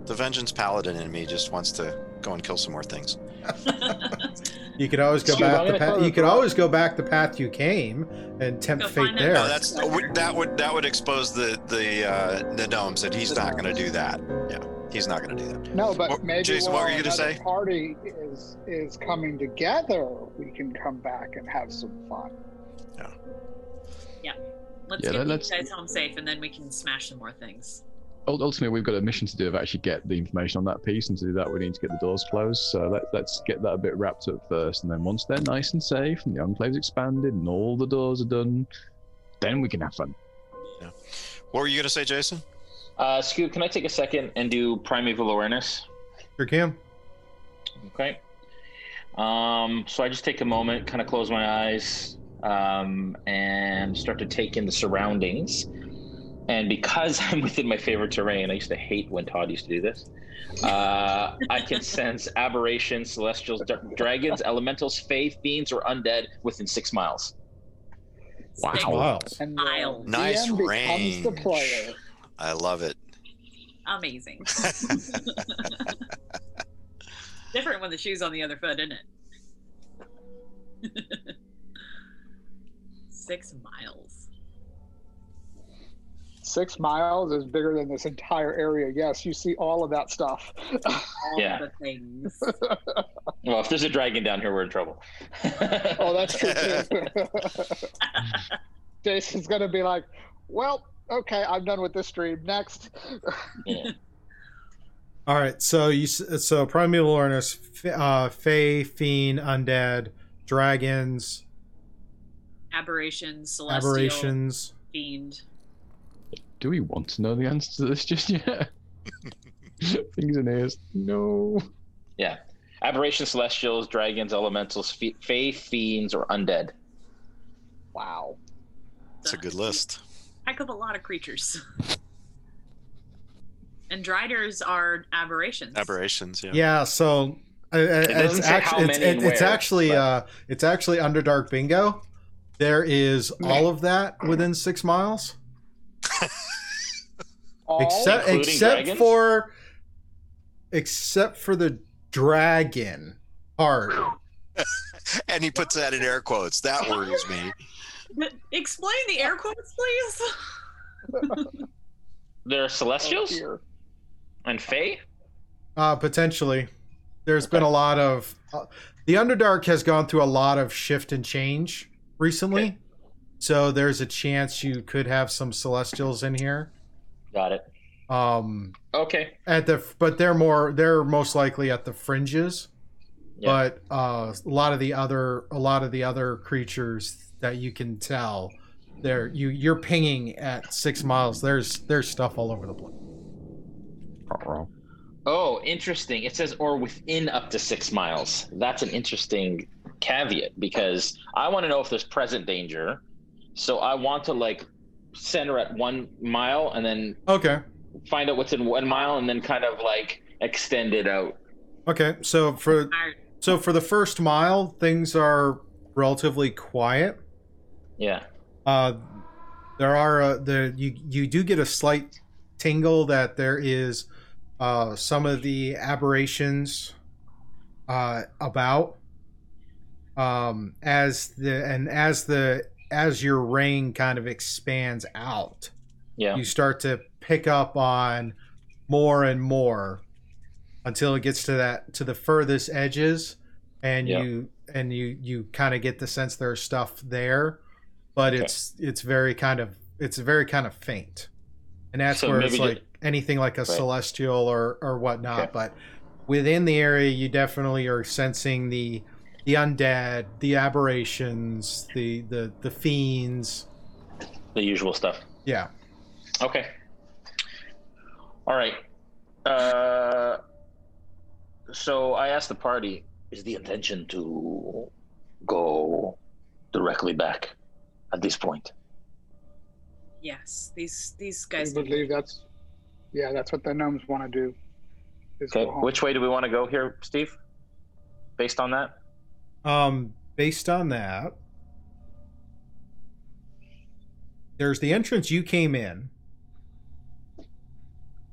Speaker 3: the vengeance paladin in me just wants to go and kill some more things. (laughs)
Speaker 1: you could always go
Speaker 5: Dude,
Speaker 1: back the
Speaker 5: gonna
Speaker 1: path. You could always go back the path you came and tempt
Speaker 4: Go
Speaker 1: fate there.
Speaker 3: No, that's that would that would expose the the uh, the gnomes, and he's not going to do that. Yeah, he's not going to do that.
Speaker 6: No, but
Speaker 3: What-
Speaker 6: maybe
Speaker 3: Jason,
Speaker 6: while
Speaker 3: what were you gonna say?
Speaker 6: party is is coming together, we can come back and have some fun. Yeah. Yeah.
Speaker 4: Let's
Speaker 2: Yeah,
Speaker 4: get
Speaker 2: let-
Speaker 4: these
Speaker 2: let's-
Speaker 4: guys home safe, and then we can smash some more things.
Speaker 2: Ultimately, we've got a mission to do of actually get the information on that piece, and to do that, we need to get the doors closed. So let, let's get that a bit wrapped up first, and then once they're nice and safe, and the enclave's expanded, and all the doors are done, then we can have fun. Yeah.
Speaker 3: What were you going to say, Jason?
Speaker 5: Uh, Scoot, can I take a second and do primeval awareness?
Speaker 1: Sure can.
Speaker 5: Okay. Um, so I just take a moment, kind of close my eyes, um, and start to take in the surroundings. And because (laughs) I'm within my favorite terrain, I used to hate when Todd used to do this. Uh, I can sense aberrations, celestials, dra- dragons, elementals, fae, fiends, or undead within six miles.
Speaker 2: Wow.
Speaker 4: Six
Speaker 1: Miles.
Speaker 6: And
Speaker 4: Miles.
Speaker 3: Nice
Speaker 6: DM the
Speaker 3: range.
Speaker 6: Player.
Speaker 3: I love it.
Speaker 4: Amazing. (laughs) Different when the shoe's on the other foot, isn't it? (laughs) Six miles.
Speaker 6: Six miles is bigger than this entire area. Yes, you see all of that stuff.
Speaker 4: All
Speaker 5: Yeah.
Speaker 4: the things. (laughs)
Speaker 5: Well, if there's a dragon down here, we're in trouble.
Speaker 6: oh, that's true. Jason's gonna be like, "Well, okay, I'm done with this stream. Next."
Speaker 5: Yeah. (laughs)
Speaker 1: All right. So you so primeval awareness, uh, fae, fiend, undead, dragons,
Speaker 4: Aberrations, celestial,
Speaker 1: aberrations.
Speaker 4: fiend.
Speaker 2: Do we want to know the answer to this just yet? (laughs) Things and ears. No.
Speaker 5: Yeah. Aberration, celestials, dragons, elementals, fe- fae, fiends, or undead.
Speaker 6: wow.
Speaker 3: It's a good list.
Speaker 4: Heck of a lot of creatures. And driders are aberrations.
Speaker 3: Aberrations, yeah.
Speaker 1: Yeah. So uh, uh,
Speaker 5: doesn't
Speaker 1: it's
Speaker 5: say
Speaker 1: actually it's,
Speaker 5: many and
Speaker 1: it- it's actually
Speaker 5: but-
Speaker 1: uh it's actually Underdark Bingo. There is all of that within six miles,
Speaker 6: All
Speaker 1: except
Speaker 5: including
Speaker 1: except
Speaker 5: dragons?
Speaker 1: for except for the dragon part. (laughs)
Speaker 3: And he puts that in air quotes. That worries me.
Speaker 4: But (laughs) Explain the air quotes, please. (laughs)
Speaker 5: There are
Speaker 6: Oh,
Speaker 5: celestials
Speaker 6: dear.
Speaker 5: and fae.
Speaker 1: Uh, potentially. There's been a lot of. Uh, the Underdark has gone through a lot of shift and change recently.
Speaker 5: Okay.
Speaker 1: So there's a chance you could have some Celestials in here.
Speaker 5: Got it.
Speaker 1: Um,
Speaker 5: Okay.
Speaker 1: at the but they're more they're most likely at the fringes.
Speaker 5: Yeah.
Speaker 1: But uh, a lot of the other a lot of the other creatures that you can tell, they're you you're pinging at six miles. There's there's stuff all over the place.
Speaker 2: Uh-oh.
Speaker 5: Oh, interesting. It says or within up to six miles. That's an interesting caveat because I want to know if there's present danger. So I want to like center at one mile and then
Speaker 1: Okay.
Speaker 5: find out what's in one mile and then kind of like extend it out.
Speaker 1: Okay. So for So for the first mile, things are relatively quiet.
Speaker 5: Yeah.
Speaker 1: Uh, there are uh, the you you do get a slight tingle that there is uh, some of the aberrations uh, about. um, as the and as the as your ring kind of expands out,
Speaker 5: Yeah.
Speaker 1: you start to pick up on more and more until it gets to that to the furthest edges, and
Speaker 5: Yeah.
Speaker 1: you and you you kind of get the sense there's stuff there, but
Speaker 5: Okay.
Speaker 1: it's it's very kind of it's very kind of faint, and that's
Speaker 5: So
Speaker 1: where it's like anything like a
Speaker 5: Right.
Speaker 1: celestial or or whatnot,
Speaker 5: Okay.
Speaker 1: but within the area you definitely are sensing the the undead the aberrations the the the fiends
Speaker 5: The usual stuff.
Speaker 1: yeah
Speaker 5: Okay. All right. Uh, so I asked the party: Is the intention to go directly back at this point?
Speaker 4: Yes, these these
Speaker 6: I
Speaker 4: guys.
Speaker 6: believe that's, yeah, that's what the gnomes want to do.
Speaker 5: Okay. Which way do we want to go here, Steve? Based on that.
Speaker 1: um based on that there's the entrance you came in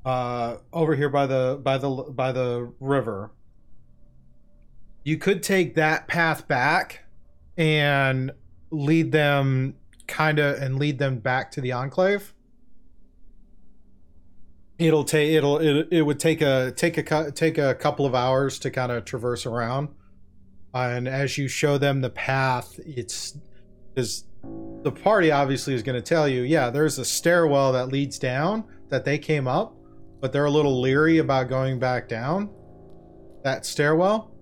Speaker 1: uh over here by the by the by the river you could take that path back and lead them kind of and lead them back to the enclave? It'll take it'll it, it would take a take a take a couple of hours to kind of traverse around. And as you show them the path it's is the party obviously is going to tell you yeah there's a stairwell that leads down that they came up but they're a little leery about going back down that stairwell.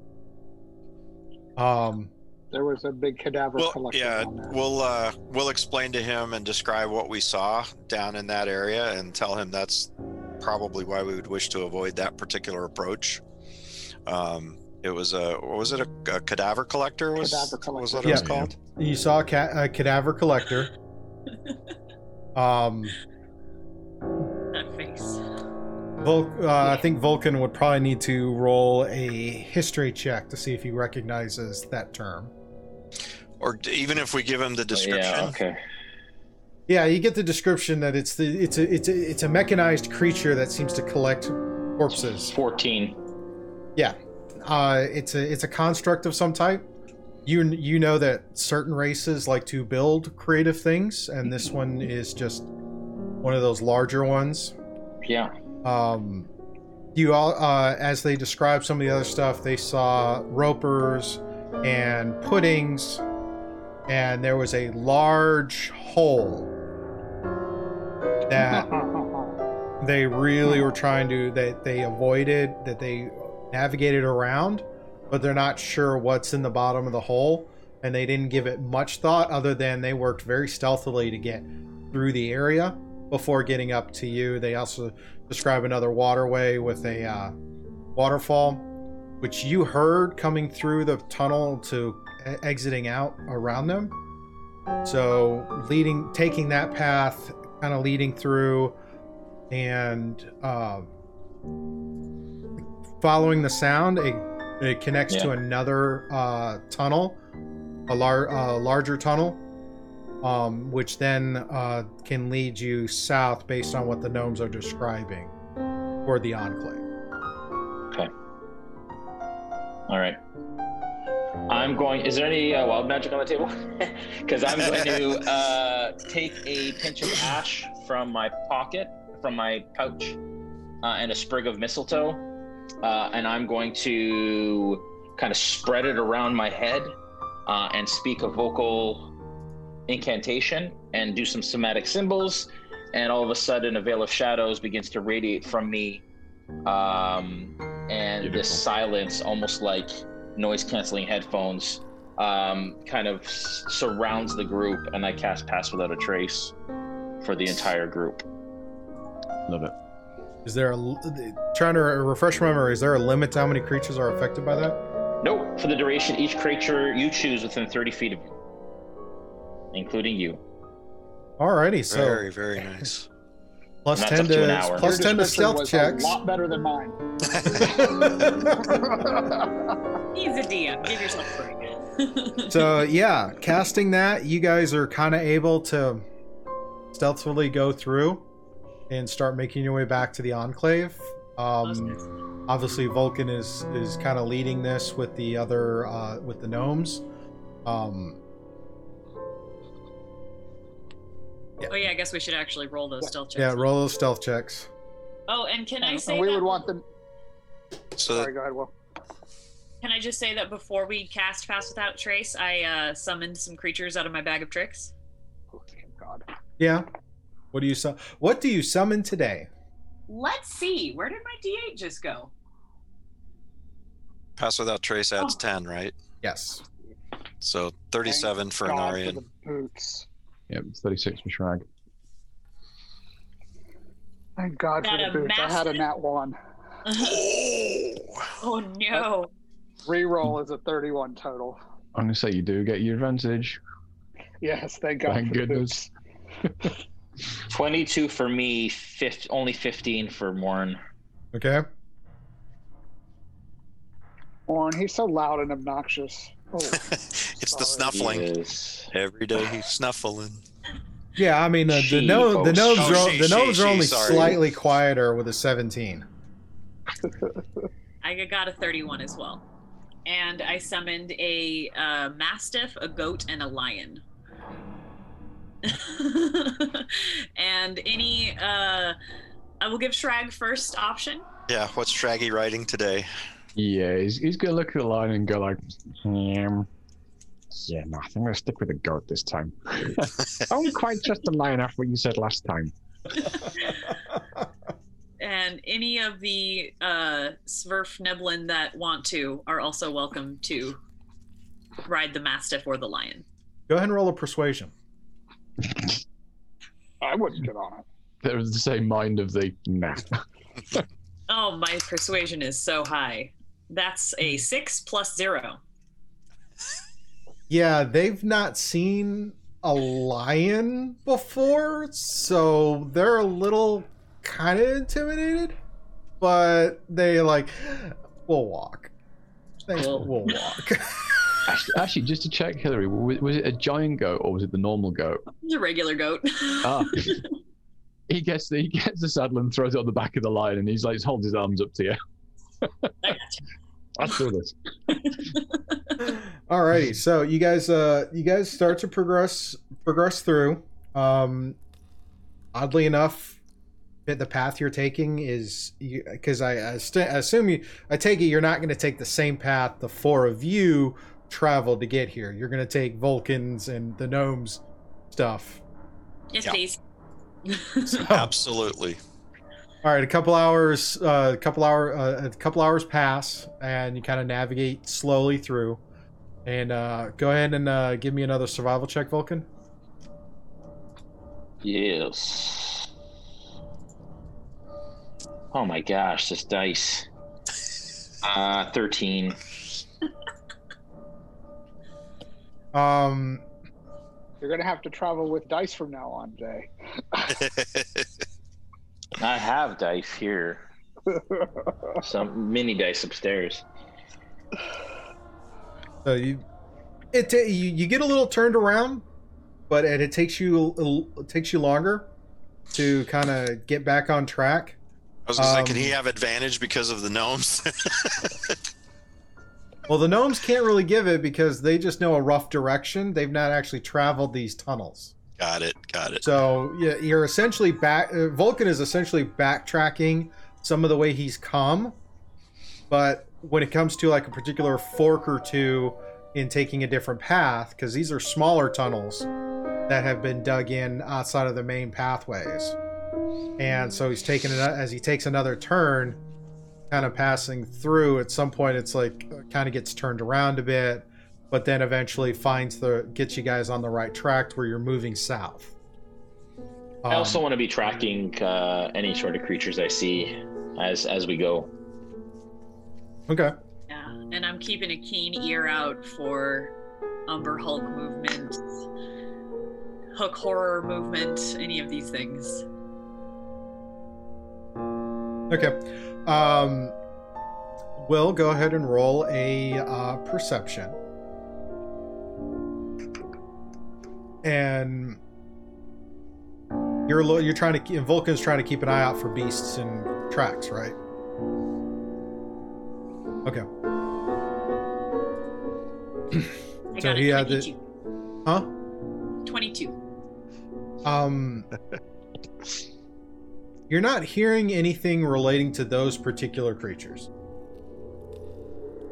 Speaker 1: Um
Speaker 6: There was a big cadaver
Speaker 3: Well,
Speaker 6: collection
Speaker 3: yeah,
Speaker 6: on there.
Speaker 3: we'll uh, we'll explain to him and describe what we saw down in that area, and tell him that's probably why we would wish to avoid that particular approach. Um, it was a what was it a, a cadaver collector? Was
Speaker 6: Cadaver
Speaker 3: was
Speaker 6: collector.
Speaker 3: what it was called?
Speaker 1: you saw a, ca- a cadaver collector (laughs) um
Speaker 4: that face.
Speaker 1: Vul- uh, I think Vulcan would probably need to roll a history check to see if he recognizes that term.
Speaker 3: Or d- even if we give him the description.
Speaker 5: Yeah. Okay.
Speaker 1: Yeah, you get the description that it's the it's a it's a it's a mechanized creature that seems to collect corpses.
Speaker 5: Fourteen.
Speaker 1: Uh, it's a it's a construct of some type. You you know that certain races like to build creative things, and this one is just one of those larger ones.
Speaker 5: Yeah.
Speaker 1: Um, you all, uh, as they described some of the other stuff, they saw ropers and puddings, and there was a large hole that (laughs) they really were trying to that they avoided that they navigated around but they're not sure what's in the bottom of the hole and they didn't give it much thought other than they worked very stealthily to get through the area before getting up to you. They also describe another waterway with a uh, waterfall which you heard coming through the tunnel to exiting out around them. So leading taking that path kind of leading through and um, following the sound it, it connects to another uh, tunnel a lar- uh, larger tunnel um, which then uh, can lead you south based on what the gnomes are describing for the enclave
Speaker 5: All right. I'm going. Is there any uh, wild magic on the table? (laughs) Because I'm going to uh, take a pinch of ash from my pocket, from my pouch, uh, and a sprig of mistletoe, uh, and I'm going to kind of spread it around my head uh, and speak a vocal incantation and do some somatic symbols. And all of a sudden, a veil of shadows begins to radiate from me um, and
Speaker 2: Beautiful.
Speaker 5: this silence, almost like noise canceling headphones, um, kind of s- surrounds the group, and I cast Pass Without a Trace for the entire group.
Speaker 2: Love it.
Speaker 1: is there a trying to refresh my memory is there a limit to how many creatures are affected by that
Speaker 5: Nope, for the duration, each creature you choose within 30 feet of you, including you.
Speaker 1: alrighty so
Speaker 3: very very nice.
Speaker 1: Plus
Speaker 5: And
Speaker 1: 10
Speaker 5: to
Speaker 1: to
Speaker 5: hour.
Speaker 1: plus
Speaker 6: Your
Speaker 1: 10 to stealth checks
Speaker 6: A lot better than mine. (laughs)
Speaker 4: He's a DM. Give yourself a break. (laughs)
Speaker 1: so yeah casting that you guys are kind of able to stealthily go through and start making your way back to the enclave um obviously vulcan is is kind of leading this with the other uh with the gnomes Um,
Speaker 4: Oh yeah, I guess we should actually roll those stealth checks.
Speaker 1: yeah, roll those stealth checks.
Speaker 4: Oh, and can I
Speaker 6: And-
Speaker 4: say
Speaker 6: and we
Speaker 4: that
Speaker 6: would want them.
Speaker 3: So
Speaker 6: Sorry, go ahead. Will.
Speaker 4: Can I just say that before we cast Pass Without Trace, I uh, summoned some creatures out of my bag of tricks?
Speaker 6: Oh, thank God.
Speaker 1: Yeah. What do you su- What do you summon today?
Speaker 4: Let's see. Where did my D8 just go?
Speaker 3: pass without trace adds
Speaker 4: Oh.
Speaker 3: 10, right?
Speaker 1: Yes.
Speaker 3: So 37 for
Speaker 6: God for
Speaker 3: Anarian.
Speaker 6: the boots.
Speaker 2: Yep, 36 for Shrag.
Speaker 6: Thank God for
Speaker 4: Got
Speaker 6: the
Speaker 4: a
Speaker 6: boots. I had a
Speaker 4: massive-
Speaker 6: nat one.
Speaker 3: Oh!
Speaker 4: oh no.
Speaker 6: Reroll is a 31 total.
Speaker 2: I'm gonna say you do get your advantage.
Speaker 6: Yes, thank God.
Speaker 2: Thank
Speaker 6: for the
Speaker 2: goodness.
Speaker 6: boots. (laughs)
Speaker 5: 22 for me, fif- only 15 for Morn.
Speaker 1: Okay.
Speaker 6: Warren, he's so loud and obnoxious. Oh, (laughs)
Speaker 3: it's the
Speaker 6: Sorry.
Speaker 3: snuffling.
Speaker 5: Yes.
Speaker 3: Every day he's snuffling.
Speaker 1: Yeah, I mean uh, the
Speaker 5: She,
Speaker 1: gnome, the
Speaker 5: folks.
Speaker 1: gnomes
Speaker 3: Oh,
Speaker 1: are
Speaker 3: she,
Speaker 1: the
Speaker 3: she,
Speaker 1: gnomes are
Speaker 3: she,
Speaker 1: only
Speaker 3: sorry.
Speaker 1: slightly quieter with a 17. (laughs)
Speaker 4: I got a 31 as well. And I summoned a uh, mastiff, a goat, and a lion. (laughs) and any, uh, I will give Shrag first option.
Speaker 3: Yeah, what's Shaggy writing today?
Speaker 2: Yeah, he's, he's gonna look at the line and go like, um, yeah, no, I think I'm gonna stick with the goat this time. (laughs) I don't quite trust the lion after what you said last time. (laughs)
Speaker 4: And any of the uh, Svirfneblin that want to are also welcome to ride the mastiff or the lion.
Speaker 1: Go ahead and roll a persuasion. (laughs)
Speaker 6: I wouldn't get on it.
Speaker 2: There was the same mind of the nah.
Speaker 4: Oh, my persuasion is so high. That's a six plus zero. (laughs)
Speaker 1: Yeah, they've not seen a lion before, so they're a little kind of intimidated, but they like, we'll walk. Thanks,
Speaker 4: Cool.
Speaker 1: we'll walk. (laughs)
Speaker 2: Actually, actually, just to check, Hillary, was, was it a giant goat or was it the normal goat?
Speaker 4: It's a regular goat. (laughs)
Speaker 2: Ah. he gets the he gets the saddle and throws it on the back of the lion, and he's like holds his arms up to you.
Speaker 4: I got
Speaker 2: Let's do this. (laughs)
Speaker 1: Alrighty, so you guys, uh, you guys start to progress progress through. Um, oddly enough, bit the path you're taking is because I, I st- I assume you, I take it you're not going to take the same path the four of you traveled to get here. You're going to take Vulcans and the gnomes stuff.
Speaker 4: yes,
Speaker 3: Yeah.
Speaker 4: please. (laughs)
Speaker 3: Absolutely.
Speaker 1: All right, a couple hours, uh, a couple hour, uh, a couple hours pass, and you kind of navigate slowly through. And uh, go ahead and uh, give me another survival check, Vulcan.
Speaker 5: Yes. Oh my gosh, this dice. Uh, 13.
Speaker 1: Um,
Speaker 6: You're gonna have to travel with dice from now on, Jay. (laughs)
Speaker 5: I have dice here. Some mini dice upstairs.
Speaker 1: So you, it ta- you, you get a little turned around, but it, it takes you it takes you longer to kind of get back on track.
Speaker 3: I was gonna say, can he
Speaker 1: Um,
Speaker 3: have advantage because of the gnomes? (laughs)
Speaker 1: Well, the gnomes can't really give it because they just know a rough direction. They've not actually traveled these tunnels.
Speaker 3: Got it. Got it.
Speaker 1: So yeah, you're essentially back. Uh, Vulcan is essentially backtracking some of the way he's come, but when it comes to like a particular fork or two in taking a different path, because these are smaller tunnels that have been dug in outside of the main pathways, and so he's taking it as he takes another turn, kind of passing through. At some point, it's like kind of gets turned around a bit, but then eventually finds the gets you guys on the right track where you're moving south.
Speaker 5: I also
Speaker 1: Um,
Speaker 5: want to be tracking uh, any sort of creatures I see as as we go.
Speaker 1: okay.
Speaker 4: Yeah, and I'm keeping a keen ear out for Umber Hulk movement, Hook horror movement, any of these things.
Speaker 1: Okay. Um, Will, go ahead and roll a uh, perception. And you're you're trying to keep, Vulcan's trying to keep an eye out for beasts and tracks, right? Okay. (clears throat) So he had the-
Speaker 4: 22.
Speaker 1: Huh?
Speaker 4: 22.
Speaker 1: Um, you're not hearing anything relating to those particular creatures.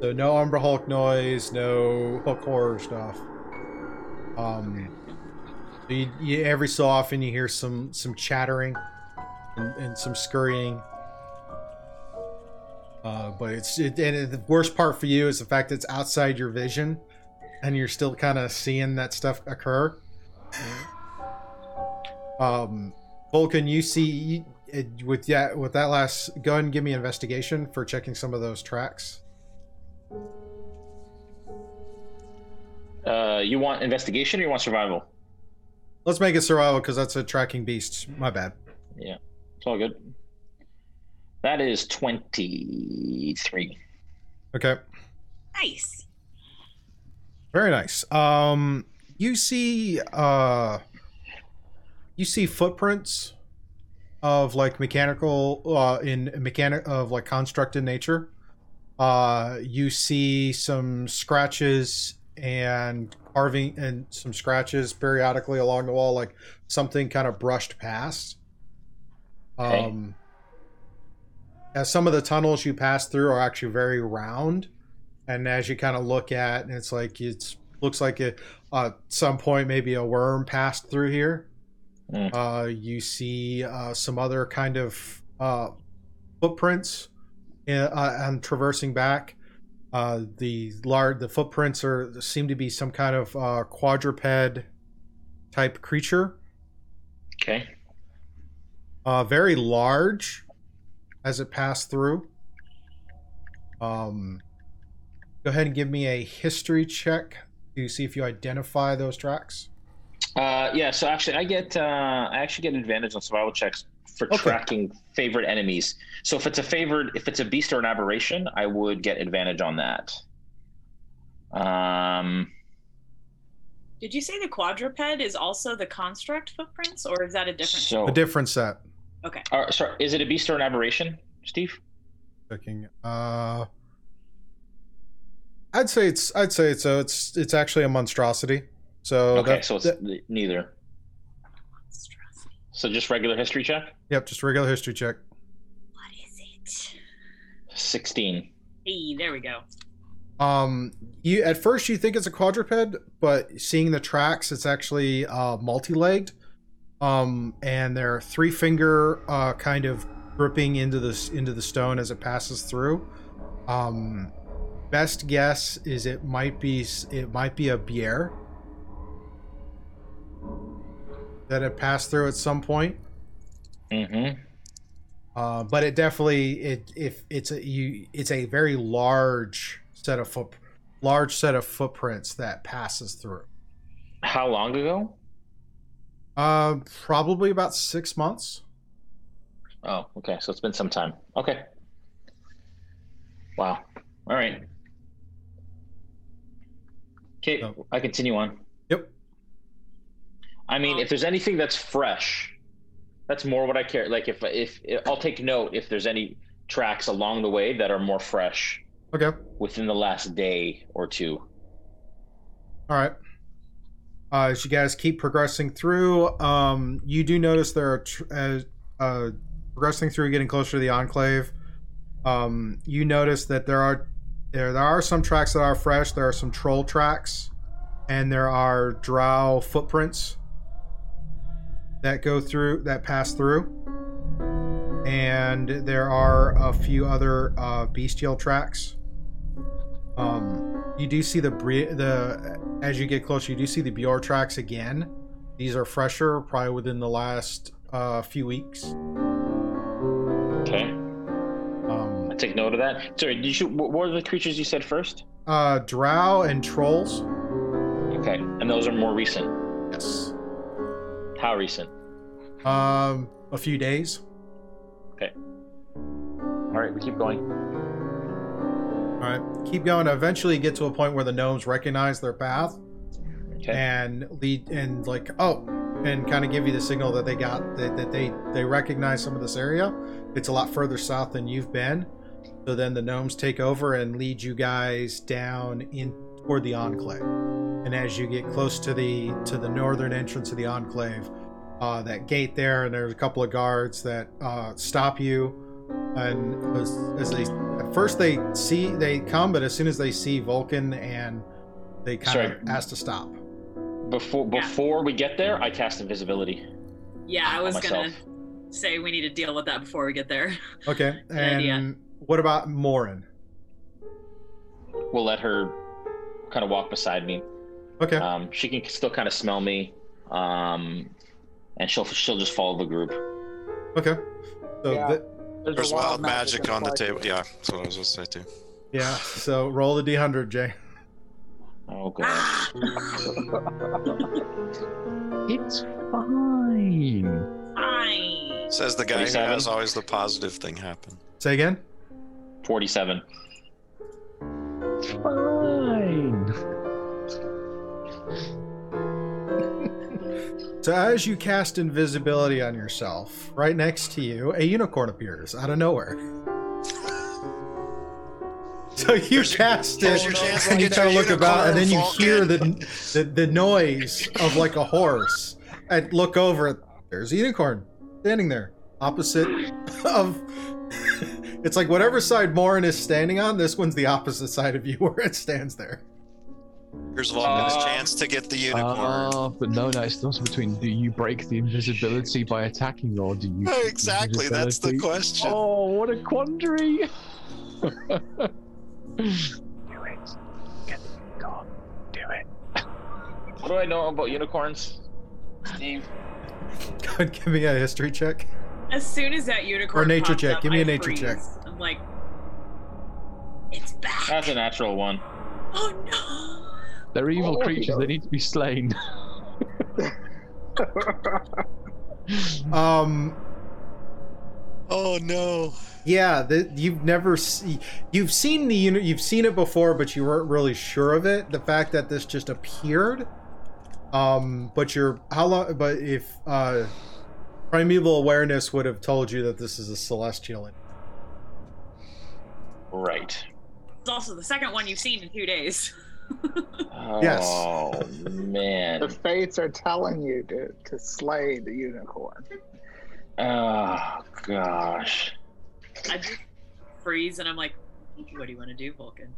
Speaker 1: So no Umber Hulk noise, no Hook horror stuff. Um, so you, you, every so often you hear some some chattering and, and some scurrying. Uh, but it's it, and the worst part for you is the fact that it's outside your vision, and you're still kind of seeing that stuff occur. Um, Vulcan, you see you, it, with yeah with that last. Go ahead and give me investigation for checking some of those tracks.
Speaker 5: Uh, you want investigation or you want survival?
Speaker 1: Let's make it survival because that's a tracking beast. My bad.
Speaker 5: Yeah, it's all good. That is 23.
Speaker 1: Okay,
Speaker 4: Nice.
Speaker 1: very nice. Um, you see uh, you see footprints of like mechanical uh in mechanic of like construct in nature. Uh, you see some scratches and carving and some scratches periodically along the wall, like something kind of brushed past.
Speaker 5: Okay.
Speaker 1: Um, as some of the tunnels you pass through are actually very round, and as you kind of look at, it's like it looks like it uh, at some point maybe a worm passed through here.
Speaker 5: Mm.
Speaker 1: Uh, you see uh, some other kind of uh, footprints uh, uh, and traversing back. Uh, the large the footprints are seem to be some kind of uh, quadruped type creature.
Speaker 5: Okay.
Speaker 1: Uh, very large as it passed through. Um, go ahead and give me a history check to see if you identify those tracks.
Speaker 5: Uh, yeah, so actually, I get uh, I actually get an advantage on survival checks for
Speaker 1: Okay.
Speaker 5: tracking favorite enemies. So if it's a favored, if it's a beast or an aberration, I would get advantage on that. Um,
Speaker 4: Did you say the quadruped is also the construct footprints, or is that a different?
Speaker 5: so,
Speaker 1: A different set.
Speaker 4: okay.
Speaker 5: uh, sorry, is it a beast or an aberration, Steve?
Speaker 1: Checking. Uh, I'd say it's. I'd say it's. A, it's. It's actually a monstrosity. So
Speaker 5: okay,
Speaker 1: that-
Speaker 5: so it's
Speaker 1: that-
Speaker 5: neither. So just regular history check.
Speaker 1: yep. Just regular history check.
Speaker 4: What is it?
Speaker 5: Sixteen.
Speaker 4: Hey, there we go.
Speaker 1: Um, you at first you think it's a quadruped, but seeing the tracks, it's actually uh, multi-legged. Um, and they're three finger uh, kind of gripping into this into the stone as it passes through. Um, best guess is it might be it might be a behir that it passed through at some point.
Speaker 5: Mm-hmm.
Speaker 1: Uh, but it definitely it if it's a you it's a very large set of foot large set of footprints that passes through.
Speaker 5: How long ago?
Speaker 1: Uh, probably about six months.
Speaker 5: Oh, okay. So it's been some time. Okay. Wow. All right. Okay, I continue on. I mean, if there's anything that's fresh, that's more what I care. Like if if, if I'll take note if there's any tracks along the way that are more fresh
Speaker 1: Okay.
Speaker 5: within the last day or two.
Speaker 1: All right. Uh, as you guys keep progressing through, um, you do notice there are tr- uh, uh, progressing through, getting closer to the enclave. Um, you notice that there are there there are some tracks that are fresh. There are some troll tracks, and there are drow footprints that go through that pass through, and there are a few other uh, bestial tracks. Um, you do see the the as you get closer, you do see the Behir tracks again. These are fresher, probably within the last uh, few weeks.
Speaker 5: Okay.
Speaker 1: Um,
Speaker 5: I take note of that. Sorry, did you what were the creatures you said first?
Speaker 1: uh, drow and trolls.
Speaker 5: Okay. And those are more recent.
Speaker 1: Yes.
Speaker 5: How recent?
Speaker 1: Um, a few days. Okay.
Speaker 5: All right, we keep going.
Speaker 1: All right, keep going. Eventually, you get to a point where the gnomes recognize their path
Speaker 5: Okay.
Speaker 1: and lead and like oh, and kind of give you the signal that they got that, that they they recognize some of this area. It's a lot further south than you've been. So then the gnomes take over and lead you guys down in toward the enclave. And as you get close to the to the northern entrance of the enclave, uh, that gate there, and there's a couple of guards that uh, stop you, and as, as they at first they see they come, but as soon as they see Vulcan and they kind
Speaker 5: Sorry.
Speaker 1: of ask to stop.
Speaker 5: Before
Speaker 4: Yeah.
Speaker 5: before we get there, I cast invisibility.
Speaker 4: Yeah, I was gonna say we need to deal with that before we get there.
Speaker 1: Okay, (laughs)
Speaker 4: Good idea.
Speaker 1: and what about Morin?
Speaker 5: We'll let her kind of walk beside me.
Speaker 1: Okay,
Speaker 5: Um, she can still kind of smell me, um, and she'll she'll just follow the group.
Speaker 1: okay. So
Speaker 6: Yeah.
Speaker 1: th-
Speaker 3: There's
Speaker 6: a
Speaker 3: wild magic
Speaker 6: in
Speaker 3: on the table. Yeah, that's what I was going to say too.
Speaker 1: yeah, so roll the d100, Jay.
Speaker 5: Oh god. (laughs)
Speaker 2: It's fine.
Speaker 4: fine.
Speaker 3: Says the guy who has always the positive thing happen.
Speaker 1: Say again.
Speaker 5: Forty-seven.
Speaker 1: So as you cast invisibility on yourself, right next to you, a unicorn appears out of nowhere. So you cast it,
Speaker 3: your
Speaker 1: and you kind of look about, and then you hear the, the the noise of like a horse, and look over. There's a unicorn standing there, opposite of. (laughs) It's like whatever side Morin is standing on. This one's the opposite side of you, (laughs) where it stands there.
Speaker 3: Here's Vulcan's
Speaker 5: Uh,
Speaker 3: chance to get the unicorn.
Speaker 2: Ah, but no, no, it's also between do you break the invisibility by attacking or do you. keep the
Speaker 3: exactly, that's the question.
Speaker 2: Oh, what a quandary! do it. Get the unicorn. Do it.
Speaker 5: What do I know about unicorns, Steve?
Speaker 1: Go ahead, give me a history check.
Speaker 4: As soon as that unicorn
Speaker 1: Or nature
Speaker 4: pops
Speaker 1: check.
Speaker 4: up,
Speaker 1: Give me a
Speaker 4: I
Speaker 1: nature
Speaker 4: freeze.
Speaker 1: check.
Speaker 4: I'm like, it's back.
Speaker 5: That's a natural one.
Speaker 4: Oh no.
Speaker 2: They're evil
Speaker 6: Oh,
Speaker 2: creatures,
Speaker 6: yeah.
Speaker 2: they need to be slain. (laughs)
Speaker 1: Um,
Speaker 3: Oh no.
Speaker 1: Yeah, the, you've never see, you've seen the unit, you've seen it before, but you weren't really sure of it. The fact that this just appeared, um, but you're how long? But if uh, primeval awareness would have told you that this is a celestial,
Speaker 5: Right.
Speaker 4: It's also the second one you've seen in two days. (laughs)
Speaker 1: Yes.
Speaker 5: Oh man.
Speaker 6: The fates are telling you to, to slay the unicorn.
Speaker 5: Oh gosh.
Speaker 4: I just freeze and I'm like, what do you want to do, Vulcan?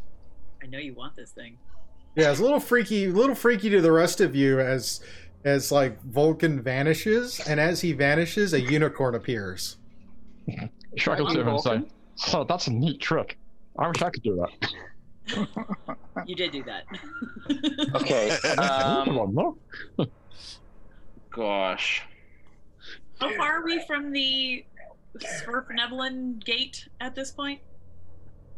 Speaker 4: I know you want this thing.
Speaker 1: yeah, it's a little freaky, a little freaky to the rest of you as as like Vulcan vanishes, and as he vanishes, a unicorn appears.
Speaker 2: Shrag will
Speaker 6: you,
Speaker 2: turn and say,
Speaker 6: Vulcan?
Speaker 2: Oh, that's a neat trick. I wish I could do that.
Speaker 4: You did do that. (laughs)
Speaker 5: Okay. (laughs)
Speaker 2: Come
Speaker 5: Um,
Speaker 2: on, no?
Speaker 5: gosh.
Speaker 4: How far are we from the Svirfneblin gate at this point?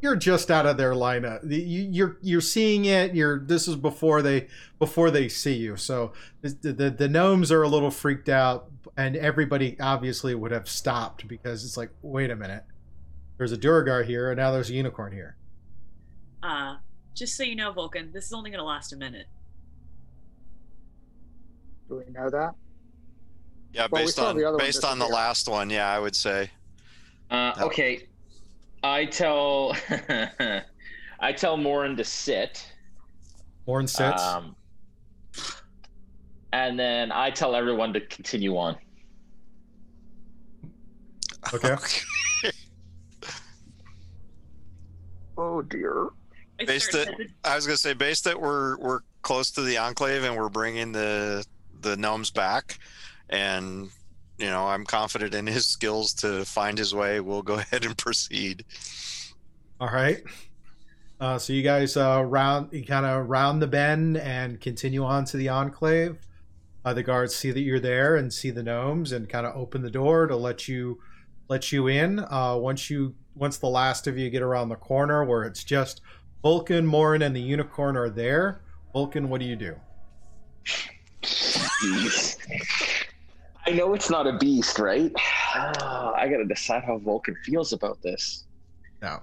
Speaker 1: you're just out of their lineup. The- you- You're you're seeing it. You're this is before they before they see you. So the, the the gnomes are a little freaked out, and everybody obviously would have stopped because it's like, wait a minute, there's a Duergar here, and now there's a unicorn here.
Speaker 4: Uh, just so you know, Vulcan, this is only going to last a minute.
Speaker 6: Do we know that?
Speaker 3: Yeah,
Speaker 6: Well, we
Speaker 3: based
Speaker 6: saw
Speaker 3: on
Speaker 6: the other one
Speaker 3: based on the
Speaker 6: disappear.
Speaker 3: last one, yeah, I would say.
Speaker 5: Uh,
Speaker 3: No.
Speaker 5: okay. I tell (laughs) I tell Morin to sit.
Speaker 1: Morin sits.
Speaker 5: Um, and then I tell everyone to continue on.
Speaker 1: Okay. (laughs)
Speaker 6: Oh dear.
Speaker 4: I
Speaker 3: Based
Speaker 4: start
Speaker 3: it-
Speaker 4: to-
Speaker 3: I was gonna say, based that we're we're close to the enclave and we're bringing the the gnomes back, and you know I'm confident in his skills to find his way. We'll go (laughs) ahead and proceed.
Speaker 1: All right. Uh, so you guys uh, round, you kind of round the bend and continue on to the enclave. Uh, the guards see that you're there and see the gnomes and kind of open the door to let you let you in. Uh, once you once the last of you get around the corner where it's just Vulcan, Morin, and the unicorn are there. Vulcan, what do you do?
Speaker 5: I know it's not a beast, right? Ah, I gotta decide how Vulcan feels about this.
Speaker 1: No,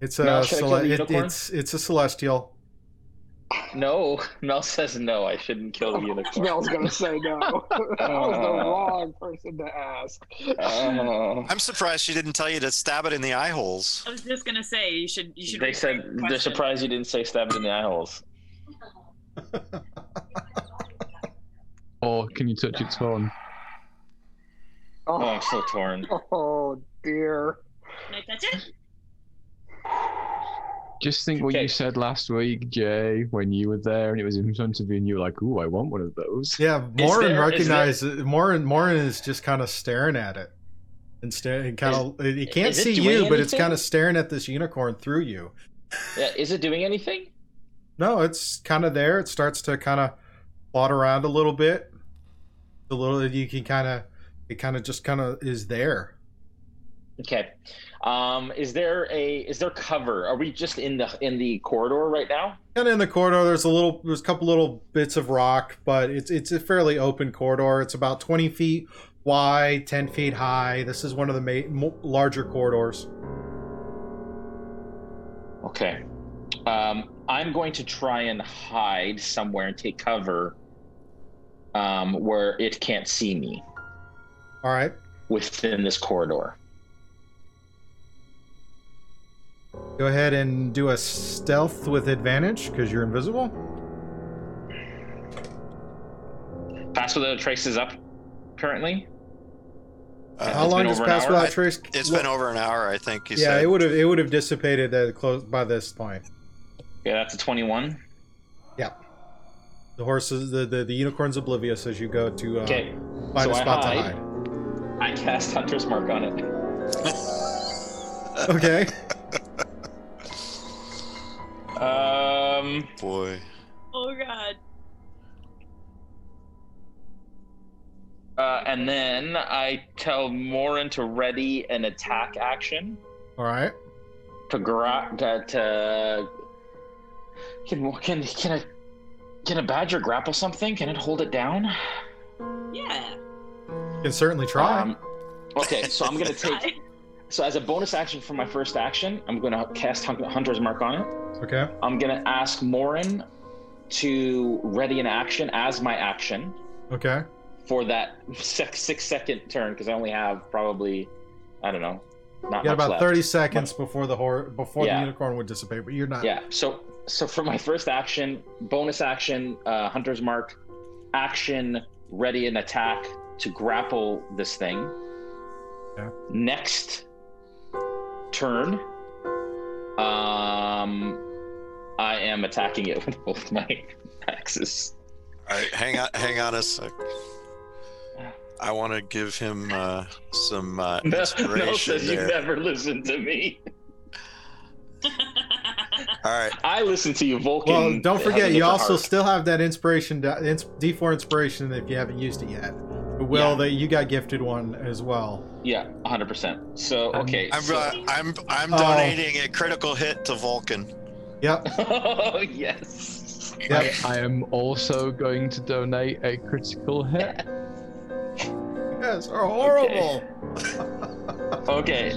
Speaker 1: it's a
Speaker 5: Mel, should I kill
Speaker 1: cele- it- it's it's a celestial.
Speaker 5: No, Mel says no. I shouldn't kill the unicorn. (laughs)
Speaker 6: Mel's gonna say no. (laughs) that was the
Speaker 5: Uh.
Speaker 6: wrong person to ask.
Speaker 5: Oh.
Speaker 3: I'm surprised she didn't tell you to stab it in the eye holes.
Speaker 4: I was just gonna say you should you should.
Speaker 5: they said
Speaker 4: the
Speaker 5: they're
Speaker 4: question.
Speaker 5: surprised you didn't say stab it in the eye holes. (laughs)
Speaker 2: or can you touch its horn?
Speaker 5: Oh, I'm so torn.
Speaker 6: Oh dear.
Speaker 7: Can I touch it?
Speaker 2: Just think what
Speaker 5: Okay.
Speaker 2: you said last week, Jay, when you were there and it was in front of you, and you were like, "Ooh, I want one of those."
Speaker 1: Yeah, Morin
Speaker 5: there- is
Speaker 1: recognizes Morin. Morin is just kind of staring at it, and staring, kind of. He can't see
Speaker 5: doing
Speaker 1: you, but it's kind of staring at this unicorn through you.
Speaker 5: Yeah, is it doing anything?
Speaker 1: No, it's kind of there. It starts to kind of plot around a little bit. A little, you can kind of, it kind of just kind of is there.
Speaker 5: Okay. Um, is there a is there cover? Are we just in the in the corridor right now?
Speaker 1: And in the corridor, there's a little, there's a couple little bits of rock, but it's it's a fairly open corridor. It's about 20 feet wide, 10 feet high. This is one of the ma- larger corridors.
Speaker 5: Okay. Um, I'm going to try and hide somewhere and take cover um, where it can't see me
Speaker 1: All right.
Speaker 5: within this corridor.
Speaker 1: Go ahead and do a stealth with advantage because you're invisible.
Speaker 5: Pass without a trace is up currently.
Speaker 3: Uh,
Speaker 1: How long does
Speaker 5: over
Speaker 1: pass
Speaker 5: hour?
Speaker 1: without
Speaker 3: I-
Speaker 1: trace?
Speaker 3: It's been over an hour, I think. You
Speaker 1: yeah,
Speaker 3: said.
Speaker 1: it would have it would have dissipated at close by this point.
Speaker 5: Yeah, that's a 21. Yeah.
Speaker 1: The horse is the, the, the unicorn's oblivious as you go to uh,
Speaker 5: Okay.
Speaker 1: find
Speaker 5: so
Speaker 1: a
Speaker 5: I
Speaker 1: spot to
Speaker 5: hide.
Speaker 1: hide.
Speaker 5: I cast Hunter's Mark on it. (laughs)
Speaker 1: Okay.
Speaker 5: Um,
Speaker 3: Boy.
Speaker 7: Oh god.
Speaker 5: uh, and then I tell Morin to ready an attack action
Speaker 1: All right.
Speaker 5: to gra- to, to can can can a can a badger grapple something? Can it hold it down?
Speaker 7: Yeah.
Speaker 1: You can certainly try.
Speaker 5: Um, okay, so I'm gonna (laughs) take. So as a bonus action for my first action, I'm gonna cast Hunter's Mark on it.
Speaker 1: okay.
Speaker 5: I'm gonna ask Morin to ready an action as my action
Speaker 1: Okay.
Speaker 5: for that six, six second turn because I only have probably I don't know, not
Speaker 1: You got
Speaker 5: much
Speaker 1: about
Speaker 5: left.
Speaker 1: 30 seconds before the hor- before
Speaker 5: Yeah.
Speaker 1: the unicorn would dissipate, but you're not.
Speaker 5: Yeah. So so for my first action, bonus action, uh, Hunter's Mark, action, ready an attack to grapple this thing.
Speaker 1: Okay.
Speaker 5: Next turn, um, I am attacking it (laughs) with both my axes.
Speaker 3: All right, hang on, hang on a sec. I want to give him uh, some uh, (laughs)
Speaker 5: No, no,
Speaker 3: inspiration
Speaker 5: says you never listen to me. (laughs)
Speaker 3: All right,
Speaker 5: I listen to you, Vulcan.
Speaker 1: Well, don't forget, you also
Speaker 5: heart.
Speaker 1: still have that inspiration, D4 inspiration if you haven't used it yet. But Will,
Speaker 5: Yeah.
Speaker 1: that you got gifted one as well.
Speaker 5: yeah, 100. percent So okay,
Speaker 3: I'm
Speaker 5: so-
Speaker 3: uh, I'm I'm
Speaker 1: Oh.
Speaker 3: donating a critical hit to Vulcan.
Speaker 1: Yep.
Speaker 5: oh (laughs) yes.
Speaker 1: Yep.
Speaker 2: I am also going to donate a critical hit.
Speaker 1: yes, are horrible. (laughs)
Speaker 5: Okay.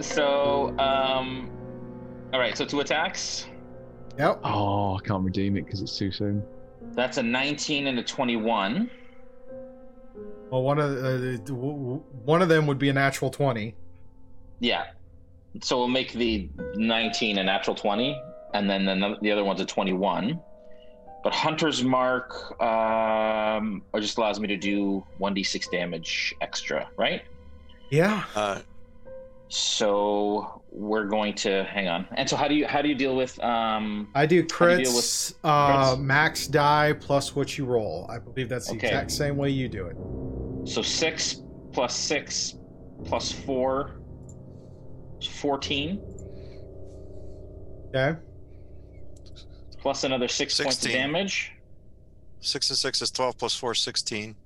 Speaker 5: So, um, all right. So two attacks.
Speaker 1: Yep.
Speaker 2: Oh, I can't redeem it because it's too soon.
Speaker 5: That's a 19 and a 21.
Speaker 1: Well, one of uh, w- w- one of them would be a natural 20.
Speaker 5: Yeah. So we'll make the 19 a natural 20, and then the, the other one's a 21. But Hunter's Mark um, it just allows me to do 1d6 damage extra, right?
Speaker 1: Yeah.
Speaker 3: Uh,
Speaker 5: So we're going to hang on. And so how do you how do you deal with um
Speaker 1: I do
Speaker 5: How do you deal
Speaker 1: crits, uh,
Speaker 5: crits?
Speaker 1: max die plus what you roll. I believe that's the
Speaker 5: Okay.
Speaker 1: exact same way you do it.
Speaker 5: So 6 plus 6 plus 4 is 14
Speaker 1: Okay.
Speaker 5: plus another 6 points of damage.
Speaker 3: six and six is twelve plus four, 16.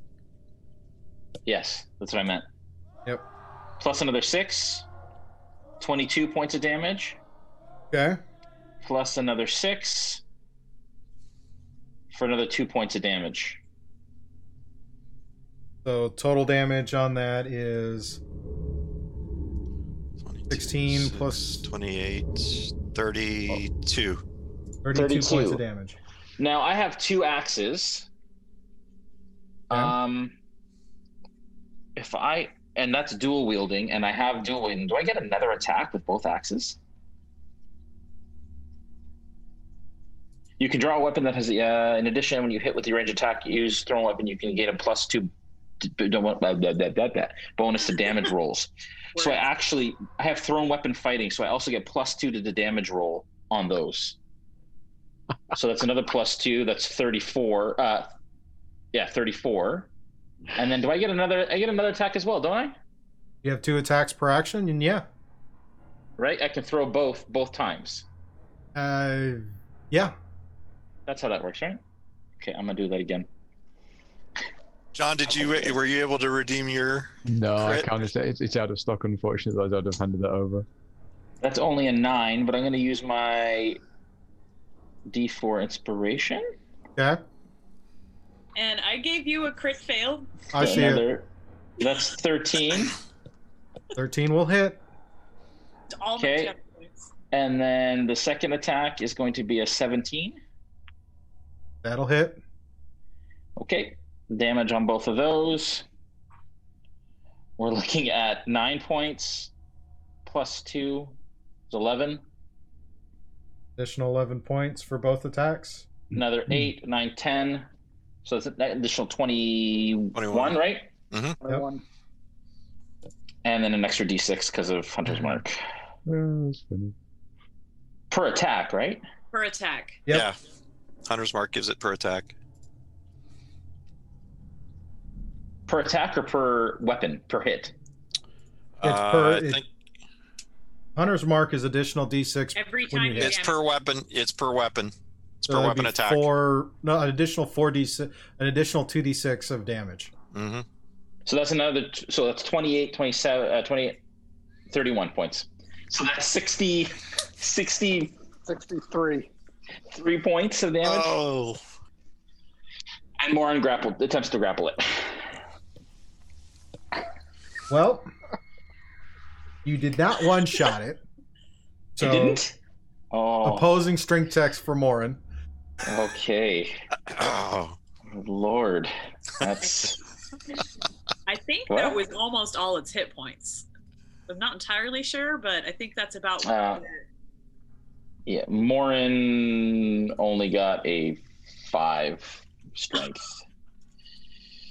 Speaker 5: Yes, that's what I meant.
Speaker 1: Yep.
Speaker 5: Plus another 6 22 points of damage
Speaker 1: Okay.
Speaker 5: plus another 6 for another 2 points of damage.
Speaker 1: So total damage on that is
Speaker 3: 22,
Speaker 1: 16 plus
Speaker 3: 28, 32.
Speaker 1: 32,
Speaker 5: 32.
Speaker 1: points of damage.
Speaker 5: Now I have two axes.
Speaker 1: Yeah.
Speaker 5: Um, if I and that's dual wielding, and I have dual wielding, do I get another attack with both axes? You can draw a weapon that has, uh, in addition, when you hit with your range attack, you use thrown weapon, you can gain a plus two d- d- don't want- that blah, blah, blah, blah, bonus to damage (laughs) rolls. So I actually I have thrown weapon fighting, so I also get plus two to the damage roll on those. So that's another plus two. That's thirty-four. Uh, yeah, thirty-four. And then do I get another? I get another attack as well, don't I?
Speaker 1: You have two attacks per action, and yeah,
Speaker 5: Right? I can throw both both times.
Speaker 1: uh, yeah.
Speaker 5: That's how that works, right? Okay, I'm gonna do that again.
Speaker 3: John, did you were you able to redeem your?
Speaker 2: No, I can't. It's, it's it's out of stock, unfortunately. Otherwise, I'd have handed that over.
Speaker 5: That's only a nine, but I'm gonna use my D4 inspiration.
Speaker 1: Yeah.
Speaker 4: And I gave you a crit fail.
Speaker 1: I see it.
Speaker 5: That's thirteen. (laughs)
Speaker 1: Thirteen will hit.
Speaker 4: All
Speaker 5: Okay.
Speaker 4: check.
Speaker 5: And then the second attack is going to be a 17.
Speaker 1: That'll hit.
Speaker 5: Okay. Damage on both of those. We're looking at nine points plus two is 11.
Speaker 1: Additional eleven points for both attacks.
Speaker 5: Another hmm. eight, nine, 10. So it's an additional 21,
Speaker 3: 21.
Speaker 5: right? Mm-hmm.
Speaker 6: One.
Speaker 5: And then an extra d6 because of Hunter's mm-hmm. Mark.
Speaker 2: Oh.
Speaker 5: Per attack, right?
Speaker 4: Per attack.
Speaker 1: Yep.
Speaker 3: Yeah. Hunter's mark gives it per attack.
Speaker 5: Per attack or per weapon? Per hit?
Speaker 1: It's
Speaker 3: Uh, I
Speaker 1: it-
Speaker 3: think
Speaker 1: Hunter's mark is additional d6.
Speaker 4: Every time you
Speaker 1: hit.
Speaker 3: it's per weapon. It's per weapon. It's
Speaker 1: So
Speaker 3: per weapon attack.
Speaker 1: Four, no, an additional four d six, an additional two d six of damage.
Speaker 3: Mm-hmm.
Speaker 5: So that's another, so that's 28, 27, uh, 28, 31 points. So that's 60, 60, 63
Speaker 6: 63.
Speaker 5: points of damage.
Speaker 3: Oh,
Speaker 5: And more on grapple, attempts to grapple it. (laughs)
Speaker 1: Well, you did not one shot it. So
Speaker 5: I didn't? Oh,
Speaker 1: opposing strength checks for Morin.
Speaker 5: okay.
Speaker 3: oh. (coughs)
Speaker 5: Lord. That's,
Speaker 4: I think
Speaker 5: What?
Speaker 4: that was almost all its hit points. I'm not entirely sure, but I think that's about.
Speaker 5: Uh, yeah, Morin only got a five strength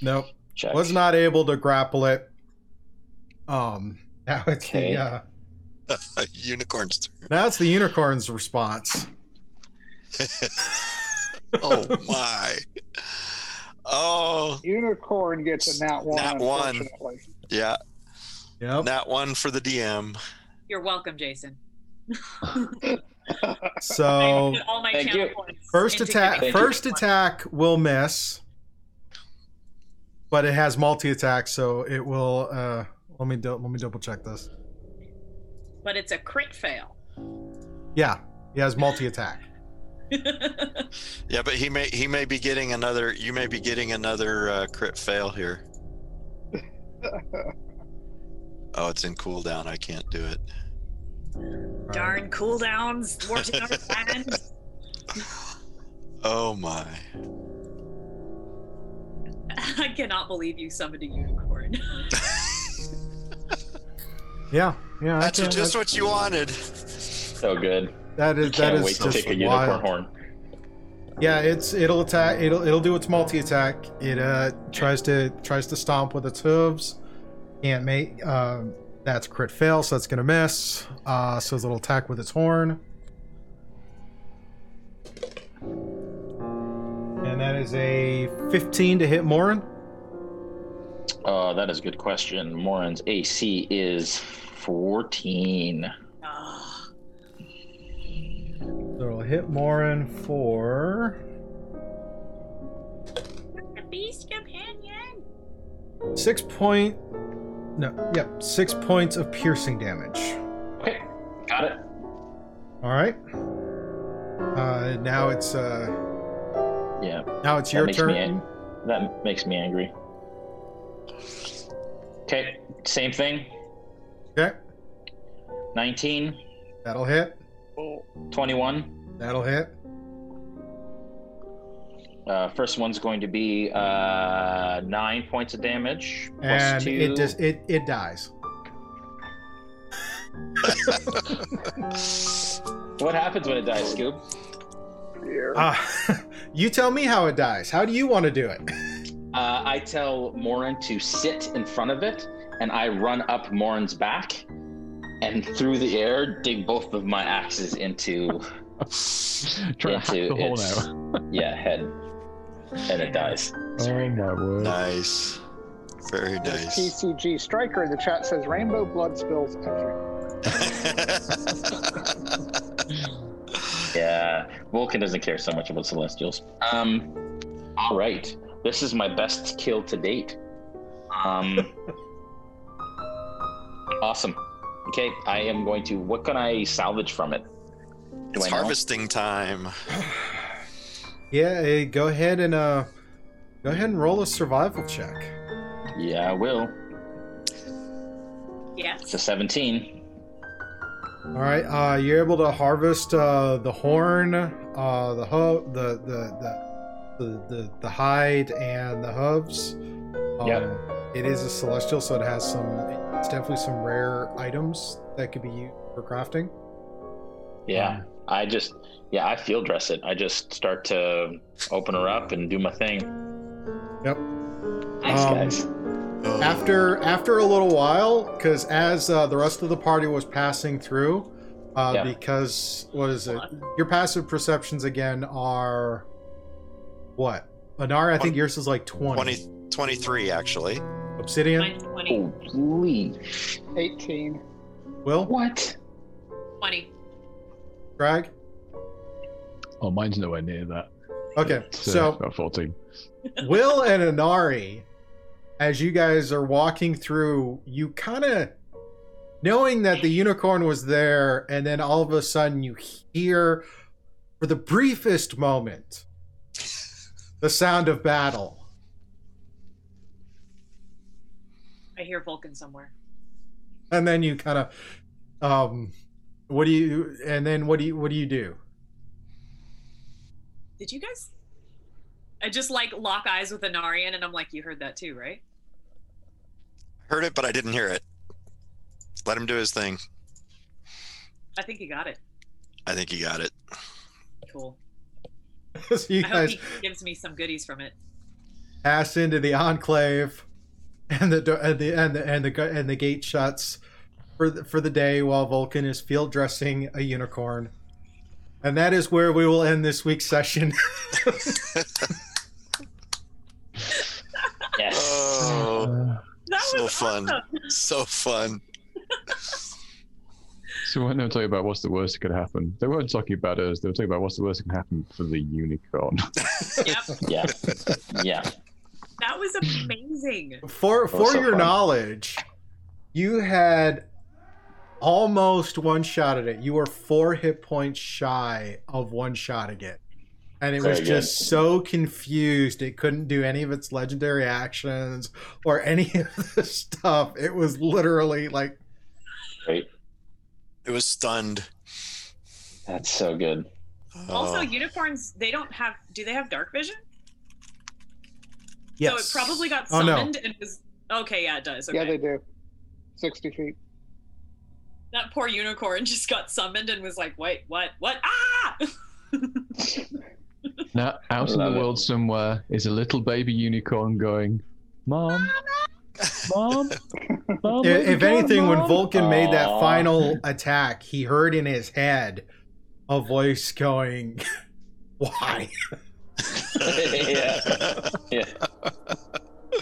Speaker 1: Nope,
Speaker 5: check.
Speaker 1: was not able to grapple it. Um, (laughs) now it's
Speaker 5: Okay.
Speaker 1: the uh, (laughs)
Speaker 3: Unicorn's turn.
Speaker 1: now it's the unicorn's response. (laughs)
Speaker 3: oh my. Oh
Speaker 6: Unicorn gets a nat one.
Speaker 3: Nat one.
Speaker 6: unfortunately.
Speaker 3: yeah.
Speaker 1: Yep.
Speaker 3: Nat one for the DM.
Speaker 4: You're welcome, Jason.
Speaker 1: So
Speaker 4: I put all my
Speaker 5: Thank you.
Speaker 1: first attack,
Speaker 4: giving
Speaker 5: Thank you.
Speaker 1: first attack will miss, but it has multi attack, so it will. uh Let me do, let me double check this.
Speaker 4: But it's a crit fail.
Speaker 1: Yeah, he has multi attack. (laughs)
Speaker 3: Yeah, but he may he may be getting another. You may be getting another uh, crit fail here. (laughs) Oh, it's in cooldown. I can't do it.
Speaker 4: Darn cooldowns thwarting our plans. (laughs)
Speaker 3: Oh my.
Speaker 4: I cannot believe you summoned a unicorn.
Speaker 1: Yeah, yeah. I
Speaker 3: That's
Speaker 1: can-
Speaker 3: just what you wanted.
Speaker 5: So good.
Speaker 1: that is that
Speaker 5: Can't
Speaker 1: is
Speaker 5: wait to
Speaker 1: just
Speaker 5: take a unicorn
Speaker 1: wild.
Speaker 5: horn.
Speaker 1: Yeah, it's it'll attack. It'll it'll do its multi attack. It uh tries to tries to stomp with its hooves. Can't make. Um, that's crit fail, so that's gonna miss. Uh, so it'll attack with its horn. And that is a 15 to hit Morin.
Speaker 5: Uh, that is a good question. Morin's AC is 14.
Speaker 4: Ah,
Speaker 1: So it'll hit Morin for
Speaker 4: the beast companion.
Speaker 1: six point. No, yep, six points of piercing damage.
Speaker 5: Okay, got it.
Speaker 1: All right. Uh, now it's uh,
Speaker 5: Yeah,
Speaker 1: now it's
Speaker 5: That
Speaker 1: your
Speaker 5: makes me
Speaker 1: turn.
Speaker 5: that makes me angry. Okay, same thing.
Speaker 1: Okay,
Speaker 5: 19,
Speaker 1: that'll hit.
Speaker 5: 21.
Speaker 1: That'll hit.
Speaker 5: Uh, first one's going to be uh, nine points of damage. Plus
Speaker 1: and
Speaker 5: two.
Speaker 1: it just it it dies. (laughs)
Speaker 5: What happens when it dies, Scoob?
Speaker 6: dear.
Speaker 1: Uh, (laughs) you tell me how it dies. How do you want to do it? (laughs)
Speaker 5: Uh, I tell Morin to sit in front of it, and I run up Morin's back, and through the air, dig both of my axes into (laughs)
Speaker 2: Trying to hack the
Speaker 5: into
Speaker 2: horn
Speaker 5: its
Speaker 2: out. (laughs)
Speaker 5: yeah head, and it dies.
Speaker 2: Oh my word.
Speaker 3: nice. Very nice.
Speaker 6: TCG Striker in the chat says rainbow blood spills everywhere. (laughs)
Speaker 5: Yeah, Vulcan doesn't care so much about Celestials. Um, all right, this is my best kill to date. Um, (laughs) awesome. Okay, I am going to. What can I salvage from it? Do
Speaker 3: it's harvesting time. (sighs)
Speaker 1: Yeah, eh, go ahead and uh, go ahead and roll a survival check.
Speaker 5: Yeah, I will.
Speaker 4: Yes.
Speaker 5: It's a 17.
Speaker 1: All right, uh, you're able to harvest uh, the horn, uh, the hub, the the, the the the the hide, and the hooves. Um,
Speaker 5: Yep.
Speaker 1: It is a celestial, so it has some. It's definitely some rare items that could be used for crafting.
Speaker 5: Yeah, I just, yeah, I field dress it. I just start to open her up and do my thing.
Speaker 1: Yep.
Speaker 5: Thanks,
Speaker 1: Um,
Speaker 5: guys.
Speaker 1: After after a little while, because as uh, the rest of the party was passing through, uh,
Speaker 5: Yeah.
Speaker 1: because what is it? Your passive perceptions again are what? Anara, I think yours is like 20.
Speaker 3: 20, 23, actually.
Speaker 1: Obsidian,
Speaker 4: Mine's 20.
Speaker 5: Holy,
Speaker 6: 18.
Speaker 1: Will,
Speaker 5: what?
Speaker 4: 20.
Speaker 1: Drag.
Speaker 2: Oh, mine's nowhere near that.
Speaker 1: Okay,
Speaker 2: It's, uh,
Speaker 1: so
Speaker 2: about 14. (laughs)
Speaker 1: Will and Anari, as you guys are walking through, you kind of knowing that the unicorn was there, and then all of a sudden you hear, for the briefest moment, the sound of battle.
Speaker 4: I hear Vulcan somewhere.
Speaker 1: And then you kind of, um, what do you? And then what do you? What do you do?
Speaker 4: Did you guys? I just like lock eyes with Anarian, and I'm like, you heard that too, right?
Speaker 3: Heard it, but I didn't hear it. Let him do his thing.
Speaker 4: I think he got it.
Speaker 3: I think he got it.
Speaker 4: Cool. (laughs)
Speaker 1: so you
Speaker 4: I hope he gives me some goodies from it.
Speaker 1: pass into the enclave, and the do- and the and the and the, and the gate shuts for the, for the day while Vulcan is field dressing a unicorn. And that is where we will end this week's session. (laughs)
Speaker 5: Yes.
Speaker 3: Oh,
Speaker 2: Uh,
Speaker 4: That
Speaker 3: So
Speaker 4: was
Speaker 3: fun.
Speaker 4: awesome.
Speaker 3: so fun. (laughs)
Speaker 2: so when they were talking about what's the worst that could happen, they weren't talking about us. They were talking about what's the worst that can happen for the unicorn. (laughs)
Speaker 4: Yep,
Speaker 5: yeah. Yeah.
Speaker 4: that was amazing.
Speaker 1: for for
Speaker 5: so
Speaker 1: your
Speaker 5: fun.
Speaker 1: knowledge, you had almost one shot at it. You were four hit points shy of one shotting it. And it was
Speaker 5: Very
Speaker 1: just so confused it couldn't do any of its legendary actions or any of the (laughs) stuff. It was literally like
Speaker 5: Great.
Speaker 3: It was stunned.
Speaker 5: That's so good.
Speaker 4: Also,
Speaker 3: Oh.
Speaker 4: unicorns, they don't have. Do they have dark vision?
Speaker 1: yes.
Speaker 4: So it probably got
Speaker 1: Oh, no.
Speaker 4: summoned and was. Okay, yeah, it does. Okay.
Speaker 6: Yeah, they do. 60 feet.
Speaker 4: that poor unicorn (laughs) just got summoned and was like, wait, what? What? Ah!
Speaker 2: now, out in the
Speaker 5: Love it.
Speaker 2: world somewhere is a little baby unicorn going, Mom, Mom, (laughs) Mom.
Speaker 1: If, if
Speaker 2: go,
Speaker 1: anything, when
Speaker 2: Mom."
Speaker 1: Vulcan made that final attack, he heard in his head a voice going, (laughs) Why? (laughs)
Speaker 5: yeah. Yeah.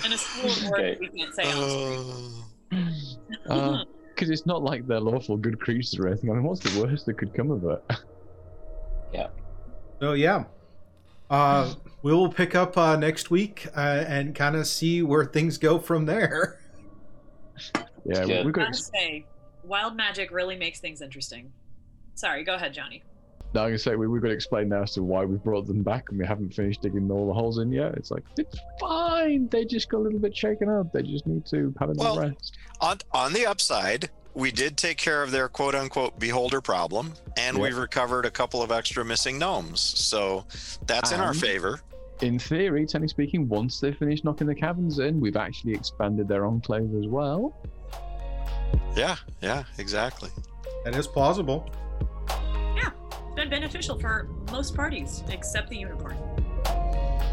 Speaker 4: and a school of words
Speaker 5: Okay.
Speaker 4: we can't say on screen.
Speaker 2: Because it's not like they're lawful good creatures or anything. I mean, what's the worst that could come of it? Yeah.
Speaker 1: So yeah, uh, we will pick up uh, next week uh, and kind of see where things go from there. (laughs)
Speaker 2: Yeah,
Speaker 5: Good.
Speaker 2: we've got.
Speaker 4: gotta say, wild magic really makes things interesting. Sorry, go ahead, Johnny.
Speaker 2: Now, I'm gonna say we, we've got to explain now as to why we brought them back and we haven't finished digging all the holes in yet. It's like it's fine. They just got a little bit shaken up. They just need to have a
Speaker 3: Well-
Speaker 2: rest.
Speaker 3: on on the upside, we did take care of their quote unquote beholder problem, and
Speaker 2: Yep.
Speaker 3: we've recovered a couple of extra missing gnomes. So that's in our favor.
Speaker 2: In theory, technically speaking, once they finish knocking the caverns in, we've actually expanded their enclave as well.
Speaker 3: Yeah, yeah, exactly.
Speaker 1: That is plausible.
Speaker 4: Yeah, it's been beneficial for most parties except the unicorn.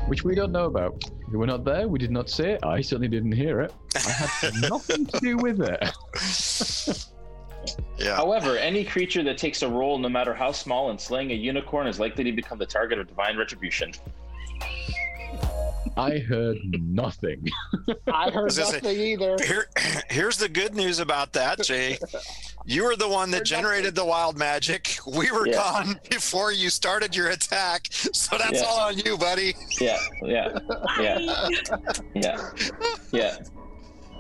Speaker 2: Which we don't know about. We were not there. We did not see it. I certainly didn't hear it. I had (laughs) nothing to do with it. (laughs)
Speaker 3: Yeah.
Speaker 5: However, any creature that takes a role, no matter how small, in slaying a unicorn is likely to become the target of divine retribution.
Speaker 2: I heard nothing.
Speaker 6: I heard
Speaker 3: was gonna say-
Speaker 6: nothing either.
Speaker 3: Here, (clears throat) here's the good news about that, Jay. (laughs) You were the one that generated the wild magic. We were
Speaker 5: Yeah.
Speaker 3: gone (laughs) before you started your attack, so that's
Speaker 5: Yeah.
Speaker 3: all on you, buddy.
Speaker 5: Yeah, yeah, Yeah. (laughs) Yeah, yeah.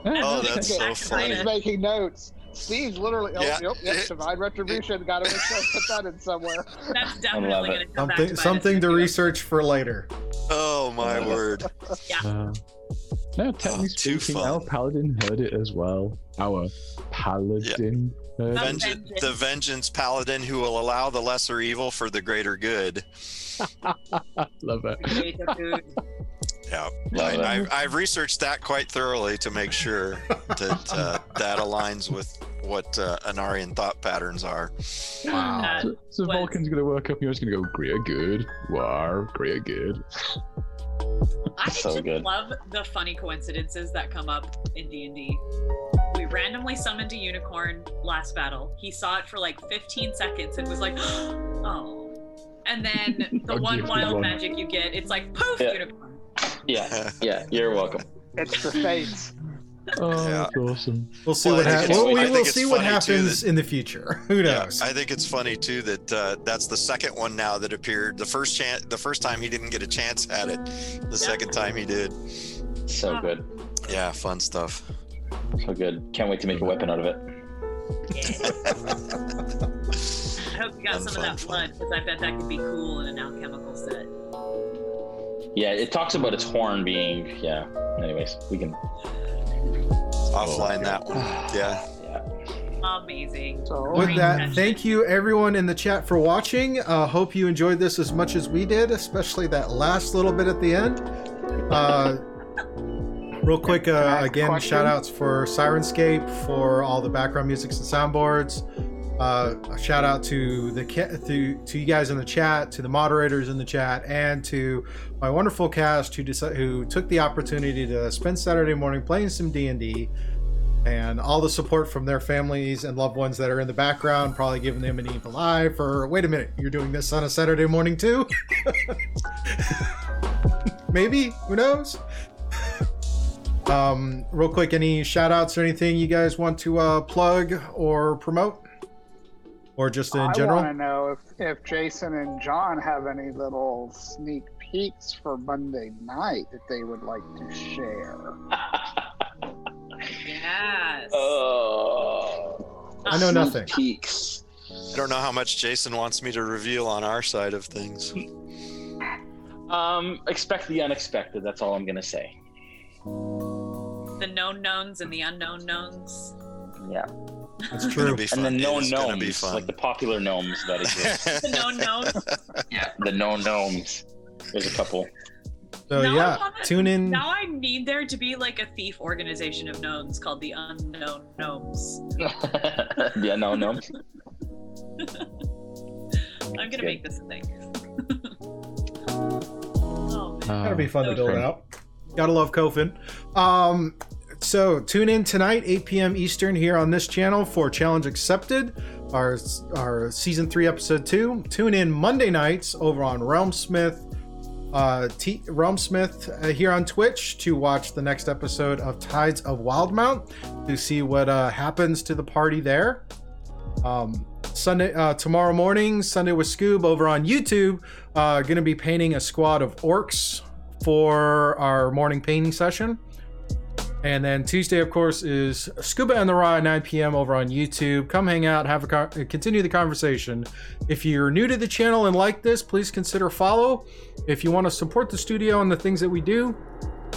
Speaker 3: Oh,
Speaker 4: Okay,
Speaker 3: that's so funny.
Speaker 6: Steve's making notes. Steve's literally, oh,
Speaker 3: Yeah.
Speaker 6: yep, yep, divine retribution. Got to make sure I put that in somewhere. (laughs)
Speaker 4: That's definitely going to come back
Speaker 1: Something
Speaker 4: to
Speaker 1: something to research for later.
Speaker 3: Oh my word!
Speaker 2: Uh, no, technically
Speaker 3: Oh, too
Speaker 2: speaking,
Speaker 3: fun.
Speaker 2: our paladin heard it as well. Our paladin heard it.
Speaker 3: Vengeance,
Speaker 4: vengeance.
Speaker 3: the vengeance paladin who will allow the lesser evil for the greater good. (laughs)
Speaker 2: Love it.
Speaker 4: Create the food. (laughs)
Speaker 3: Yeah,
Speaker 5: Love it.
Speaker 3: I, I've, I've researched that quite thoroughly to make sure that (laughs) uh, that aligns with what uh, Anarian thought patterns are.
Speaker 1: Wow.
Speaker 4: Uh,
Speaker 2: So, so Vulcan's gonna work up and you're just gonna go, Greer good. War, Greer good.
Speaker 4: I
Speaker 5: So
Speaker 4: just
Speaker 5: good.
Speaker 4: love the funny coincidences that come up in D and D. We randomly summoned a unicorn last battle. He saw it for like 15 seconds and was like, (gasps) "Oh." And then (laughs) the
Speaker 2: Oh,
Speaker 4: one wild
Speaker 2: one.
Speaker 4: magic you get, it's like poof,
Speaker 5: Yeah.
Speaker 4: unicorn.
Speaker 5: Yeah, yeah, you're welcome.
Speaker 6: It's the fates.
Speaker 2: Oh,
Speaker 3: Yeah.
Speaker 2: that's awesome.
Speaker 1: We'll see
Speaker 3: Well,
Speaker 1: what
Speaker 3: I
Speaker 1: happens. Well, we will see what happens
Speaker 3: that-
Speaker 1: in the future. (laughs) Who
Speaker 3: Yeah,
Speaker 1: knows?
Speaker 3: I think it's funny too that uh, that's the second one now that appeared. The first chance, the first time he didn't get a chance at it. The second time he did.
Speaker 5: So good,
Speaker 3: Yeah, fun stuff.
Speaker 5: so good. Can't wait to make a weapon out of it. (laughs)
Speaker 4: I hope you got
Speaker 3: Fun,
Speaker 4: some
Speaker 3: fun,
Speaker 4: of that
Speaker 3: fun.
Speaker 4: blood because I bet that could be cool in an alchemical set.
Speaker 5: Yeah, it talks about its horn being. Yeah. Anyways, we can.
Speaker 3: Offline that one. (sighs) Yeah.
Speaker 5: Yeah.
Speaker 4: Amazing.
Speaker 6: So
Speaker 1: With
Speaker 4: Great
Speaker 1: that,
Speaker 4: session.
Speaker 1: thank you everyone in the chat for watching. Uh, hope you enjoyed this as much as we did, especially that last little bit at the end. Uh, real quick, uh, again,
Speaker 6: question?
Speaker 1: shout outs for Syrinscape for all the background music and soundboards. Uh, a shout out to the to, to you guys in the chat, to the moderators in the chat, and to my wonderful cast who decided, who took the opportunity to spend Saturday morning playing some D and D and all the support from their families and loved ones that are in the background, probably giving them an evil eye for, wait a minute, you're doing this on a Saturday morning too? (laughs) Maybe, who knows? um, real quick, any shout outs or anything you guys want to uh, plug or promote? Or just in
Speaker 6: I
Speaker 1: general?
Speaker 6: I want to know if, if Jason and John have any little sneak peeks for Monday night that they would like to share. (laughs)
Speaker 4: Yes.
Speaker 5: oh.
Speaker 1: I know nothing.
Speaker 5: Peaks.
Speaker 3: I don't know how much Jason wants me to reveal on our side of things.
Speaker 5: Um, expect the unexpected. That's all I'm gonna say.
Speaker 4: The known knowns and the unknown knowns.
Speaker 5: Yeah.
Speaker 1: It's
Speaker 3: It's
Speaker 1: true.
Speaker 3: gonna be
Speaker 5: And the known
Speaker 3: is be
Speaker 5: gnomes,
Speaker 3: fun.
Speaker 5: like the popular gnomes that exist. (laughs)
Speaker 4: The known gnomes. (laughs)
Speaker 5: yeah, the known gnomes. There's a couple.
Speaker 1: So,
Speaker 4: Now
Speaker 1: yeah,
Speaker 4: wanna-
Speaker 1: tune in.
Speaker 4: Now I need there to be like a thief organization of gnomes called the Unknown Gnomes. (laughs)
Speaker 5: the Unknown gnomes.
Speaker 4: I'm gonna
Speaker 5: good.
Speaker 4: make this a thing. oh, man.
Speaker 1: That'll be fun to build
Speaker 2: great.
Speaker 1: out. Gotta love Kofin. Um, so tune in tonight, 8 p.m. Eastern, here on this channel for Challenge Accepted, our our season three, episode two. Tune in Monday nights over on Realmsmith, uh, T- Realmsmith uh, here on Twitch to watch the next episode of Tides of Wildemount to see what uh, happens to the party there. Um, Sunday, uh, tomorrow morning, Sunday with Scoob over on YouTube. Uh, gonna be painting a squad of orcs for our morning painting session. And then Tuesday, of course, is Scuba and the Raw at 9 p.m. over on YouTube. Come hang out, have a con- continue the conversation. If you're new to the channel and like this, please consider follow. If you want to support the studio and the things that we do,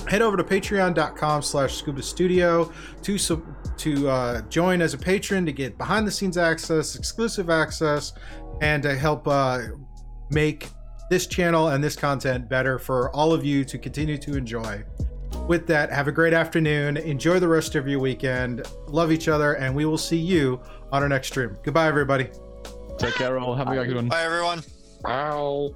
Speaker 1: head over to patreon.com slash scuba studio to sub- to uh, join as a patron to get behind the scenes access exclusive access and to help uh, make this channel and this content better for all of you to continue to enjoy with that, have a great afternoon. Enjoy the rest of your weekend. Love each other, and we will see you on our next stream. Goodbye, everybody.
Speaker 2: Take care, all. Have a good one.
Speaker 3: Bye, everyone.
Speaker 8: Ow.